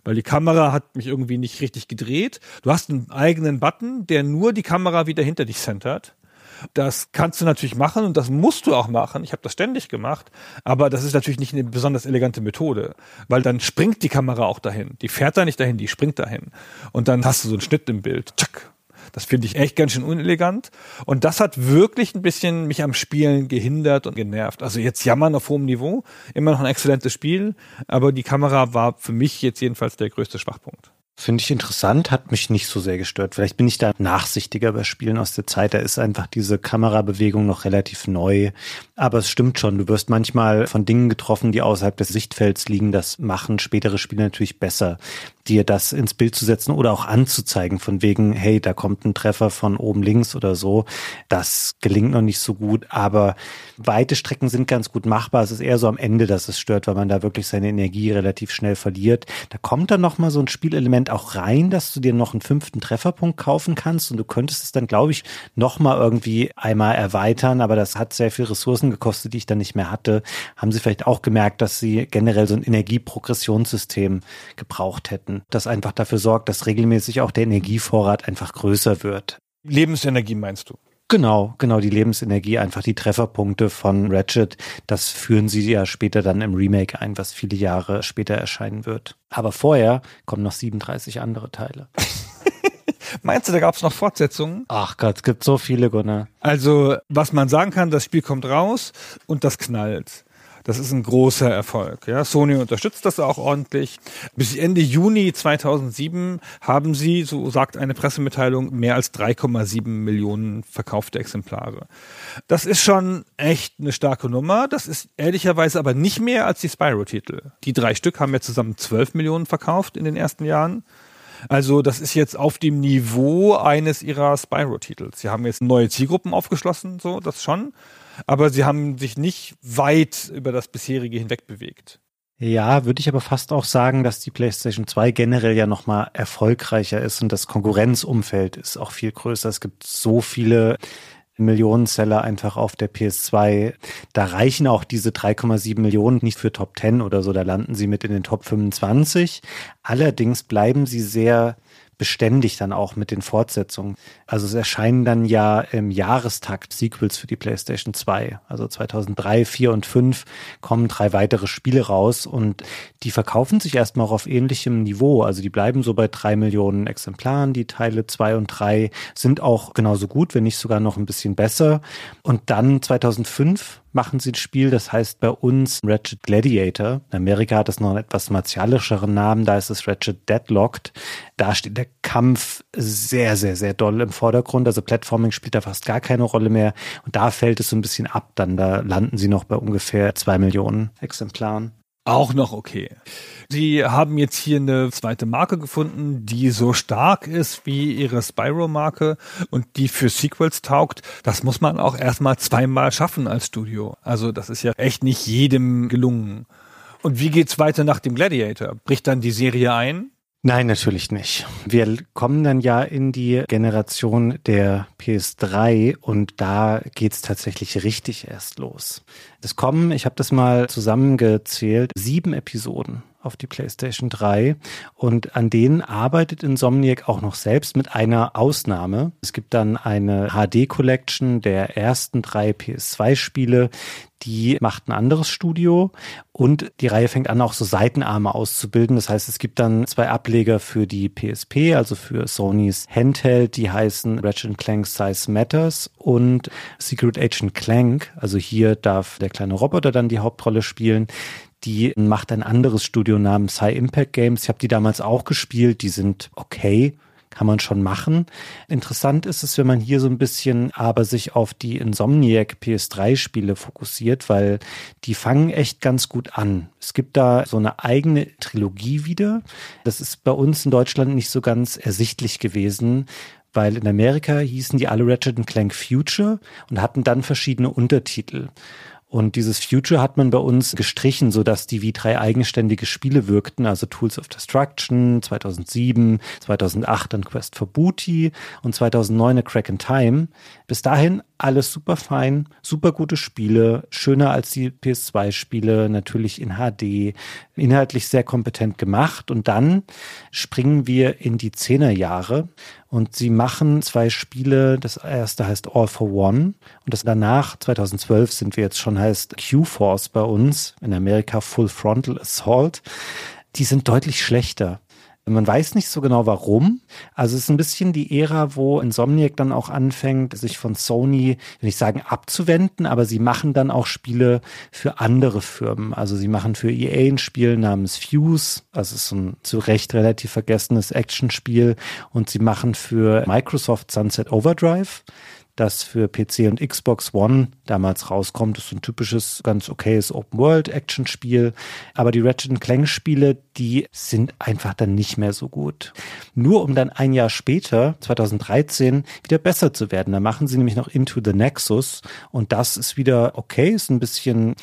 weil die Kamera hat mich irgendwie nicht richtig gedreht. Du hast einen eigenen Button, der nur die Kamera wieder hinter dich centert. Das kannst du natürlich machen und das musst du auch machen. Ich habe das ständig gemacht, aber das ist natürlich nicht eine besonders elegante Methode, weil dann springt die Kamera auch dahin. Die fährt da nicht dahin, die springt dahin. Und dann hast du so einen Schnitt im Bild. Tschack. Das finde ich echt ganz schön unelegant. Und das hat wirklich ein bisschen mich am Spielen gehindert und genervt. Also jetzt jammern auf hohem Niveau. Immer noch ein exzellentes Spiel. Aber die Kamera war für mich jetzt jedenfalls der größte Schwachpunkt. Finde ich interessant, hat mich nicht so sehr gestört. Vielleicht bin ich da nachsichtiger bei Spielen aus der Zeit. Da ist einfach diese Kamerabewegung noch relativ neu. Aber es stimmt schon, du wirst manchmal von Dingen getroffen, die außerhalb des Sichtfelds liegen. Das machen spätere Spiele natürlich besser. Dir das ins Bild zu setzen oder auch anzuzeigen, von wegen, hey, da kommt ein Treffer von oben links oder so. Das gelingt noch nicht so gut, aber weite Strecken sind ganz gut machbar. Es ist eher so am Ende, dass es stört, weil man da wirklich seine Energie relativ schnell verliert. Da kommt dann noch mal so ein Spielelement auch rein, dass du dir noch einen fünften Trefferpunkt kaufen kannst und du könntest es dann, glaube ich, noch mal irgendwie einmal erweitern, aber das hat sehr viel Ressourcen gekostet, die ich dann nicht mehr hatte. Haben sie vielleicht auch gemerkt, dass sie generell so ein Energieprogressionssystem gebraucht hätten, das einfach dafür sorgt, dass regelmäßig auch der Energievorrat einfach größer wird. Lebensenergie meinst du? Genau, genau, die Lebensenergie, einfach die Trefferpunkte von Ratchet, das führen sie ja später dann im Remake ein, was viele Jahre später erscheinen wird. Aber vorher kommen noch 37 andere Teile. Meinst du, da gab es noch Fortsetzungen? Ach Gott, es gibt so viele, Gunnar. Also, was man sagen kann, das Spiel kommt raus und das knallt. Das ist ein großer Erfolg. Ja, Sony unterstützt das auch ordentlich. Bis Ende Juni 2007 haben sie, so sagt eine Pressemitteilung, mehr als 3,7 Millionen verkaufte Exemplare. Das ist schon echt eine starke Nummer. Das ist ehrlicherweise aber nicht mehr als die Spyro-Titel. Die drei Stück haben ja zusammen 12 Millionen verkauft in den ersten Jahren. Also das ist jetzt auf dem Niveau eines ihrer Spyro-Titels. Sie haben jetzt neue Zielgruppen aufgeschlossen, so das schon aber sie haben sich nicht weit über das bisherige hinweg bewegt. Ja, würde ich aber fast auch sagen, dass die PlayStation 2 generell ja nochmal erfolgreicher ist und das Konkurrenzumfeld ist auch viel größer. Es gibt so viele Millionenseller einfach auf der PS2. Da reichen auch diese 3,7 Millionen nicht für Top 10 oder so. Da landen sie mit in den Top 25. Allerdings bleiben sie sehr beständig dann auch mit den Fortsetzungen. Also es erscheinen dann ja im Jahrestakt Sequels für die PlayStation 2. Also 2003, 4 und 5 kommen drei weitere Spiele raus und die verkaufen sich erstmal auch auf ähnlichem Niveau. Also die bleiben so bei drei Millionen Exemplaren. Die Teile 2 und 3 sind auch genauso gut, wenn nicht sogar noch ein bisschen besser. Und dann 2005 machen sie ein Spiel, das heißt bei uns Ratchet Gladiator. In Amerika hat es noch einen etwas martialischeren Namen, da ist es Ratchet Deadlocked. Da steht der Kampf sehr, sehr, sehr doll im Vordergrund. Also Platforming spielt da fast gar keine Rolle mehr. Und da fällt es so ein bisschen ab. Dann da landen sie noch bei ungefähr zwei Millionen Exemplaren. Auch noch okay. Sie haben jetzt hier eine zweite Marke gefunden, die so stark ist wie ihre Spyro-Marke und die für Sequels taugt. Das muss man auch erstmal zweimal schaffen als Studio. Also das ist ja echt nicht jedem gelungen. Und wie geht's weiter nach dem Gladiator? Bricht dann die Serie ein? Nein, natürlich nicht. Wir kommen dann ja in die Generation der PS3 und da geht's tatsächlich richtig erst los. Es kommen, ich habe das mal zusammengezählt, sieben Episoden auf die PlayStation 3 und an denen arbeitet Insomniac auch noch selbst mit einer Ausnahme. Es gibt dann eine HD Collection der ersten drei PS2 Spiele, die macht ein anderes Studio und die Reihe fängt an, auch so Seitenarme auszubilden. Das heißt, es gibt dann zwei Ableger für die PSP, also für Sonys Handheld, die heißen Ratchet Clank Size Matters und Secret Agent Clank. Also hier darf der kleine Roboter dann die Hauptrolle spielen. Die macht ein anderes Studio namens High Impact Games. Ich habe die damals auch gespielt. Die sind okay kann man schon machen. Interessant ist es, wenn man hier so ein bisschen aber sich auf die Insomniac PS3-Spiele fokussiert, weil die fangen echt ganz gut an. Es gibt da so eine eigene Trilogie wieder. Das ist bei uns in Deutschland nicht so ganz ersichtlich gewesen, weil in Amerika hießen die alle Ratchet Clank Future und hatten dann verschiedene Untertitel. Und dieses Future hat man bei uns gestrichen, so dass die wie drei eigenständige Spiele wirkten, also Tools of Destruction, 2007, 2008 dann Quest for Booty und 2009 A Crack in Time. Bis dahin alles super fein, super gute Spiele, schöner als die PS2-Spiele, natürlich in HD, inhaltlich sehr kompetent gemacht. Und dann springen wir in die Zehnerjahre und sie machen zwei Spiele. Das erste heißt All for One und das danach, 2012 sind wir jetzt schon, heißt Q-Force bei uns, in Amerika Full Frontal Assault. Die sind deutlich schlechter. Man weiß nicht so genau warum. Also es ist ein bisschen die Ära, wo Insomniac dann auch anfängt, sich von Sony, will ich sagen, abzuwenden, aber sie machen dann auch Spiele für andere Firmen. Also sie machen für EA ein Spiel namens Fuse, also es ist ein zu Recht relativ vergessenes Actionspiel und sie machen für Microsoft Sunset Overdrive das für PC und Xbox One damals rauskommt. Das ist ein typisches, ganz okayes Open-World-Action-Spiel. Aber die Ratchet Clank-Spiele, die sind einfach dann nicht mehr so gut. Nur um dann ein Jahr später, 2013, wieder besser zu werden. Da machen sie nämlich noch Into the Nexus und das ist wieder okay, ist ein bisschen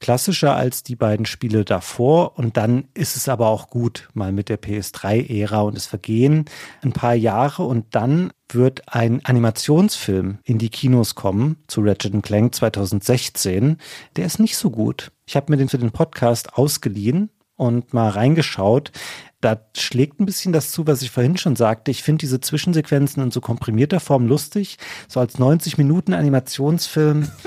klassischer als die beiden Spiele davor und dann ist es aber auch gut mal mit der PS3-Ära und es vergehen ein paar Jahre und dann wird ein Animationsfilm in die Kinos kommen zu Ratchet Clank 2016. Der ist nicht so gut. Ich habe mir den für den Podcast ausgeliehen und mal reingeschaut. Da schlägt ein bisschen das zu, was ich vorhin schon sagte. Ich finde diese Zwischensequenzen in so komprimierter Form lustig. So als 90 Minuten Animationsfilm.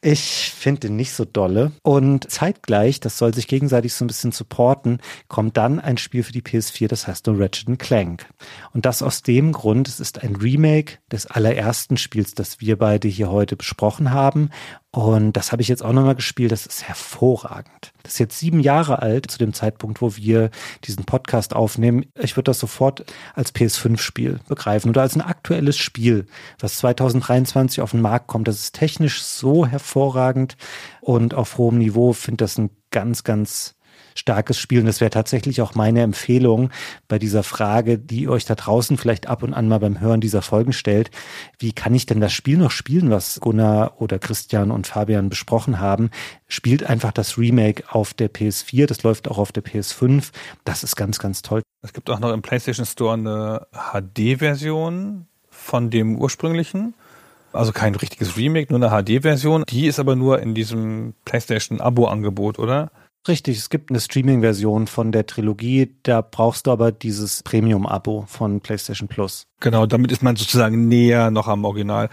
Ich finde den nicht so dolle. Und zeitgleich, das soll sich gegenseitig so ein bisschen supporten, kommt dann ein Spiel für die PS4, das heißt nur Ratchet Clank. Und das aus dem Grund, es ist ein Remake des allerersten Spiels, das wir beide hier heute besprochen haben. Und das habe ich jetzt auch nochmal gespielt. Das ist hervorragend. Das ist jetzt sieben Jahre alt zu dem Zeitpunkt, wo wir diesen Podcast aufnehmen. Ich würde das sofort als PS5-Spiel begreifen oder als ein aktuelles Spiel, was 2023 auf den Markt kommt. Das ist technisch so hervorragend und auf hohem Niveau. Finde das ein ganz, ganz starkes Spiel. Und das wäre tatsächlich auch meine Empfehlung bei dieser Frage, die ihr euch da draußen vielleicht ab und an mal beim Hören dieser Folgen stellt. Wie kann ich denn das Spiel noch spielen, was Gunnar oder Christian und Fabian besprochen haben? Spielt einfach das Remake auf der PS4. Das läuft auch auf der PS5. Das ist ganz, ganz toll. Es gibt auch noch im PlayStation Store eine HD-Version von dem ursprünglichen. Also kein richtiges Remake, nur eine HD-Version. Die ist aber nur in diesem PlayStation-Abo-Angebot, oder? Richtig, es gibt eine Streaming-Version von der Trilogie, da brauchst du aber dieses Premium-Abo von PlayStation Plus. Genau, damit ist man sozusagen näher noch am Original.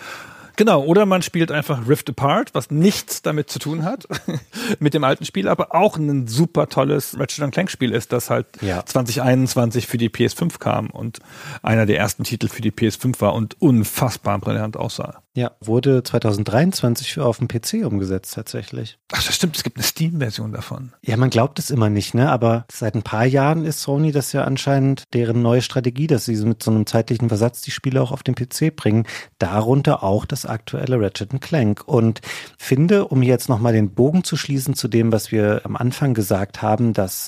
Genau, oder man spielt einfach Rift Apart, was nichts damit zu tun hat, mit dem alten Spiel, aber auch ein super tolles Ratchet Clank Spiel ist, das halt ja. 2021 für die PS5 kam und einer der ersten Titel für die PS5 war und unfassbar brillant aussah. Ja, wurde 2023 auf dem PC umgesetzt tatsächlich. Ach, das stimmt, es gibt eine Steam-Version davon. Ja, man glaubt es immer nicht, ne? Aber seit ein paar Jahren ist Sony das ja anscheinend deren neue Strategie, dass sie mit so einem zeitlichen Versatz die Spiele auch auf den PC bringen. Darunter auch das aktuelle Ratchet Clank. Und finde, um jetzt nochmal den Bogen zu schließen zu dem, was wir am Anfang gesagt haben, dass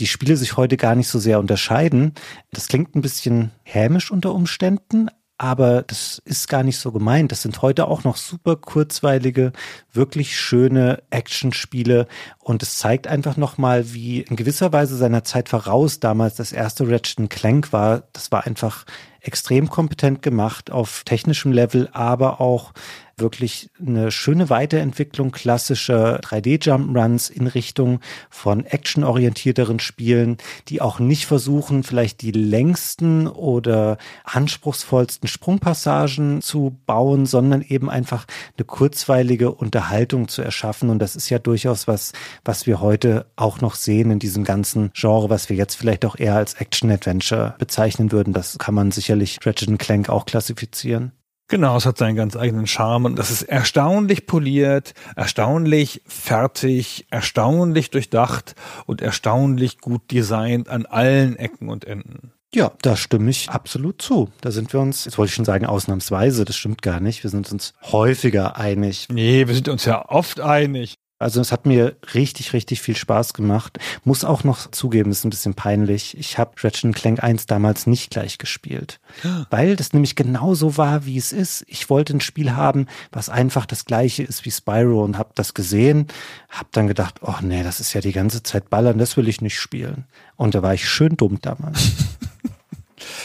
die Spiele sich heute gar nicht so sehr unterscheiden. Das klingt ein bisschen hämisch unter Umständen, aber das ist gar nicht so gemeint. Das sind heute auch noch super kurzweilige, wirklich schöne Actionspiele und es zeigt einfach nochmal, wie in gewisser Weise seiner Zeit voraus damals das erste Ratchet Clank war. Das war einfach extrem kompetent gemacht auf technischem Level, aber auch wirklich eine schöne Weiterentwicklung klassischer 3D-Jump-Runs in Richtung von actionorientierteren Spielen, die auch nicht versuchen, vielleicht die längsten oder anspruchsvollsten Sprungpassagen zu bauen, sondern eben einfach eine kurzweilige Unterhaltung zu erschaffen. Und das ist ja durchaus was, was wir heute auch noch sehen in diesem ganzen Genre, was wir jetzt vielleicht auch eher als Action-Adventure bezeichnen würden. Das kann man sicherlich Ratchet Clank auch klassifizieren. Genau, es hat seinen ganz eigenen Charme und das ist erstaunlich poliert, erstaunlich fertig, erstaunlich durchdacht und erstaunlich gut designt an allen Ecken und Enden. Ja, da stimme ich absolut zu. Da sind wir uns, jetzt wollte ich schon sagen, ausnahmsweise, das stimmt gar nicht. Wir sind uns häufiger einig. Nee, wir sind uns ja oft einig. Also es hat mir richtig, richtig viel Spaß gemacht. Muss auch noch zugeben, ist ein bisschen peinlich. Ich habe Ratchet Clank 1 damals nicht gleich gespielt, weil das nämlich genauso war, wie es ist. Ich wollte ein Spiel haben, was einfach das gleiche ist wie Spyro und habe das gesehen, habe dann gedacht, oh nee, das ist ja die ganze Zeit ballern, das will ich nicht spielen. Und da war ich schön dumm damals.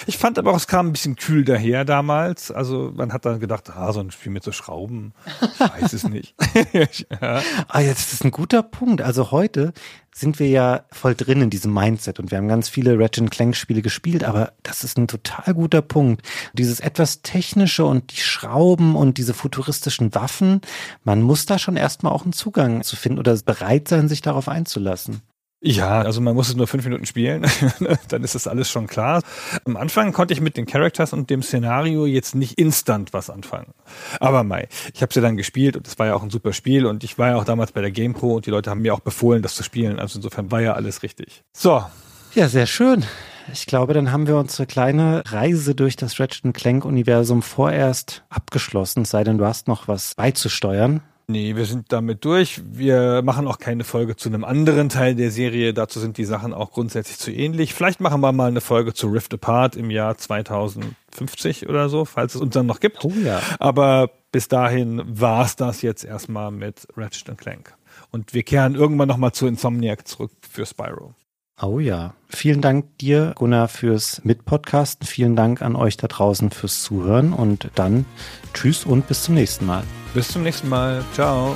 Ich fand aber auch, es kam ein bisschen kühl daher damals. Also man hat dann gedacht, ah, so ein Spiel mit so Schrauben, ich weiß es nicht. ja. Ah, jetzt ist ein guter Punkt. Also heute sind wir ja voll drin in diesem Mindset und wir haben ganz viele Ratchet Clank Spiele gespielt, aber das ist ein total guter Punkt. Dieses etwas technische und die Schrauben und diese futuristischen Waffen, man muss da schon erstmal auch einen Zugang zu finden oder bereit sein, sich darauf einzulassen. Ja, also man muss es nur fünf Minuten spielen, dann ist das alles schon klar. Am Anfang konnte ich mit den Characters und dem Szenario jetzt nicht instant was anfangen. Aber Mai, ich habe sie ja dann gespielt und es war ja auch ein super Spiel und ich war ja auch damals bei der GamePro und die Leute haben mir auch befohlen, das zu spielen. Also insofern war ja alles richtig. So. Ja, sehr schön. Ich glaube, dann haben wir unsere kleine Reise durch das Ratchet Clank Universum vorerst abgeschlossen, sei denn du hast noch was beizusteuern. Nee, wir sind damit durch. Wir machen auch keine Folge zu einem anderen Teil der Serie. Dazu sind die Sachen auch grundsätzlich zu ähnlich. Vielleicht machen wir mal eine Folge zu Rift Apart im Jahr 2050 oder so, falls es uns dann noch gibt. Oh ja. Aber bis dahin war's das jetzt erstmal mit Ratchet Clank. Und wir kehren irgendwann nochmal zu Insomniac zurück für Spyro. Oh ja. Vielen Dank dir, Gunnar, fürs Mitpodcasten. Vielen Dank an euch da draußen fürs Zuhören. Und dann tschüss und bis zum nächsten Mal. Bis zum nächsten Mal. Ciao.